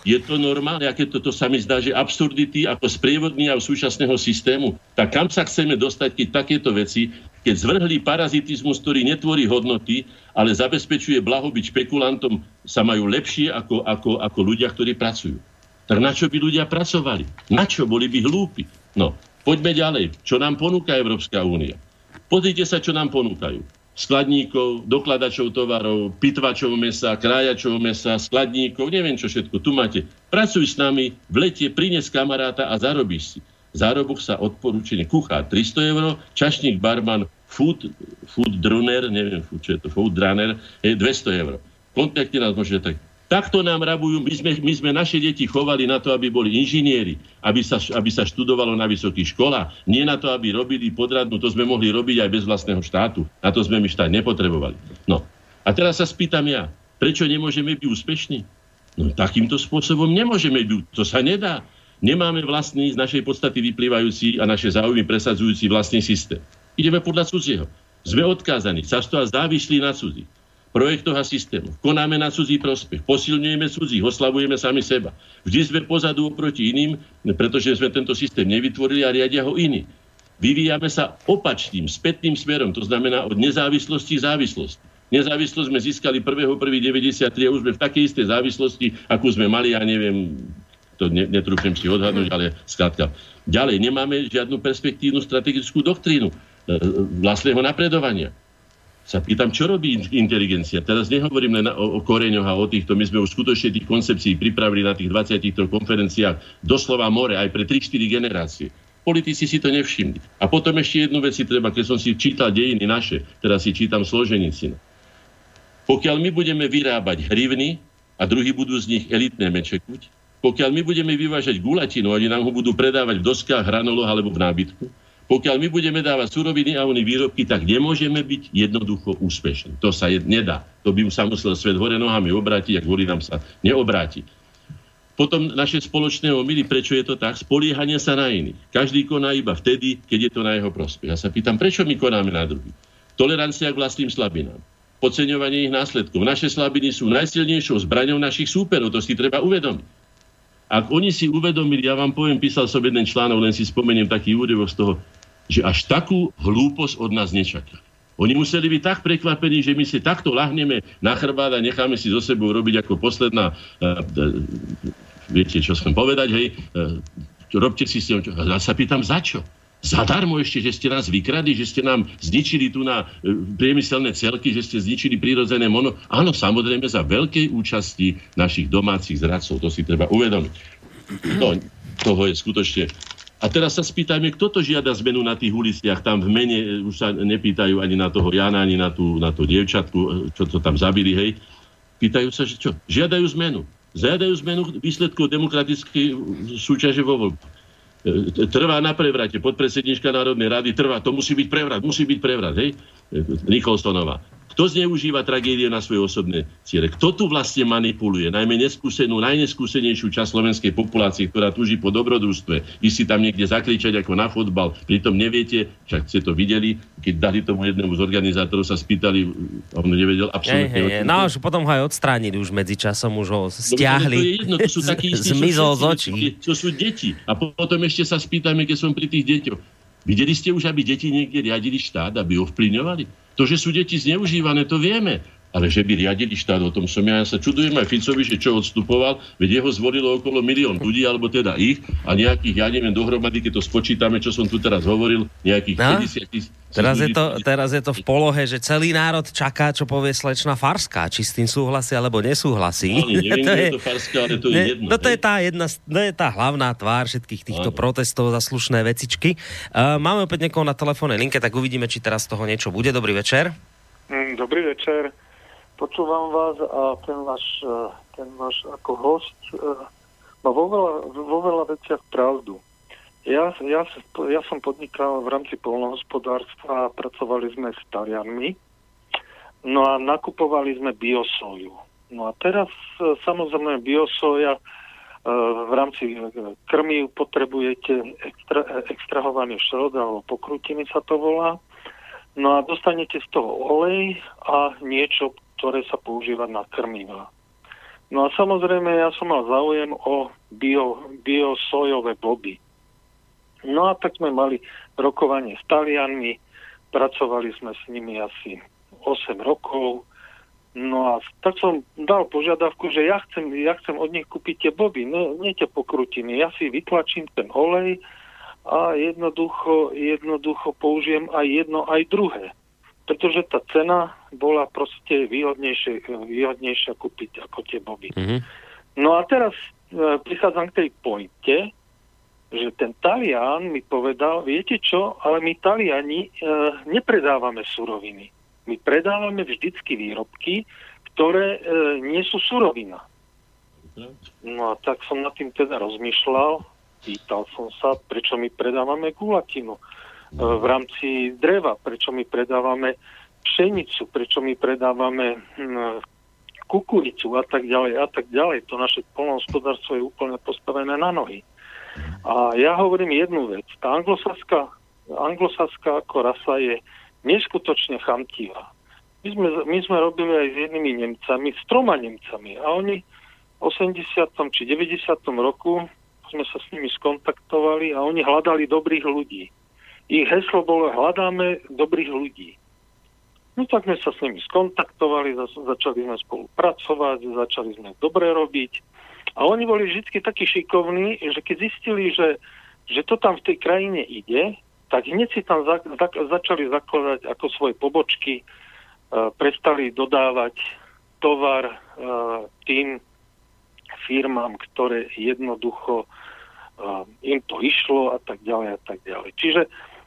Je to normálne, aké toto sa mi zdá, že absurdity ako sprievodný a súčasného systému. Tak kam sa chceme dostať, keď takéto veci, keď zvrhlý parazitizmus, ktorý netvorí hodnoty, ale zabezpečuje blahobyt špekulantom, sa majú lepšie ako, ako, ako ľudia, ktorí pracujú. Tak na čo by ľudia pracovali? Na čo? Boli by hlúpi. No, poďme ďalej. Čo nám ponúka Európska únia? Pozrite sa, čo nám ponúkajú skladníkov, dokladačov tovarov, pitvačov mesa, krájačov mesa, skladníkov, neviem čo všetko. Tu máte. Pracuj s nami, v lete prines kamaráta a zarobíš si. Zárobok sa odporúčenie kuchár 300 eur, čašník barman food, food drunner, neviem, čo je to, food drunner, je 200 eur. Kontakte nás môžete tak Takto nám rabujú, my sme, my sme naše deti chovali na to, aby boli inžinieri, aby sa, aby sa študovalo na vysokých školách, nie na to, aby robili podradnú, to sme mohli robiť aj bez vlastného štátu. Na to sme my štát nepotrebovali. No. A teraz sa spýtam ja, prečo nemôžeme byť úspešní? No takýmto spôsobom nemôžeme byť, to sa nedá. Nemáme vlastný, z našej podstaty vyplývajúci a naše záujmy presadzujúci vlastný systém. Ideme podľa cudzieho. Sme odkázaní, často a závislí na cudzích projektoch a systémoch. Konáme na cudzí prospech, posilňujeme cudzích, oslavujeme sami seba. Vždy sme pozadu oproti iným, pretože sme tento systém nevytvorili a riadia ho iní. Vyvíjame sa opačným, spätným smerom, to znamená od nezávislosti k závislosti. Nezávislosť sme získali 1.1.93 a už sme v takej istej závislosti, akú sme mali, ja neviem, to netrúfem si odhadnúť, ale skrátka. Ďalej, nemáme žiadnu perspektívnu strategickú doktrínu e, e, vlastného napredovania sa pýtam, čo robí inteligencia. Teraz nehovorím len o, o koreňoch a o týchto. My sme už skutočne tých koncepcií pripravili na tých 23 konferenciách doslova more aj pre 3-4 generácie. Politici si to nevšimli. A potom ešte jednu vec si treba, keď som si čítal dejiny naše, teraz si čítam Složenici. Pokiaľ my budeme vyrábať hrivny a druhý budú z nich elitné mečekuť, pokiaľ my budeme vyvážať gulatinu, oni nám ho budú predávať v doskách, hranoloch alebo v nábytku, pokiaľ my budeme dávať suroviny a oni výrobky, tak nemôžeme byť jednoducho úspešní. To sa jed, nedá. To by sa musel svet hore nohami obrátiť a kvôli nám sa neobráti. Potom naše spoločné omily, prečo je to tak? Spoliehanie sa na iných. Každý koná iba vtedy, keď je to na jeho prospech. Ja sa pýtam, prečo my konáme na druhý? Tolerancia k vlastným slabinám. Podceňovanie ich následkov. Naše slabiny sú najsilnejšou zbraňou našich súperov, to si treba uvedomiť. Ak oni si uvedomili, ja vám poviem, písal som jeden článok, len si spomeniem taký úryvok z toho, že až takú hlúposť od nás nečakali. Oni museli byť tak prekvapení, že my si takto lahneme na chrbát a necháme si zo sebou robiť ako posledná, uh, uh, viete, čo som povedať, hej, uh, robte si s tým, ja sa pýtam, za čo? Zadarmo ešte, že ste nás vykradli, že ste nám zničili tu na e, priemyselné celky, že ste zničili prírodzené mono. Áno, samozrejme za veľkej účasti našich domácich zradcov. To si treba uvedomiť. To, toho je skutočne a teraz sa spýtajme, kto to žiada zmenu na tých uliciach. Tam v mene e, už sa nepýtajú ani na toho Jana, ani na tú, na tú dievčatku, e, čo to tam zabili, hej. Pýtajú sa, že čo? Žiadajú zmenu. Žiadajú zmenu výsledkov demokratickej súťaže vo voľbách. E, trvá na prevrate, podpredsednička Národnej rady trvá, to musí byť prevrat, musí byť prevrat, hej? Nicholsonová. Kto zneužíva tragédie na svoje osobné ciele? Kto tu vlastne manipuluje? Najmä neskúsenú, najneskúsenejšiu časť slovenskej populácie, ktorá túži po dobrodružstve. Vy si tam niekde zakričať ako na fotbal. Pritom neviete, však ste to videli, keď dali tomu jednému z organizátorov, sa spýtali, on nevedel absolútne. Hey, hey, no už potom ho aj odstránili, už medzi časom už ho stiahli. No, to je jedno, to sú takí istí, Zmizol z očí. To sú deti. A potom ešte sa spýtame, keď som pri tých deťoch. Videli ste už, aby deti niekde riadili štát, aby ovplyvňovali? To, že sú deti zneužívané, to vieme. Ale že by riadili štát, o tom som ja, ja sa čudujem aj Ficovi, že čo odstupoval, veď jeho zvolilo okolo milión ľudí, alebo teda ich, a nejakých, ja neviem, dohromady, keď to spočítame, čo som tu teraz hovoril, nejakých no? 50 tisíc. Teraz je, to, teraz je to v polohe, že celý národ čaká, čo povie slečna Farská, či s tým súhlasí alebo nesúhlasí. No, neviem, to je, je to Farská, ale to ne, je jedno. No to je tá jedna, to je tá hlavná tvár všetkých týchto Áno. protestov za slušné vecičky. Uh, máme opäť niekoho na telefónnej linke, tak uvidíme, či teraz z toho niečo bude. Dobrý večer. Mm, dobrý večer počúvam vás a ten váš, e, ten váš ako host e, má vo veľa, vo veľa veciach pravdu. Ja, ja, ja som podnikal v rámci polnohospodárstva a pracovali sme s Talianmi, no a nakupovali sme biosoju. No a teraz e, samozrejme biosoja v rámci krmiv potrebujete extra, extrahovaný šrod alebo pokrutiny sa to volá. No a dostanete z toho olej a niečo ktoré sa používa na krmiva. No a samozrejme ja som mal záujem o bio, biosojové boby. No a tak sme mali rokovanie s Talianmi, pracovali sme s nimi asi 8 rokov, No a tak som dal požiadavku, že ja chcem, ja chcem od nich kúpiť tie boby, ne, nie tie pokrutiny. Ja si vytlačím ten olej a jednoducho, jednoducho použijem aj jedno, aj druhé pretože tá cena bola proste výhodnejšia, výhodnejšia kúpiť ako tie boby. Mm-hmm. No a teraz e, prichádzam k tej pointe, že ten Talian mi povedal, viete čo, ale my Taliani e, nepredávame suroviny. My predávame vždycky výrobky, ktoré e, nie sú surovina. No a tak som nad tým teda rozmýšľal, pýtal som sa, prečo my predávame gulatinu v rámci dreva, prečo my predávame pšenicu, prečo my predávame hm, kukuricu a tak ďalej a tak ďalej. To naše polnohospodárstvo je úplne postavené na nohy. A ja hovorím jednu vec. Tá anglosaská, anglosaská ako rasa je neskutočne chamtivá. My sme, my sme robili aj s jednými Nemcami, s troma Nemcami a oni v 80. či 90. roku sme sa s nimi skontaktovali a oni hľadali dobrých ľudí ich heslo bolo hľadáme dobrých ľudí. No tak sme sa s nimi skontaktovali, začali sme spolupracovať, začali sme dobre robiť. A oni boli vždy takí šikovní, že keď zistili, že, že to tam v tej krajine ide, tak hneď si tam za, za, začali zakladať ako svoje pobočky, uh, prestali dodávať tovar uh, tým firmám, ktoré jednoducho uh, im to išlo a tak ďalej a tak ďalej. Čiže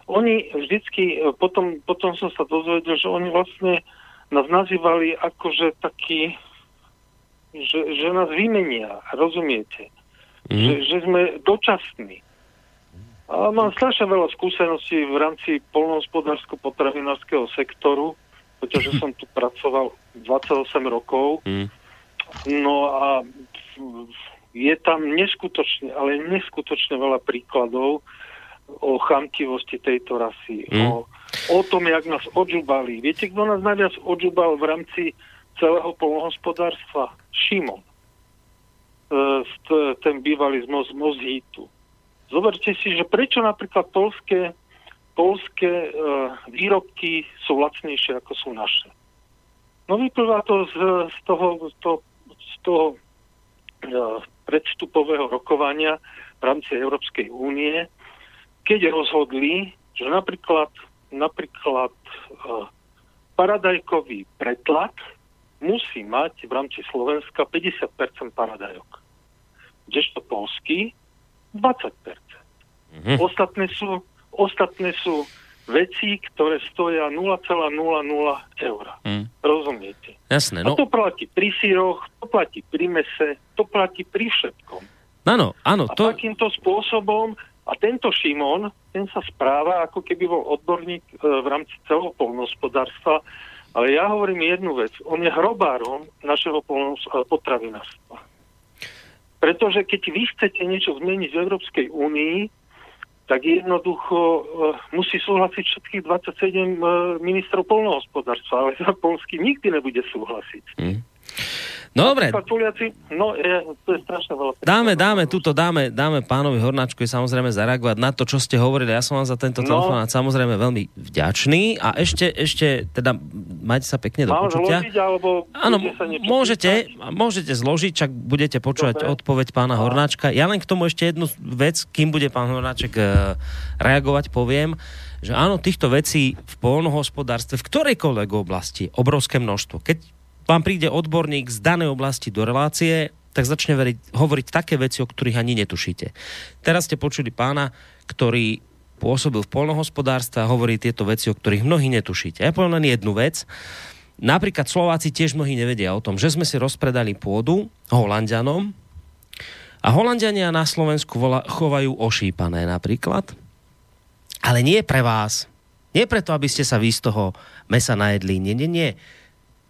oni vždycky, e, potom, potom som sa dozvedel, že oni vlastne nás nazývali akože taký, že, že nás vymenia, rozumiete? Mm. Že, že sme dočasní. A mám strašne veľa skúseností v rámci polnohospodársko-potravinárskeho sektoru, pretože som tu pracoval 28 rokov. Mm. No a je tam neskutočne, ale neskutočne veľa príkladov, o chamtivosti tejto rasy, mm. o, o tom, jak nás odžubali. Viete, kto nás najviac odžubal v rámci celého polnohospodárstva? Šimon. E, ten bývalý z Moz, Mozhitu. Zoberte si, že prečo napríklad polské, polské e, výrobky sú lacnejšie ako sú naše. No vyplýva to z, z toho, to, z toho e, predstupového rokovania v rámci Európskej únie, keď rozhodli, že napríklad, napríklad uh, paradajkový pretlak musí mať v rámci Slovenska 50% paradajok. Kdežto polský 20%. Mm-hmm. Ostatné sú, ostatné sú veci, ktoré stoja 0,00 eur. Mm. Rozumiete? Jasné. No. A to platí pri síroch, to platí pri mese, to platí pri všetkom. Áno, áno. To... A takýmto spôsobom, a tento Šimon, ten sa správa, ako keby bol odborník e, v rámci celého polnohospodárstva, ale ja hovorím jednu vec. On je hrobárom našeho e, potravinárstva. Pretože keď vy chcete niečo zmeniť v Európskej únii, tak jednoducho uh, musí súhlasiť všetkých 27 uh, e, ministrov polnohospodárstva, ale Polsky nikdy nebude súhlasiť. Mm. No dobre. No je, to je strašne veľa. Dáme, dáme, túto dáme, dáme pánovi Hornáčku samozrejme zareagovať na to, čo ste hovorili. Ja som vám za tento no. telefonát samozrejme veľmi vďačný a ešte, ešte teda majte sa pekne do počutia. Zložiť, alebo Áno, môžete, pýtať? môžete zložiť, čak budete počúvať Dobre. odpoveď pána. Hornáčka. Ja len k tomu ešte jednu vec, kým bude pán Hornáček uh, reagovať, poviem že áno, týchto vecí v polnohospodárstve, v ktorejkoľvek oblasti, obrovské množstvo. Keď vám príde odborník z danej oblasti do relácie, tak začne veriť, hovoriť také veci, o ktorých ani netušíte. Teraz ste počuli pána, ktorý pôsobil v polnohospodárstve a hovorí tieto veci, o ktorých mnohí netušíte. Ja poviem len jednu vec. Napríklad Slováci tiež mnohí nevedia o tom, že sme si rozpredali pôdu Holandianom a Holandiania na Slovensku chovajú ošípané napríklad. Ale nie pre vás. Nie preto, aby ste sa vy z toho mesa najedli. Nie, nie, nie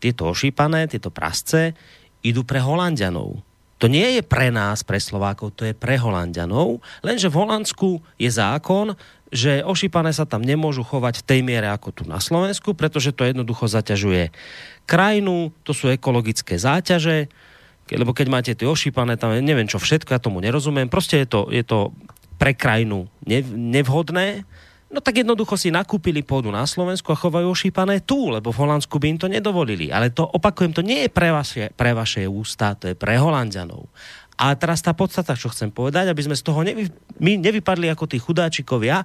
tieto ošípané, tieto prasce idú pre Holandianov. To nie je pre nás, pre Slovákov, to je pre Holandianov, lenže v Holandsku je zákon, že ošípané sa tam nemôžu chovať v tej miere ako tu na Slovensku, pretože to jednoducho zaťažuje krajinu, to sú ekologické záťaže, lebo keď máte tie ošípané, tam neviem čo všetko, ja tomu nerozumiem, proste je to, je to pre krajinu nevhodné No tak jednoducho si nakúpili pôdu na Slovensku a chovajú ošípané tu, lebo v Holandsku by im to nedovolili. Ale to, opakujem, to nie je pre vaše, pre vaše ústa, to je pre Holandianov. A teraz tá podstata, čo chcem povedať, aby sme z toho nevy, my nevypadli ako tí chudáčikovia,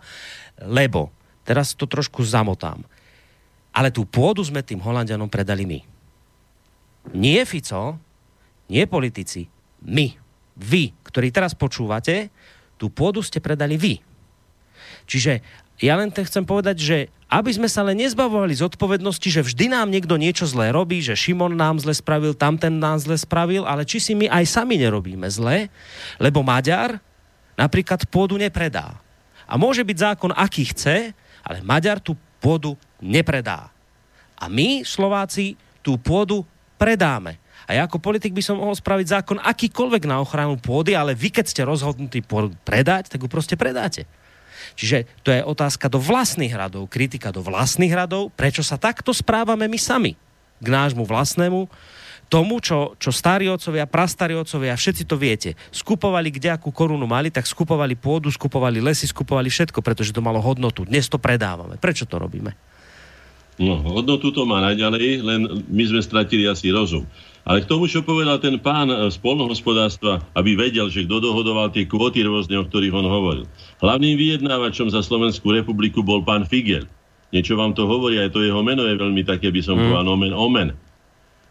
lebo, teraz to trošku zamotám, ale tú pôdu sme tým Holandianom predali my. Nie Fico, nie politici, my, vy, ktorí teraz počúvate, tú pôdu ste predali vy. Čiže ja len ten chcem povedať, že aby sme sa len nezbavovali z odpovednosti, že vždy nám niekto niečo zlé robí, že Šimon nám zle spravil, tamten nám zle spravil, ale či si my aj sami nerobíme zle, lebo Maďar napríklad pôdu nepredá. A môže byť zákon, aký chce, ale Maďar tú pôdu nepredá. A my, Slováci, tú pôdu predáme. A ja ako politik by som mohol spraviť zákon akýkoľvek na ochranu pôdy, ale vy, keď ste rozhodnutí predať, tak ju proste predáte. Čiže to je otázka do vlastných radov, kritika do vlastných radov, prečo sa takto správame my sami k nášmu vlastnému tomu, čo, čo starí otcovia, prastarí otcovia, všetci to viete. Skupovali, kde akú korunu mali, tak skupovali pôdu, skupovali lesy, skupovali všetko, pretože to malo hodnotu. Dnes to predávame. Prečo to robíme? No, hodnotu to má naďalej, len my sme stratili asi rozum. Ale k tomu, čo povedal ten pán z polnohospodárstva, aby vedel, že kto dohodoval tie kvóty rôzne, o ktorých on hovoril. Hlavným vyjednávačom za Slovenskú republiku bol pán Figel. Niečo vám to hovorí, aj to jeho meno je veľmi také, by som mm. povedal, omen, omen.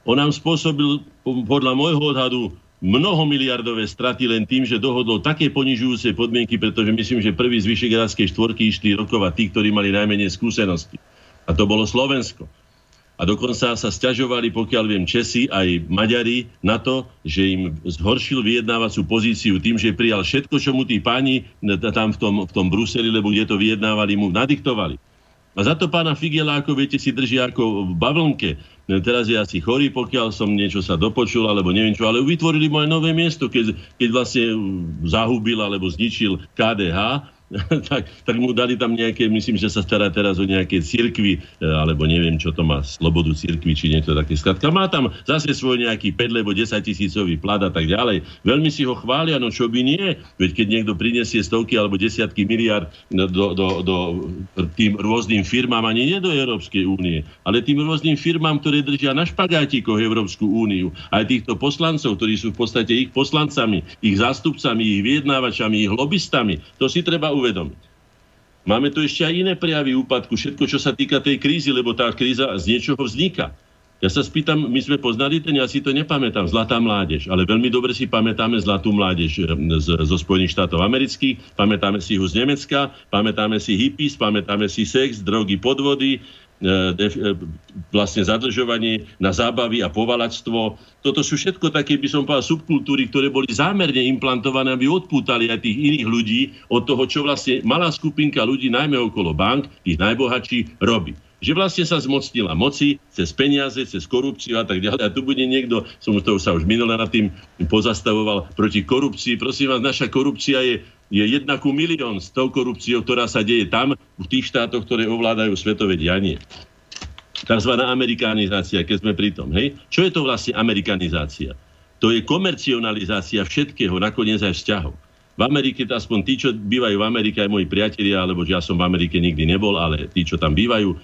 On nám spôsobil, podľa môjho odhadu, mnoho miliardové straty len tým, že dohodol také ponižujúce podmienky, pretože myslím, že prvý z Vyšegradskej štvorky išli rokovať tí, ktorí mali najmenej skúsenosti. A to bolo Slovensko. A dokonca sa stiažovali, pokiaľ viem, Česi aj Maďari na to, že im zhoršil vyjednávacú pozíciu tým, že prijal všetko, čo mu tí páni tam v tom, v tom Bruseli, lebo kde to vyjednávali, mu nadiktovali. A za to pána Figela, ako viete, si drží ako v bavlnke. Teraz je asi chorý, pokiaľ som niečo sa dopočul, alebo neviem čo, ale vytvorili aj nové miesto, keď, keď vlastne zahubil alebo zničil KDH tak, tak mu dali tam nejaké, myslím, že sa stará teraz o nejaké cirkvy, e, alebo neviem, čo to má, slobodu cirkvy, či niečo také. Skladka má tam zase svoj nejaký 5 alebo 10 tisícový plat a tak ďalej. Veľmi si ho chvália, no čo by nie? Veď keď niekto prinesie stovky alebo desiatky miliard do, do, do tým rôznym firmám, ani nie do Európskej únie, ale tým rôznym firmám, ktoré držia na špagátikoch Európsku úniu, aj týchto poslancov, ktorí sú v podstate ich poslancami, ich zástupcami, ich vyjednávačami, ich lobbystami, to si treba uvedomiť. Máme tu ešte aj iné prejavy úpadku, všetko, čo sa týka tej krízy, lebo tá kríza z niečoho vzniká. Ja sa spýtam, my sme poznali ten, ja si to nepamätám, Zlatá mládež, ale veľmi dobre si pamätáme Zlatú mládež e, z, zo Spojených štátov amerických, pamätáme si ho z Nemecka, pamätáme si hippies, pamätáme si sex, drogy, podvody, vlastne zadržovanie na zábavy a povalačstvo. Toto sú všetko také, by som povedal, subkultúry, ktoré boli zámerne implantované, aby odpútali aj tých iných ľudí od toho, čo vlastne malá skupinka ľudí, najmä okolo bank, tých najbohatší, robí že vlastne sa zmocnila moci cez peniaze, cez korupciu a tak ďalej. A tu bude niekto, som to sa už minule nad tým pozastavoval, proti korupcii. Prosím vás, naša korupcia je, je jedna ku milión s tou korupciou, ktorá sa deje tam, v tých štátoch, ktoré ovládajú svetové dianie. Takzvaná amerikanizácia, keď sme pri tom. Hej? Čo je to vlastne amerikanizácia? To je komercionalizácia všetkého, nakoniec aj vzťahov. V Amerike, aspoň tí, čo bývajú v Amerike, aj moji priatelia, alebo že ja som v Amerike nikdy nebol, ale tí, čo tam bývajú,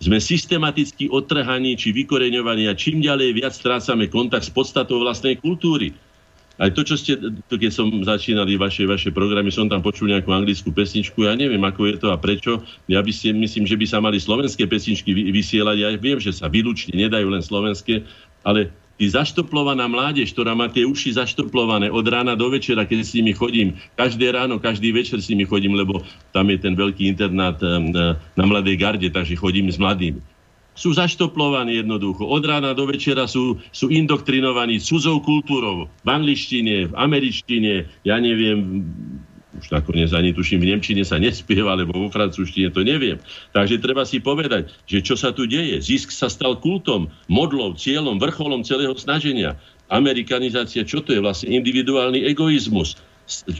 sme systematicky odtrhaní či vykoreňovaní a čím ďalej viac strácame kontakt s podstatou vlastnej kultúry. Aj to, čo ste, to keď som začínali vaše, vaše programy, som tam počul nejakú anglickú pesničku, ja neviem, ako je to a prečo. Ja by si, myslím, že by sa mali slovenské pesničky vysielať. Ja viem, že sa výlučne nedajú len slovenské, ale Ty zaštoplovaná mládež, ktorá má tie uši zaštoplované od rána do večera, keď s nimi chodím, každé ráno, každý večer s nimi chodím, lebo tam je ten veľký internát na Mladej garde, takže chodím s mladými sú zaštoplovaní jednoducho. Od rána do večera sú, sú indoktrinovaní cudzou kultúrou. V angličtine, v američtine, ja neviem, už nakoniec ani tuším, v Nemčine sa nespieva, alebo vo francúzštine to neviem. Takže treba si povedať, že čo sa tu deje. Zisk sa stal kultom, modlou, cieľom, vrcholom celého snaženia. Amerikanizácia, čo to je vlastne individuálny egoizmus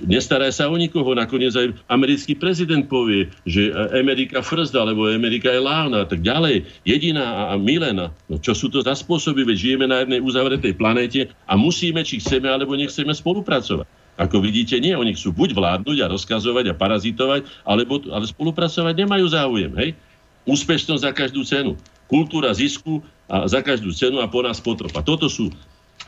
nestará sa o nikoho. Nakoniec aj americký prezident povie, že Amerika first, alebo Amerika je lávna a tak ďalej. Jediná a milená. No čo sú to za spôsoby? Veď žijeme na jednej uzavretej planéte a musíme, či chceme, alebo nechceme spolupracovať. Ako vidíte, nie, oni chcú buď vládnuť a rozkazovať a parazitovať, alebo, ale spolupracovať nemajú záujem. Hej? Úspešnosť za každú cenu. Kultúra zisku a za každú cenu a po nás potropa. Toto sú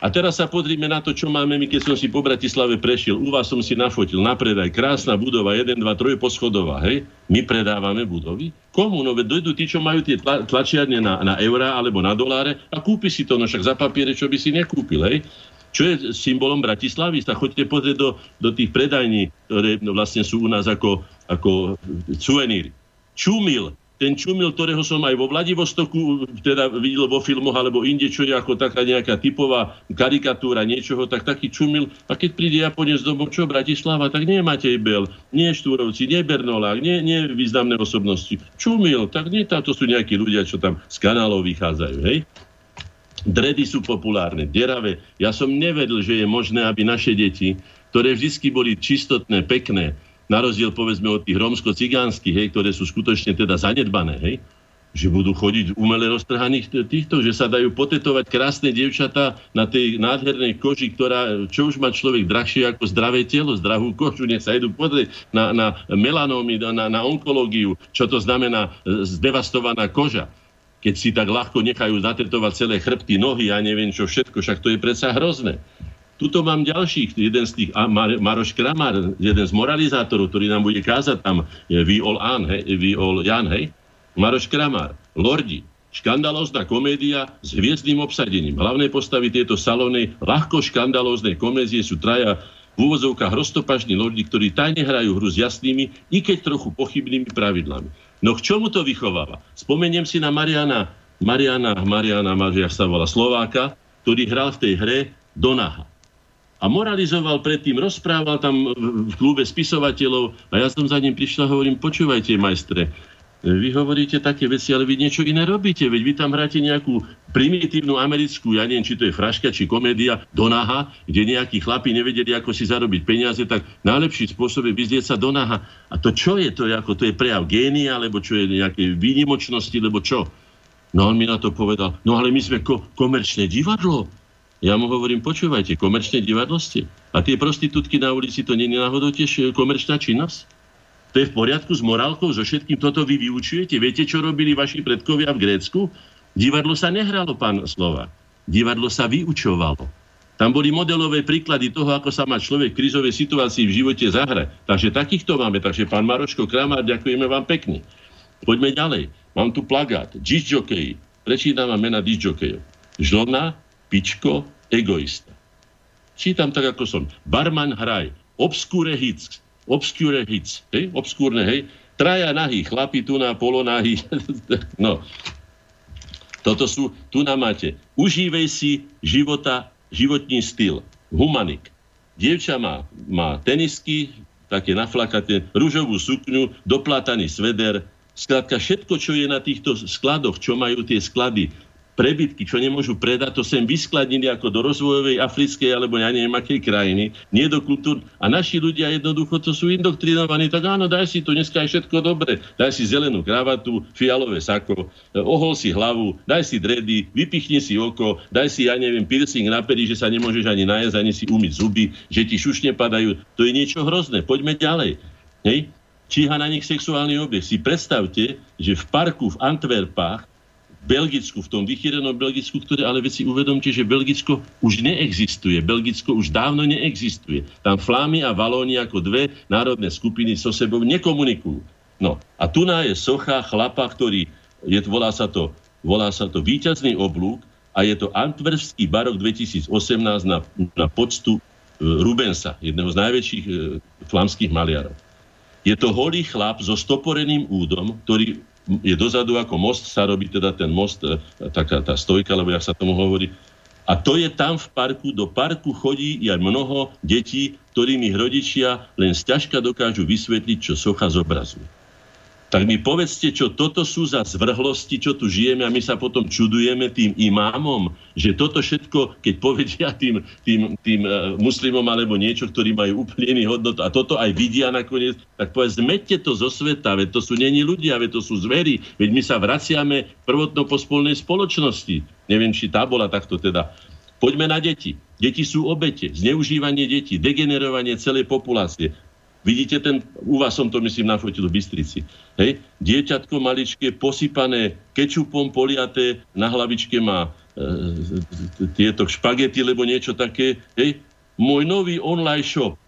a teraz sa pozrime na to, čo máme my, keď som si po Bratislave prešiel. U vás som si nafotil na predaj. Krásna budova, 1, 2, 3 poschodová, hej? My predávame budovy. Komu? No veď dojdu tí, čo majú tie tla, tlačiarne na, na eurá alebo na doláre a kúpi si to, no však za papiere, čo by si nekúpil, hej? Čo je symbolom Bratislavy? Sa choďte pozrieť do, do tých predajní, ktoré vlastne sú u nás ako, ako suveníry. Čumil, ten čumil, ktorého som aj vo Vladivostoku teda videl vo filmoch alebo inde, čo je ako taká nejaká typová karikatúra niečoho, tak taký čumil. A keď príde Japonec domov, čo Bratislava, tak nie Matej Bel, nie Štúrovci, nie Bernolák, nie, nie významné osobnosti. Čumil, tak nie táto sú nejakí ľudia, čo tam z kanálov vychádzajú, hej? Dredy sú populárne, deravé. Ja som nevedel, že je možné, aby naše deti, ktoré vždy boli čistotné, pekné, na rozdiel povedzme od tých romsko-cigánskych, hej, ktoré sú skutočne teda zanedbané, hej, že budú chodiť umele roztrhaných týchto, že sa dajú potetovať krásne dievčatá na tej nádhernej koži, ktorá, čo už má človek drahšie ako zdravé telo, zdravú kožu, nech sa idú pozrieť na, na melanómy, na, na onkológiu, čo to znamená e, zdevastovaná koža keď si tak ľahko nechajú zatetovať celé chrbty, nohy a neviem čo všetko, však to je predsa hrozné. Tuto mám ďalších, jeden z tých, Mar- Maroš Kramar, jeden z moralizátorov, ktorý nám bude kázať tam, je Viol An, hej, Viol Jan, hej, Maroš Kramar, Lordi, škandalózna komédia s hviezdnym obsadením. Hlavné postavy tieto salóny, ľahko škandalóznej komédie sú traja v úvozovkách roztopažní lordi, ktorí tajne hrajú hru s jasnými, i keď trochu pochybnými pravidlami. No k čomu to vychováva? Spomeniem si na Mariana, Mariana, Mariana, Maria sa volá Slováka, ktorý hral v tej hre Donaha. A moralizoval predtým, rozprával tam v klube spisovateľov a ja som za ním prišla a hovorím, počúvajte, majstre, vy hovoríte také veci, ale vy niečo iné robíte. Veď vy tam hráte nejakú primitívnu americkú, ja neviem, či to je fraška, či komédia, donaha, kde nejakí chlapi nevedeli, ako si zarobiť peniaze, tak najlepší spôsob je vyzrieť sa donaha. A to čo je to? Ako to je prejav génia, alebo čo je nejaké výnimočnosti, alebo čo? No on mi na to povedal, no ale my sme ko- komerčné divadlo. Ja mu hovorím, počúvajte, komerčné divadlo ste. A tie prostitútky na ulici, to nie je náhodou tiež komerčná činnosť? To je v poriadku s morálkou, so všetkým toto vy vyučujete? Viete, čo robili vaši predkovia v Grécku? Divadlo sa nehralo, pán Slova. Divadlo sa vyučovalo. Tam boli modelové príklady toho, ako sa má človek v krizovej situácii v živote zahrať. Takže takýchto máme. Takže pán Maroško Kramár, ďakujeme vám pekne. Poďme ďalej. Mám tu plagát. Jockey. Prečítam vám mena disjokejov. Žlona, Pičko, Egoista. Čítam tak, ako som. Barman Hraj, Obscure Hits, Obscure Hits, hej? Obskúrne, hej? Traja nahý, chlapi tu na polonahy. no. Toto sú, tu na máte. Užívej si života, životní styl. Humanik. Dievča má, má tenisky, také naflakaté, rúžovú sukňu, doplátaný sveder, Skladka, všetko, čo je na týchto skladoch, čo majú tie sklady, prebytky, čo nemôžu predať, to sem vyskladnili ako do rozvojovej africkej alebo ja neviem akej krajiny, nie do kultúr. A naši ľudia jednoducho to sú indoktrinovaní, tak áno, daj si to, dneska je všetko dobre. Daj si zelenú kravatu, fialové sako, ohol si hlavu, daj si dredy, vypichni si oko, daj si, ja neviem, piercing na peri, že sa nemôžeš ani najesť, ani si umyť zuby, že ti šušne padajú. To je niečo hrozné. Poďme ďalej. Hej? číha na nich sexuálny objekt. Si predstavte, že v parku v Antwerpách, Belgicku, v tom vychýrenom Belgicku, ktoré ale veci uvedomte, že Belgicko už neexistuje. Belgicko už dávno neexistuje. Tam Flámy a Valóni ako dve národné skupiny so sebou nekomunikujú. No a tu je socha chlapa, ktorý, je, volá, sa to, volá sa to víťazný oblúk a je to Antwerpský barok 2018 na, na počtu e, Rubensa, jedného z najväčších e, flamských maliarov. Je to holý chlap so stoporeným údom, ktorý je dozadu ako most, sa robí teda ten most, e, taká tá stojka, alebo jak sa tomu hovorí. A to je tam v parku, do parku chodí aj mnoho detí, ktorým rodičia len sťažka dokážu vysvetliť, čo socha zobrazuje tak mi povedzte, čo toto sú za zvrhlosti, čo tu žijeme a my sa potom čudujeme tým imámom, že toto všetko, keď povedia tým, tým, tým uh, muslimom alebo niečo, ktorí majú úplne iný hodnot a toto aj vidia nakoniec, tak povedz, zmete to zo sveta, veď to sú není ľudia, veď to sú zvery, veď my sa vraciame prvotno po spolnej spoločnosti. Neviem, či tá bola takto teda. Poďme na deti. Deti sú obete, zneužívanie detí, degenerovanie celej populácie. Vidíte ten, u vás som to myslím nafotil v Bystrici. Hej? Dieťatko maličké, posypané kečupom poliaté, na hlavičke má e, tieto špagety, lebo niečo také. Hej? Môj nový online shop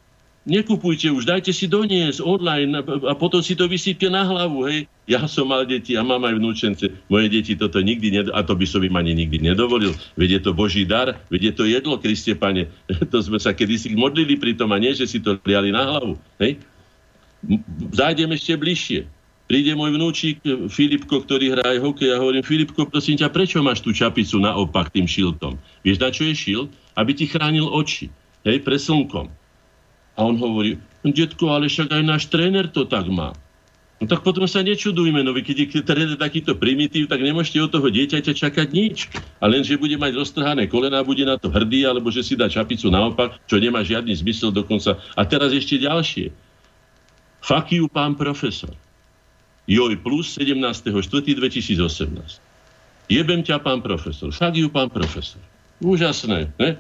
nekupujte už, dajte si doniesť online a potom si to vysíte na hlavu, hej. Ja som mal deti a mám aj vnúčence. Moje deti toto nikdy, ned- a to by som im ani nikdy nedovolil. Veď je to Boží dar, veď je to jedlo, Kriste Pane. To sme sa kedysi modlili pri tom a nie, že si to liali na hlavu, hej. Zájdem ešte bližšie. Príde môj vnúčik Filipko, ktorý hrá aj hokej a hovorím, Filipko, prosím ťa, prečo máš tú čapicu naopak tým šiltom? Vieš, na čo je šilt? Aby ti chránil oči, hej, pre slnkom. A on hovorí, detko, ale však aj náš tréner to tak má. No tak potom sa nečudujme, no keď je tréner takýto primitív, tak nemôžete od toho dieťaťa čakať nič. A len, že bude mať roztrhané kolena, bude na to hrdý, alebo že si dá čapicu naopak, čo nemá žiadny zmysel dokonca. A teraz ešte ďalšie. Fuck you, pán profesor. Joj plus 17.4.2018. Jebem ťa, pán profesor. Fuck you, pán profesor. Úžasné, ne?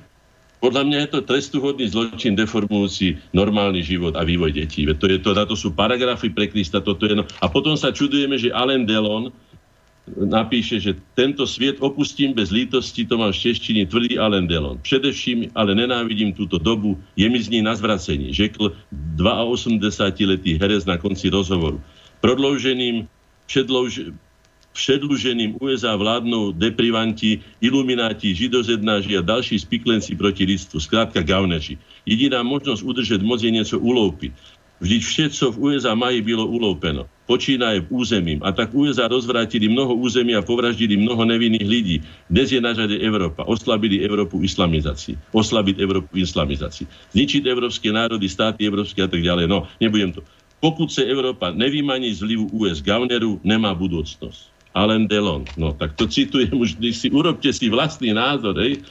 Podľa mňa je to trestuhodný zločin deformujúci normálny život a vývoj detí. To, je to, na to sú paragrafy pre Krista. Toto je no. A potom sa čudujeme, že Alain Delon napíše, že tento sviet opustím bez lítosti, to mám v češtine tvrdý Alain Delon. Především ale nenávidím túto dobu, je mi z ní na zvracení, řekl 82-letý herec na konci rozhovoru. Prodlouženým, předlouž, Předluženým USA vládnou deprivanti, ilumináti, židozednáži a další spiklenci proti lidstvu, zkrátka gauneži. Jediná možnosť udržet moc je něco uloupiť. Vždyť všetko v USA mají bylo uloupeno. Počínaje územím. A tak USA rozvrátili mnoho území a povraždili mnoho nevinných ľudí. Dnes je na řade Európa. Oslabili Európu islamizácii. Oslabiť Európu islamizácii. Zničiť európske národy, státy európske a tak ďalej. No, nebudem to. Pokud sa Európa nevymaní z vlivu US Gauneru, nemá budúcnosť. Alain Delon. No tak to citujem už, si urobte si vlastný názor. Hej.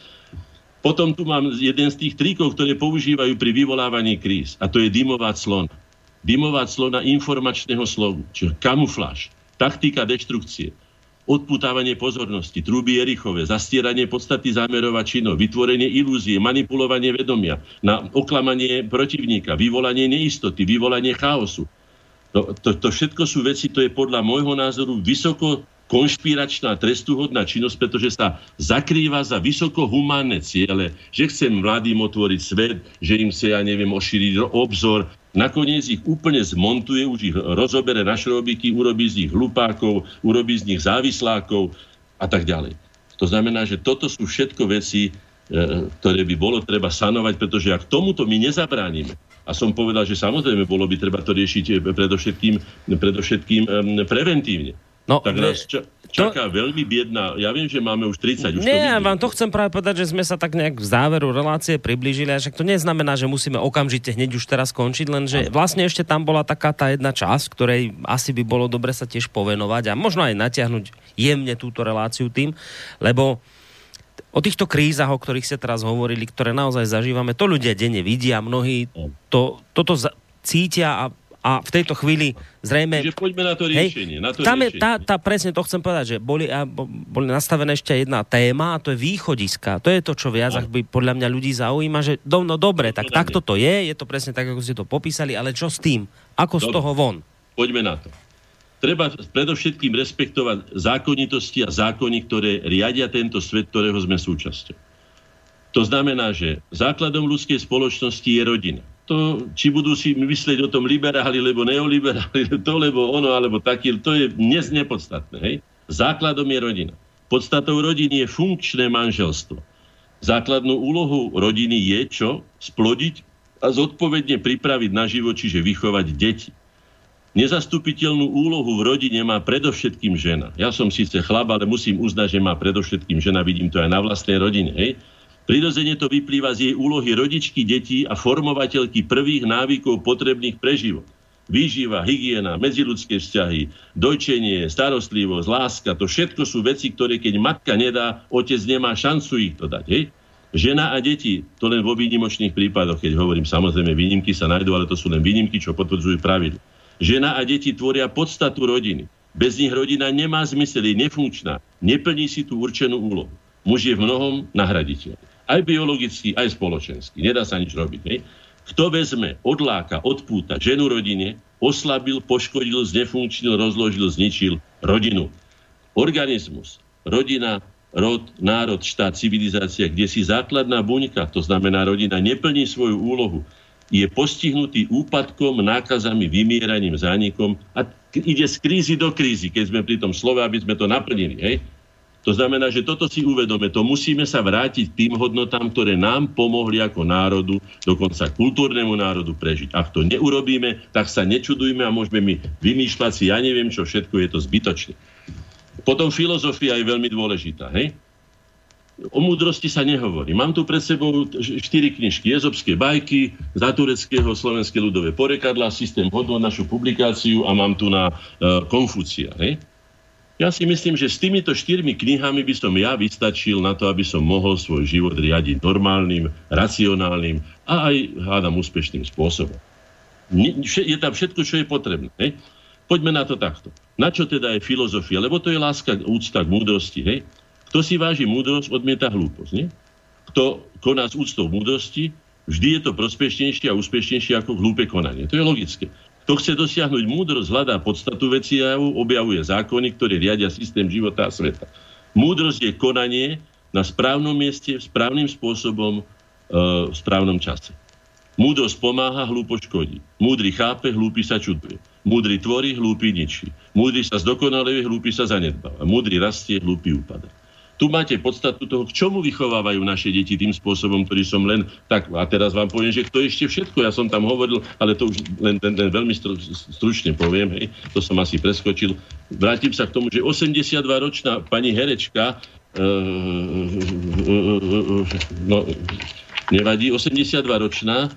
Potom tu mám jeden z tých tríkov, ktoré používajú pri vyvolávaní kríz. A to je dymová clona. Dymová clona informačného slovu, čiže kamufláž, taktika deštrukcie, odputávanie pozornosti, trúby Jerichové, zastieranie podstaty zámerov a činov, vytvorenie ilúzie, manipulovanie vedomia, na oklamanie protivníka, vyvolanie neistoty, vyvolanie chaosu. To, to, to všetko sú veci, to je podľa môjho názoru vysoko konšpiračná trestuhodná činnosť, pretože sa zakrýva za vysoko humánne ciele, že chcem mladým otvoriť svet, že im sa, ja neviem, ošíriť obzor. Nakoniec ich úplne zmontuje, už ich rozobere na šrobiky, urobí z nich hlupákov, urobí z nich závislákov. A a tak ďalej. To znamená, že toto sú všetko veci, e, ktoré by bolo treba sanovať, pretože ak tomuto my nezabránime, a som povedal, že samozrejme bolo by treba to riešiť e, predovšetkým, predovšetkým preventívne. No, tak nás ča- čaká to... veľmi biedná. Ja viem, že máme už 30. Už Nie, to vám to chcem práve povedať, že sme sa tak nejak v záveru relácie priblížili, a však to neznamená, že musíme okamžite hneď už teraz skončiť, lenže vlastne ešte tam bola taká tá jedna časť, ktorej asi by bolo dobre sa tiež povenovať a možno aj natiahnuť jemne túto reláciu tým, lebo o týchto krízach, o ktorých ste teraz hovorili, ktoré naozaj zažívame, to ľudia denne vidia, mnohí to, toto za, cítia a a v tejto chvíli zrejme... Čiže poďme na to riešenie. Hej, na to tam riešenie. je, tá, tá, presne to chcem povedať, že boli, boli nastavené ešte jedna téma a to je východiska. To je to, čo viac by podľa mňa ľudí zaujíma, že do, no dobre, tak takto to je, je to presne tak, ako ste to popísali, ale čo s tým? Ako dobre. z toho von? Poďme na to. Treba predovšetkým respektovať zákonitosti a zákony, ktoré riadia tento svet, ktorého sme súčasťou. To znamená, že základom ľudskej spoločnosti je rodina to, či budú si myslieť o tom liberáli, alebo neoliberáli, to, lebo ono, alebo taký, to je dnes nepodstatné. Hej? Základom je rodina. Podstatou rodiny je funkčné manželstvo. Základnú úlohu rodiny je čo? Splodiť a zodpovedne pripraviť na život, čiže vychovať deti. Nezastupiteľnú úlohu v rodine má predovšetkým žena. Ja som síce chlap, ale musím uznať, že má predovšetkým žena, vidím to aj na vlastnej rodine. Hej? Prirodzene to vyplýva z jej úlohy rodičky detí a formovateľky prvých návykov potrebných pre život. Výživa, hygiena, medziludské vzťahy, dojčenie, starostlivosť, láska, to všetko sú veci, ktoré keď matka nedá, otec nemá šancu ich to dať. Hej? Žena a deti, to len vo výnimočných prípadoch, keď hovorím, samozrejme, výnimky sa nájdú, ale to sú len výnimky, čo potvrdzujú pravidlo. Žena a deti tvoria podstatu rodiny. Bez nich rodina nemá zmysel, je nefunkčná, neplní si tú určenú úlohu. Muž je v mnohom nahraditeľ aj biologicky, aj spoločensky. Nedá sa nič robiť. Ne? Kto vezme, odláka, odpúta ženu rodine, oslabil, poškodil, znefunkčnil, rozložil, zničil rodinu. Organizmus, rodina, rod, národ, štát, civilizácia, kde si základná buňka, to znamená rodina, neplní svoju úlohu, je postihnutý úpadkom, nákazami, vymieraním, zánikom a ide z krízy do krízy, keď sme pri tom slove, aby sme to naplnili. Hej? To znamená, že toto si uvedome, to musíme sa vrátiť tým hodnotám, ktoré nám pomohli ako národu, dokonca kultúrnemu národu prežiť. Ak to neurobíme, tak sa nečudujme a môžeme my vymýšľať si, ja neviem čo, všetko je to zbytočné. Potom filozofia je veľmi dôležitá. Hej? O múdrosti sa nehovorí. Mám tu pred sebou štyri knižky. Jezobské bajky, za tureckého slovenské ľudové porekadla, systém hodnot, našu publikáciu a mám tu na uh, Konfúcia. Hej? Ja si myslím, že s týmito štyrmi knihami by som ja vystačil na to, aby som mohol svoj život riadiť normálnym, racionálnym a aj, hádam, úspešným spôsobom. Je tam všetko, čo je potrebné. Hej? Poďme na to takto. Na čo teda je filozofia? Lebo to je láska, úcta k múdrosti. Hej? Kto si váži múdrosť, odmieta hlúposť. Nie? Kto koná s úctou múdrosti, vždy je to prospešnejšie a úspešnejšie ako hlúpe konanie. To je logické. Kto chce dosiahnuť múdrosť, hľadá podstatu veci a objavuje zákony, ktoré riadia systém života a sveta. Múdrosť je konanie na správnom mieste, správnym spôsobom, e, v správnom čase. Múdrosť pomáha, hlúpo škodí. Múdry chápe, hlúpy sa čuduje. Múdry tvorí, hlúpy ničí. Múdry sa zdokonaluje, hlúpy sa zanedbáva. Múdry rastie, hlúpy upada tu máte podstatu toho, k čomu vychovávajú naše deti tým spôsobom, ktorý som len tak, a teraz vám poviem, že to ešte všetko, ja som tam hovoril, ale to už len, len, len veľmi stručne poviem, hej, to som asi preskočil. Vrátim sa k tomu, že 82-ročná pani herečka, e, no, nevadí, 82-ročná,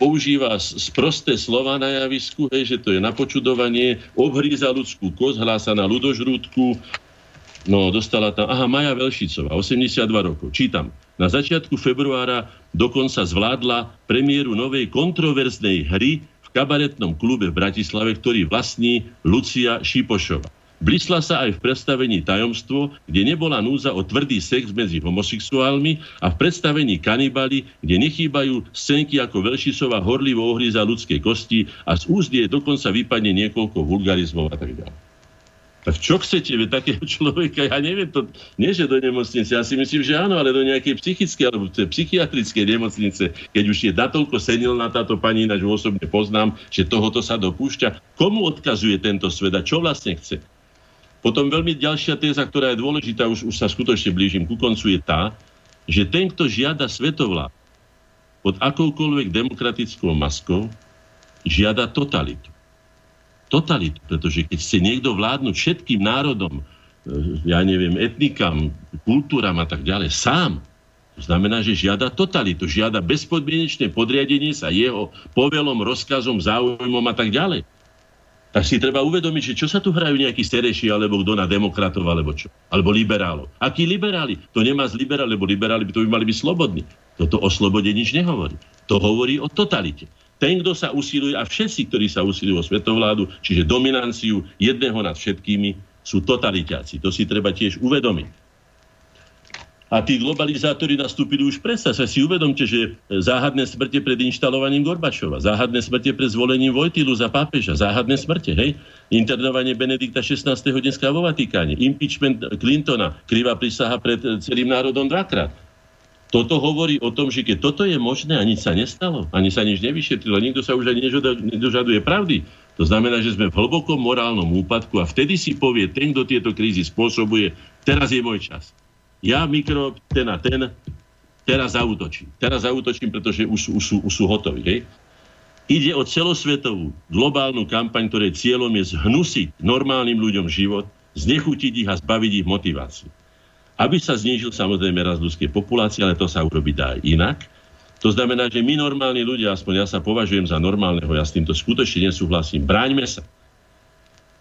používa sprosté slova na javisku, hej, že to je na počudovanie, obhríza ľudskú kost, hlása na ľudožrúdku, No, dostala tam, aha, Maja Velšicová, 82 rokov. Čítam. Na začiatku februára dokonca zvládla premiéru novej kontroverznej hry v kabaretnom klube v Bratislave, ktorý vlastní Lucia Šipošova. Blisla sa aj v predstavení Tajomstvo, kde nebola núza o tvrdý sex medzi homosexuálmi a v predstavení Kanibali, kde nechýbajú scénky ako Velšicová horlivo ohríza ľudské kosti a z úzd je dokonca vypadne niekoľko vulgarizmov a tak ďalej. Tak čo chcete, veď takého človeka, ja neviem, to nie že do nemocnice, ja si myslím, že áno, ale do nejakej psychickej alebo psychiatrickej nemocnice, keď už je natoľko na táto pani, ináč osobne poznám, že tohoto sa dopúšťa. Komu odkazuje tento svet a čo vlastne chce? Potom veľmi ďalšia téza, ktorá je dôležitá, už, už sa skutočne blížim ku koncu, je tá, že ten, kto žiada svetovlá pod akoukoľvek demokratickou maskou, žiada totalitu. Totalitu, pretože keď chce niekto vládnuť všetkým národom, e, ja neviem, etnikám, kultúram a tak ďalej, sám, to znamená, že žiada totalitu, žiada bezpodmienečné podriadenie sa jeho povelom, rozkazom, záujmom a tak ďalej tak si treba uvedomiť, že čo sa tu hrajú nejakí stereši, alebo kto na demokratov, alebo čo. Alebo liberálov. Akí liberáli? To nemá z liberál, lebo liberáli by to by mali byť slobodní. Toto o slobode nič nehovorí. To hovorí o totalite. Ten, kto sa usiluje, a všetci, ktorí sa usilujú o svetovládu, čiže dominanciu jedného nad všetkými, sú totalitáci. To si treba tiež uvedomiť. A tí globalizátori nastúpili už predsa. Sa si uvedomte, že záhadné smrte pred inštalovaním Gorbačova, záhadné smrte pred zvolením Vojtilu za pápeža, záhadné smrte, hej? Internovanie Benedikta 16. dneska vo Vatikáne, impeachment Clintona, krivá prísaha pred celým národom dvakrát. Toto hovorí o tom, že keď toto je možné a nič sa nestalo, ani sa nič nevyšetrilo, nikto sa už ani nedožaduje pravdy, to znamená, že sme v hlbokom morálnom úpadku a vtedy si povie ten, kto tieto krízy spôsobuje, teraz je môj čas ja mikro, ten a ten, teraz zautočím. Teraz zautočím, pretože už, už, už, už sú hotoví. Hej? Ide o celosvetovú globálnu kampaň, ktorej cieľom je zhnusiť normálnym ľuďom život, znechutiť ich a zbaviť ich motiváciu. Aby sa znížil samozrejme raz ľudskej populácie, ale to sa urobiť dá inak. To znamená, že my normálni ľudia, aspoň ja sa považujem za normálneho, ja s týmto skutočne nesúhlasím, bráňme sa.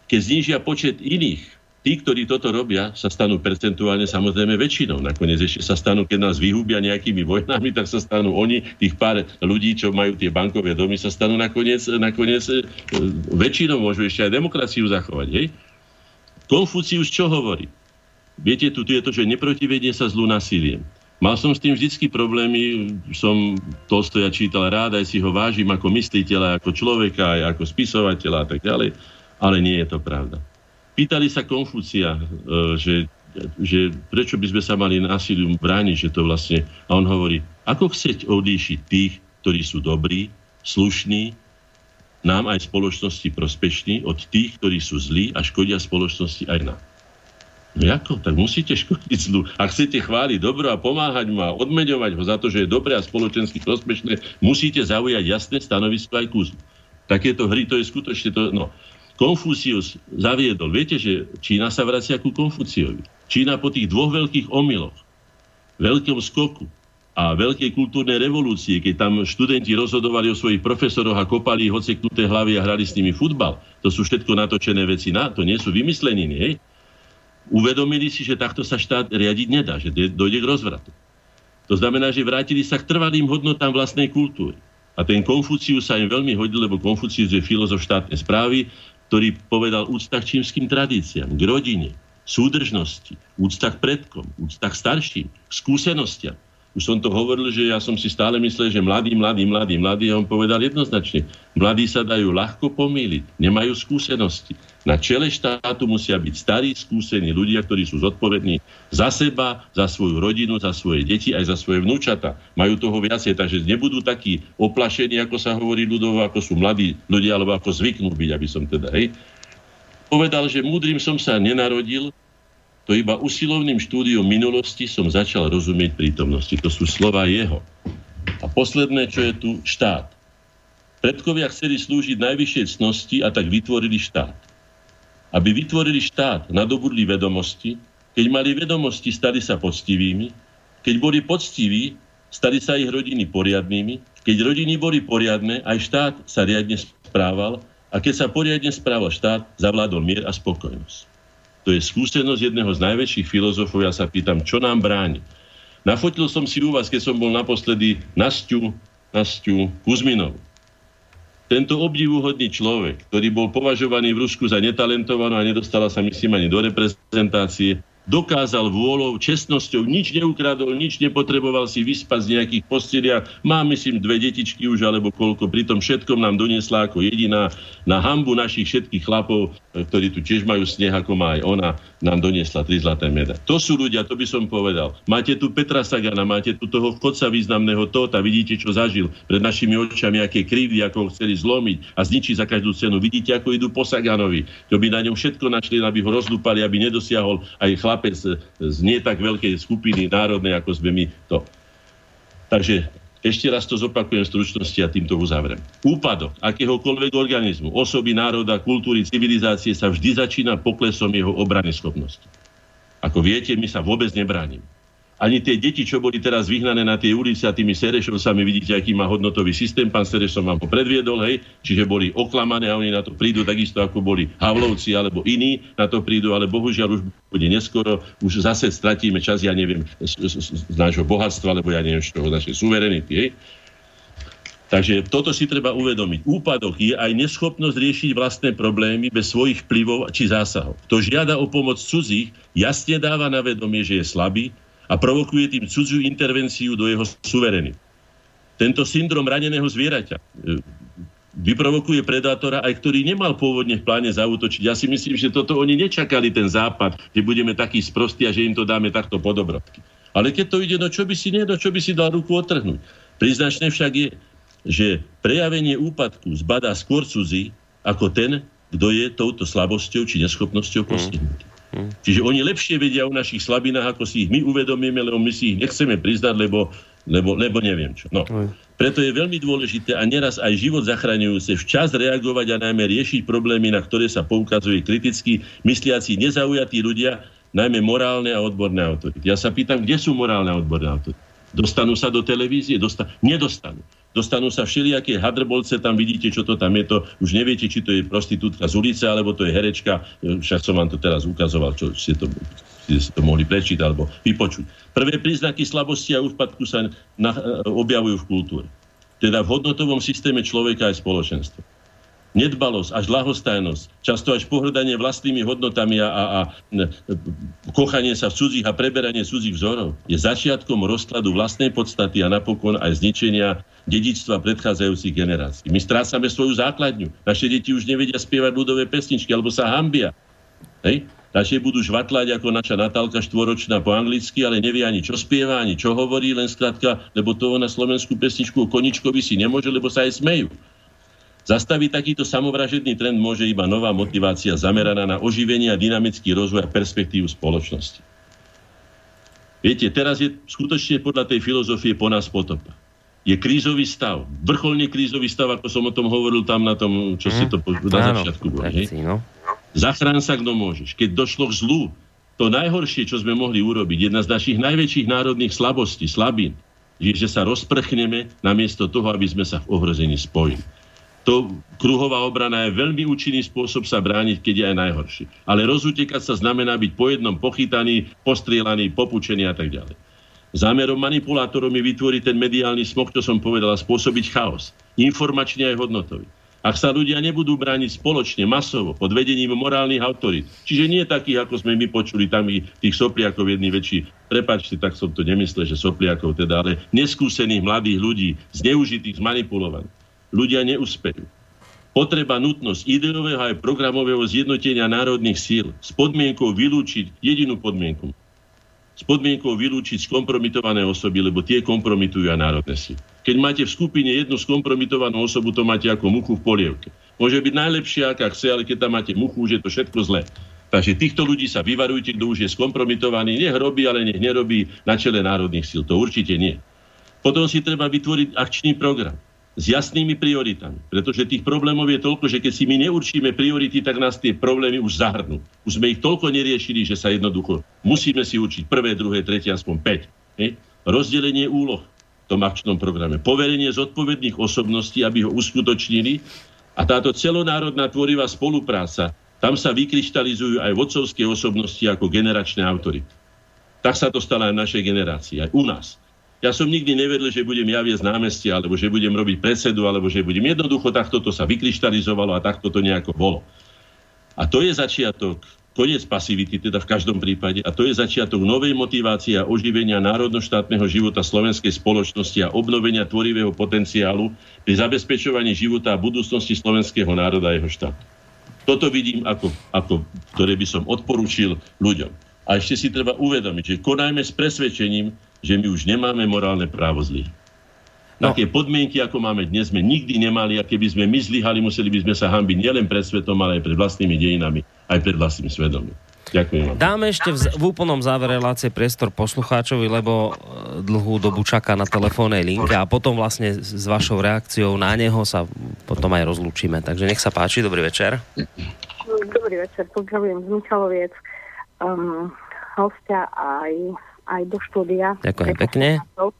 Keď znížia počet iných tí, ktorí toto robia, sa stanú percentuálne samozrejme väčšinou. Nakoniec ešte sa stanú, keď nás vyhubia nejakými vojnami, tak sa stanú oni, tých pár ľudí, čo majú tie bankové domy, sa stanú nakoniec, nakoniec e, väčšinou, môžu ešte aj demokraciu zachovať. Hej? Konfucius čo hovorí? Viete, tu je to, že neprotivedie sa zlu nasiliem. Mal som s tým vždycky problémy, som Tolstoja čítal rád, aj si ho vážim ako mysliteľa, ako človeka, aj ako spisovateľa a tak ďalej, ale nie je to pravda. Pýtali sa Konfúcia, e, že, že prečo by sme sa mali násiliu brániť, že to vlastne... A on hovorí, ako chcieť odlíšiť tých, ktorí sú dobrí, slušní, nám aj spoločnosti prospešní, od tých, ktorí sú zlí a škodia spoločnosti aj nám. No ako? Tak musíte škodiť zlu. Ak chcete chváliť dobro a pomáhať mu a odmeňovať ho za to, že je dobré a spoločensky prospešné, musíte zaujať jasné stanovisko aj kúzlu. Takéto hry, to je skutočne to... No. Konfúcius zaviedol. Viete, že Čína sa vracia ku Konfúciovi. Čína po tých dvoch veľkých omyloch, veľkom skoku a veľkej kultúrnej revolúcii, keď tam študenti rozhodovali o svojich profesoroch a kopali ich odseknuté hlavy a hrali s nimi futbal, to sú všetko natočené veci, na, to nie sú vymysleniny, hej? Uvedomili si, že takto sa štát riadiť nedá, že dojde k rozvratu. To znamená, že vrátili sa k trvalým hodnotám vlastnej kultúry. A ten Konfucius sa im veľmi hodil, lebo Konfucius je filozof štátnej správy, ktorý povedal úcta k čímským tradíciám, k rodine, súdržnosti, úcta k predkom, úcta k starším, k skúsenostiam. Už som to hovoril, že ja som si stále myslel, že mladí, mladí, mladí, mladí, a on povedal jednoznačne, mladí sa dajú ľahko pomýliť, nemajú skúsenosti. Na čele štátu musia byť starí, skúsení ľudia, ktorí sú zodpovední za seba, za svoju rodinu, za svoje deti, aj za svoje vnúčata. Majú toho viacej, takže nebudú takí oplašení, ako sa hovorí ľudovo, ako sú mladí ľudia, alebo ako zvyknú byť, aby som teda, hej. Povedal, že múdrym som sa nenarodil, to iba usilovným štúdiom minulosti som začal rozumieť prítomnosti. To sú slova jeho. A posledné, čo je tu, štát. Predkovia chceli slúžiť najvyššej cnosti a tak vytvorili štát. Aby vytvorili štát, nadobudli vedomosti, keď mali vedomosti, stali sa poctivými, keď boli poctiví, stali sa ich rodiny poriadnými, keď rodiny boli poriadne, aj štát sa riadne správal a keď sa poriadne správal štát, zavládol mier a spokojnosť. To je skúsenosť jedného z najväčších filozofov. Ja sa pýtam, čo nám bráni. Nafotil som si u vás, keď som bol naposledy Nastiu, Nastiu Kuzminov. Tento obdivuhodný človek, ktorý bol považovaný v Rusku za netalentovaný a nedostala sa myslím ani do reprezentácie, dokázal vôľou, čestnosťou, nič neukradol, nič nepotreboval si vyspať z nejakých posteliach. Má, myslím, dve detičky už, alebo koľko. Pri tom všetkom nám doniesla ako jediná na hambu našich všetkých chlapov, ktorí tu tiež majú sneh, ako má aj ona, nám doniesla tri zlaté meda. To sú ľudia, to by som povedal. Máte tu Petra Sagana, máte tu toho chodca významného Tóta, vidíte, čo zažil pred našimi očami, aké krivdy, ako ho chceli zlomiť a zničiť za každú cenu. Vidíte, ako idú po Saganovi. To by na ňom všetko našli, aby ho rozlúpali, aby nedosiahol aj chlapec z nie tak veľkej skupiny národnej, ako sme my to. Takže ešte raz to zopakujem v stručnosti a týmto uzavrem. Úpadok akéhokoľvek organizmu, osoby, národa, kultúry, civilizácie sa vždy začína poklesom jeho obrany schopnosti. Ako viete, my sa vôbec nebránime ani tie deti, čo boli teraz vyhnané na tie ulice a tými Serešovcami, vidíte, aký má hodnotový systém, pán Serešov vám ho predviedol, hej, čiže boli oklamané a oni na to prídu takisto, ako boli Havlovci alebo iní na to prídu, ale bohužiaľ už bude neskoro, už zase stratíme čas, ja neviem, z, z, z nášho bohatstva, alebo ja neviem, z toho našej suverenity, hej. Takže toto si treba uvedomiť. Úpadok je aj neschopnosť riešiť vlastné problémy bez svojich vplyvov či zásahov. Kto žiada o pomoc cudzích, jasne dáva na vedomie, že je slabý a provokuje tým cudziu intervenciu do jeho suverenity. Tento syndrom raneného zvieraťa e, vyprovokuje predátora, aj ktorý nemal pôvodne v pláne zautočiť. Ja si myslím, že toto oni nečakali, ten západ, že budeme takí sprostí a že im to dáme takto podobrodky. Ale keď to ide, no čo by si nie, no čo by si dal ruku otrhnúť. Priznačné však je, že prejavenie úpadku zbadá skôr cudzí, ako ten, kto je touto slabosťou či neschopnosťou postihnutý. Čiže oni lepšie vedia o našich slabinách, ako si ich my uvedomíme, lebo my si ich nechceme priznať, lebo, lebo, lebo neviem čo. No. Preto je veľmi dôležité a neraz aj život zachraňujúce včas reagovať a najmä riešiť problémy, na ktoré sa poukazuje kriticky, mysliaci nezaujatí ľudia, najmä morálne a odborné autority. Ja sa pýtam, kde sú morálne a odborné autority? Dostanú sa do televízie? Dosta- nedostanú dostanú sa všelijaké hadrbolce, tam vidíte, čo to tam je, to už neviete, či to je prostitútka z ulice, alebo to je herečka, však som vám to teraz ukazoval, čo ste to, ste to mohli prečítať alebo vypočuť. Prvé príznaky slabosti a úpadku sa na, objavujú v kultúre. Teda v hodnotovom systéme človeka aj spoločenstva nedbalosť, až lahostajnosť, často až pohrdanie vlastnými hodnotami a, a, a kochanie sa v cudzích a preberanie cudzích vzorov je začiatkom rozkladu vlastnej podstaty a napokon aj zničenia dedičstva predchádzajúcich generácií. My strácame svoju základňu. Naše deti už nevedia spievať ľudové pesničky alebo sa hambia. Hej? Radšej budú žvatlať ako naša Natálka štvoročná po anglicky, ale nevie ani čo spieva, ani čo hovorí, len skrátka, lebo to na slovenskú pesničku o koničkovi si nemôže, lebo sa aj smejú. Zastaviť takýto samovražedný trend môže iba nová motivácia zameraná na oživenie a dynamický rozvoj a perspektívu spoločnosti. Viete, teraz je skutočne podľa tej filozofie po nás potopa. Je krízový stav. Vrcholne krízový stav, ako som o tom hovoril tam na tom, čo si to mhm. na začiatku boli. No. Zachrán sa, kto môžeš. Keď došlo k zlu, to najhoršie, čo sme mohli urobiť, jedna z našich najväčších národných slabostí, slabín, je, že sa rozprchneme namiesto toho, aby sme sa v ohrození spojili to kruhová obrana je veľmi účinný spôsob sa brániť, keď je aj najhorší. Ale rozutekať sa znamená byť po jednom pochytaný, postrielaný, popučený a tak ďalej. Zámerom manipulátorov je vytvoriť ten mediálny smog, čo som povedal, a spôsobiť chaos. Informačný aj hodnotový. Ak sa ľudia nebudú brániť spoločne, masovo, pod vedením morálnych autorít, čiže nie takých, ako sme my počuli tam i tých sopliakov jedný väčší, prepačte, tak som to nemyslel, že sopliakov teda, ale neskúsených mladých ľudí, zneužitých, zmanipulovaných ľudia neúspejú. Potreba nutnosť ideového aj programového zjednotenia národných síl s podmienkou vylúčiť jedinú podmienku. S podmienkou vylúčiť skompromitované osoby, lebo tie kompromitujú aj národné síly. Keď máte v skupine jednu skompromitovanú osobu, to máte ako muchu v polievke. Môže byť najlepšia, aká chce, ale keď tam máte muchu, už je to všetko zlé. Takže týchto ľudí sa vyvarujte, kto už je skompromitovaný. Nech robí, ale nech nerobí na čele národných síl. To určite nie. Potom si treba vytvoriť akčný program s jasnými prioritami. Pretože tých problémov je toľko, že keď si my neurčíme priority, tak nás tie problémy už zahrnú. Už sme ich toľko neriešili, že sa jednoducho musíme si určiť prvé, druhé, tretie, aspoň 5. Hej? Rozdelenie úloh v tom akčnom programe. Poverenie zodpovedných osobností, aby ho uskutočnili. A táto celonárodná tvorivá spolupráca, tam sa vykryštalizujú aj vodcovské osobnosti ako generačné autority. Tak sa to stalo aj v našej generácii, aj u nás. Ja som nikdy nevedel, že budem ja viesť námestie, alebo že budem robiť predsedu, alebo že budem jednoducho, takto to sa vykryštalizovalo a takto to nejako bolo. A to je začiatok koniec pasivity, teda v každom prípade. A to je začiatok novej motivácie a oživenia národnoštátneho života slovenskej spoločnosti a obnovenia tvorivého potenciálu pri zabezpečovaní života a budúcnosti slovenského národa a jeho štátu. Toto vidím ako, ako, ktoré by som odporúčil ľuďom. A ešte si treba uvedomiť, že konajme s presvedčením, že my už nemáme morálne právo zlyhať. No. Také podmienky, ako máme dnes, sme nikdy nemali a keby sme my zlyhali, museli by sme sa hambiť nielen pred svetom, ale aj pred vlastnými dejinami, aj pred vlastným svedomím. Ďakujem vám. Dáme ešte v, v úplnom závere relácie priestor poslucháčovi, lebo e, dlhú dobu čaká na telefónnej linke a potom vlastne s vašou reakciou na neho sa potom aj rozlúčime. Takže nech sa páči, dobrý večer. Dobrý večer, pozdravujem z Michaloviec, um, hostia aj, aj do štúdia. Ďakujem pekne. Uh,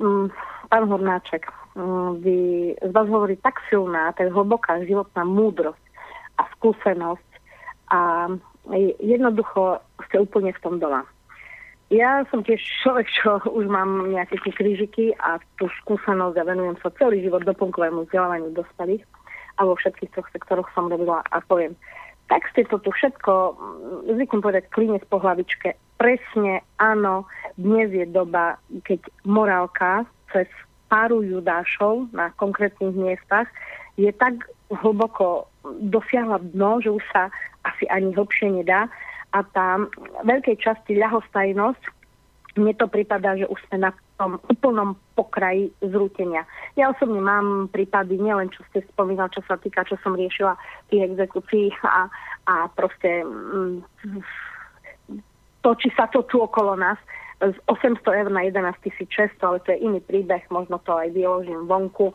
um, pán Hornáček, um, vy, z vás hovorí tak silná, tak hlboká životná múdrosť a skúsenosť a jednoducho ste úplne v tom doma. Ja som tiež človek, čo už mám nejaké tie krížiky a tú skúsenosť a venujem sa celý život doplnkovému vzdelávaniu dospelých a vo všetkých troch sektoroch som robila a poviem, tak ste to tu všetko, mm, zvyknem povedať, klinec po hlavičke. Presne, áno, dnes je doba, keď morálka cez páru judášov na konkrétnych miestach je tak hlboko dosiahla dno, že už sa asi ani hlbšie nedá. A tá veľkej časti ľahostajnosť, mne to prípada, že už sme na tom úplnom pokraji zrútenia. Ja osobne mám prípady, nielen čo ste spomínal, čo sa týka, čo som riešila tých exekúcií a, a proste mm, točí sa to tu okolo nás z 800 eur na 11 600, ale to je iný príbeh, možno to aj vyložím vonku.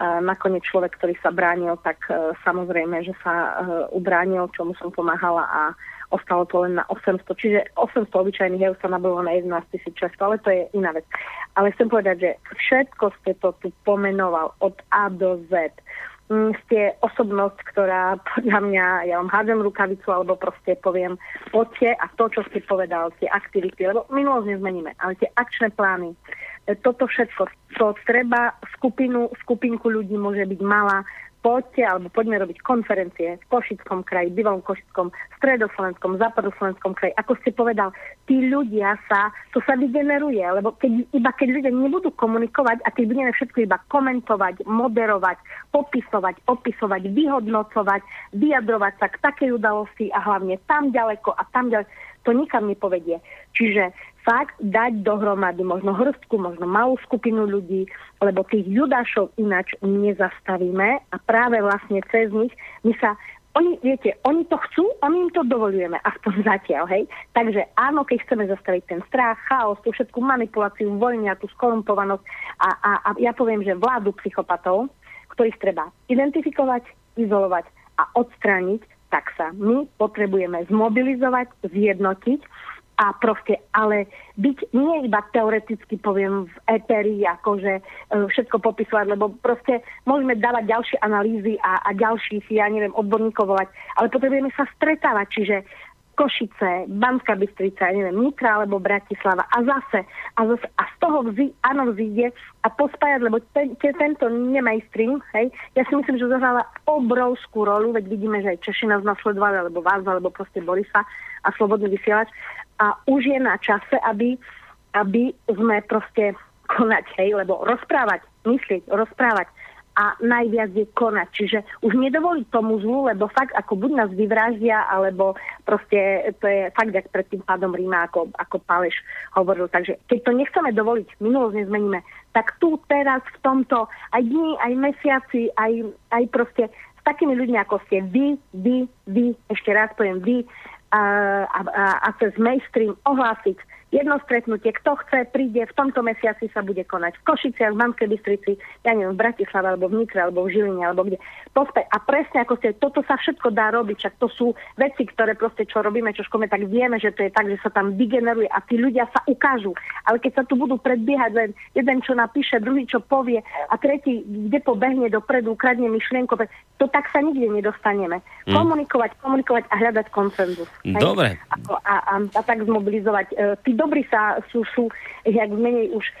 nakoniec človek, ktorý sa bránil, tak e, samozrejme, že sa e, ubránil, čomu som pomáhala a ostalo to len na 800, čiže 800 obyčajných eur sa nabilo na 11 600, ale to je iná vec. Ale chcem povedať, že všetko ste to tu pomenoval od A do Z. Mm, ste osobnosť, ktorá podľa mňa, ja vám hádžem rukavicu, alebo proste poviem, poďte a to, čo ste povedal, tie aktivity, lebo minulosť nezmeníme, ale tie akčné plány, e, toto všetko, to treba skupinu, skupinku ľudí môže byť malá, poďte alebo poďme robiť konferencie v Košickom kraji, bývalom Košickom, stredoslovenskom, západoslovenskom kraji. Ako ste povedal, tí ľudia sa, to sa vygeneruje, lebo keď, iba keď ľudia nebudú komunikovať a keď budeme všetko iba komentovať, moderovať, popisovať, opisovať, vyhodnocovať, vyjadrovať sa k takej udalosti a hlavne tam ďaleko a tam ďaleko, to nikam nepovedie. Čiže fakt dať dohromady možno hrstku, možno malú skupinu ľudí, lebo tých judášov ináč nezastavíme a práve vlastne cez nich my sa oni, viete, oni to chcú a my im to dovolujeme, aspoň zatiaľ, hej. Takže áno, keď chceme zastaviť ten strach, chaos, tú všetku manipuláciu, vojnia, tú skorumpovanosť a, a, a ja poviem, že vládu psychopatov, ktorých treba identifikovať, izolovať a odstrániť, tak sa my potrebujeme zmobilizovať, zjednotiť a proste, ale byť nie iba teoreticky, poviem, v eteri, akože e, všetko popisovať, lebo proste môžeme dávať ďalšie analýzy a, a ďalších, ja neviem, odborníkov volať, ale potrebujeme sa stretávať, čiže Košice, Banská Bystrica, ja neviem, Nitra alebo Bratislava. A zase, a zase a z toho vzí, áno vzíde a pospájať, lebo ten, ten, tento nemajstream, hej, ja si myslím, že zahrala obrovskú rolu, veď vidíme, že aj Češi nás nasledovali, alebo vás, alebo proste Borisa a Slobodný vysielač a už je na čase, aby, aby sme proste konať, hej, lebo rozprávať, myslieť, rozprávať a najviac je konať. Čiže už nedovoliť tomu zlu, lebo fakt ako buď nás vyvráždia, alebo proste to je fakt, jak pred tým pádom Ríma, ako, ako Páleš hovoril. Takže keď to nechceme dovoliť, minulosť nezmeníme, tak tu teraz v tomto aj dní, aj mesiaci, aj, aj proste s takými ľuďmi, ako ste vy, vy, vy, ešte raz poviem vy, a, a, a cez mainstream ohlásiť jedno stretnutie, kto chce, príde, v tomto mesiaci sa bude konať v Košiciach, v Banskej Bystrici, ja neviem, v Bratislave, alebo v Nitre, alebo v Žiline, alebo kde. Pospäť. A presne ako ste, toto sa všetko dá robiť, čak to sú veci, ktoré proste, čo robíme, čo škome, tak vieme, že to je tak, že sa tam vygeneruje a tí ľudia sa ukážu. Ale keď sa tu budú predbiehať len jeden, čo napíše, druhý, čo povie a tretí, kde pobehne dopredu, kradne myšlienko, to tak sa nikde nedostaneme. Mm. Komunikovať, komunikovať a hľadať koncenzus. Dobre. Ako, a, a, a tak zmobilizovať e, dobrí sa sú, sú jak menej už e,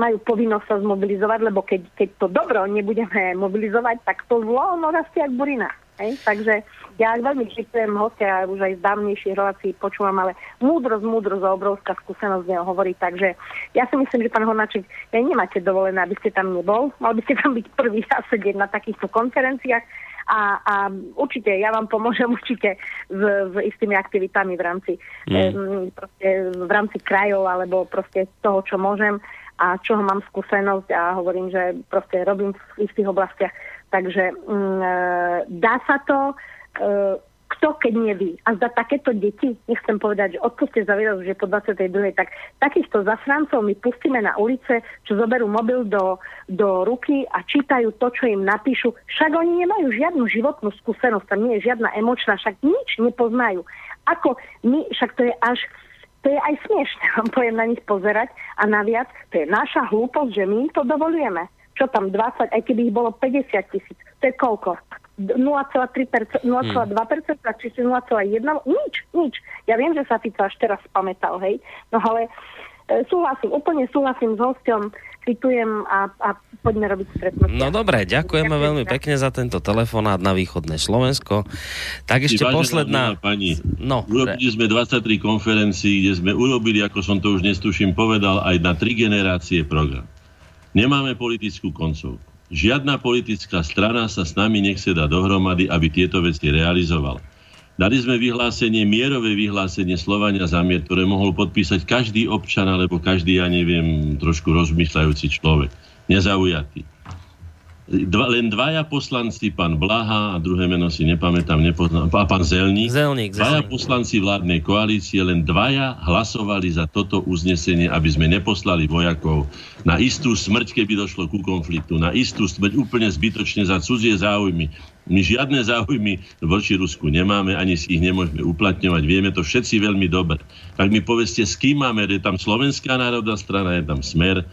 majú povinnosť sa zmobilizovať, lebo keď, keď to dobro nebudeme mobilizovať, tak to zlo ono rastie jak burina. Hej? Takže ja veľmi čitujem hostia, už aj z dávnejších relácií počúvam, ale múdrosť, múdrosť a obrovská skúsenosť z neho hovorí, takže ja si myslím, že pán Hornáček, nemáte dovolené, aby ste tam nebol, mal by ste tam byť prvý a sedieť na takýchto konferenciách a, a určite ja vám pomôžem určite s, s istými aktivitami v rámci, mm. proste, v rámci krajov alebo proste toho, čo môžem a čoho mám skúsenosť a hovorím, že proste robím v istých oblastiach. Takže e, dá sa to, e, kto keď nie vy. A zda takéto deti, nechcem povedať, že odpuste za výraz, že po 22. tak takýchto zasrancov my pustíme na ulice, čo zoberú mobil do, do ruky a čítajú to, čo im napíšu. Však oni nemajú žiadnu životnú skúsenosť, tam nie je žiadna emočná, však nič nepoznajú. Ako my, však to je až to je aj smiešne, vám poviem na nich pozerať a naviac, to je naša hlúposť, že my im to dovolujeme. Čo tam 20, aj keby ich bolo 50 tisíc, to je koľko? 0,2%, 0,2%, hmm. či si 0,1%, nič, nič. Ja viem, že sa Fico až teraz spamätal, hej, no ale e, súhlasím, úplne súhlasím s hosťom, citujem a, a poďme robiť stretnutie. No dobre, ďakujeme Ďakujem veľmi pekne za tento telefonát na východné Slovensko. Tak ešte Vážená posledná... Pani, no, urobili sme 23 konferencií, kde sme urobili, ako som to už nestuším povedal, aj na tri generácie program. Nemáme politickú koncovku. Žiadna politická strana sa s nami nechce dať dohromady, aby tieto veci realizovala. Dali sme vyhlásenie, mierové vyhlásenie Slovania zamier, ktoré mohol podpísať každý občan alebo každý, ja neviem, trošku rozmýšľajúci človek, nezaujatý dva, len dvaja poslanci, pán Blaha a druhé meno si nepamätám, nepoznám, a pán Zelník, Zelník, dvaja poslanci vládnej koalície, len dvaja hlasovali za toto uznesenie, aby sme neposlali vojakov na istú smrť, keby došlo ku konfliktu, na istú smrť úplne zbytočne za cudzie záujmy. My žiadne záujmy voči Rusku nemáme, ani si ich nemôžeme uplatňovať. Vieme to všetci veľmi dobre. Tak mi povedzte, s kým máme, je tam Slovenská národná strana, je tam Smer,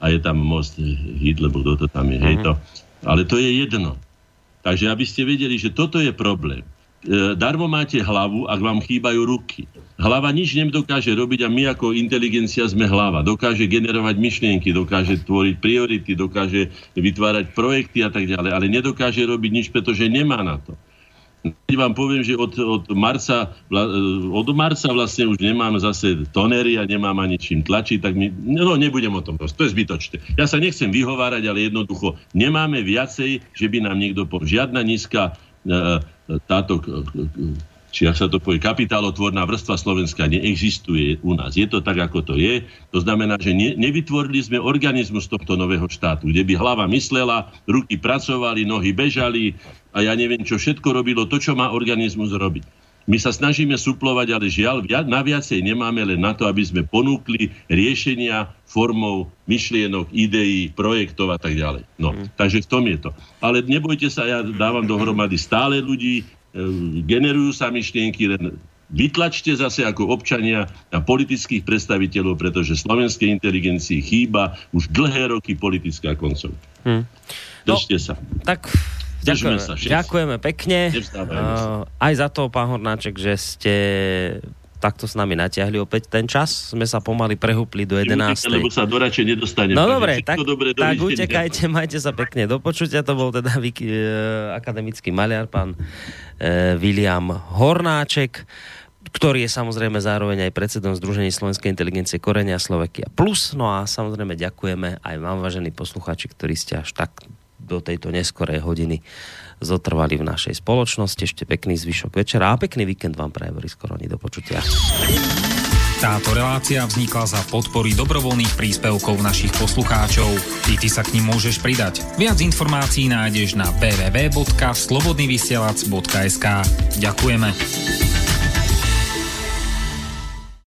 a je tam most Hitler, kto to tam je, hej to. Ale to je jedno. Takže aby ste vedeli, že toto je problém. E, darmo máte hlavu, ak vám chýbajú ruky. Hlava nič nedokáže robiť a my ako inteligencia sme hlava. Dokáže generovať myšlienky, dokáže tvoriť priority, dokáže vytvárať projekty a tak ďalej, ale nedokáže robiť nič, pretože nemá na to. Keď vám poviem, že od, od, marca, od marca vlastne už nemám zase tonery a nemám ani čím tlačiť, tak mi, no nebudem o tom to je zbytočné. Ja sa nechcem vyhovárať, ale jednoducho nemáme viacej, že by nám niekto po žiadna nízka e, e, táto či ak sa to povie, kapitálotvorná vrstva Slovenska neexistuje u nás. Je to tak, ako to je. To znamená, že ne, nevytvorili sme organizmus tohto nového štátu, kde by hlava myslela, ruky pracovali, nohy bežali a ja neviem, čo všetko robilo to, čo má organizmus robiť. My sa snažíme suplovať, ale žiaľ, na viacej nemáme len na to, aby sme ponúkli riešenia formou myšlienok, ideí, projektov a tak ďalej. No, mm. takže v tom je to. Ale nebojte sa, ja dávam dohromady stále ľudí, generujú sa myšlienky, len vytlačte zase ako občania a politických predstaviteľov, pretože slovenskej inteligencii chýba už dlhé roky politická koncov. Hmm. Držte no, sa. Tak ďakujeme, sa ďakujeme pekne. Uh, aj za to, pán Hornáček, že ste takto s nami natiahli opäť ten čas. Sme sa pomaly prehúpli do 11. Lebo sa do nedostane. No dobre, tak, dobre, tak utekajte, majte sa pekne do počutia. To bol teda uh, akademický maliar, pán uh, William Hornáček ktorý je samozrejme zároveň aj predsedom Združení Slovenskej inteligencie Korenia Slovakia Plus. No a samozrejme ďakujeme aj vám, vážení posluchači, ktorí ste až tak do tejto neskorej hodiny zotrvali v našej spoločnosti. Ešte pekný zvyšok večera a pekný víkend vám praje Boris Koroni. Do počutia. Táto relácia vznikla za podpory dobrovoľných príspevkov našich poslucháčov. I ty sa k ním môžeš pridať. Viac informácií nájdeš na www.slobodnyvysielac.sk Ďakujeme.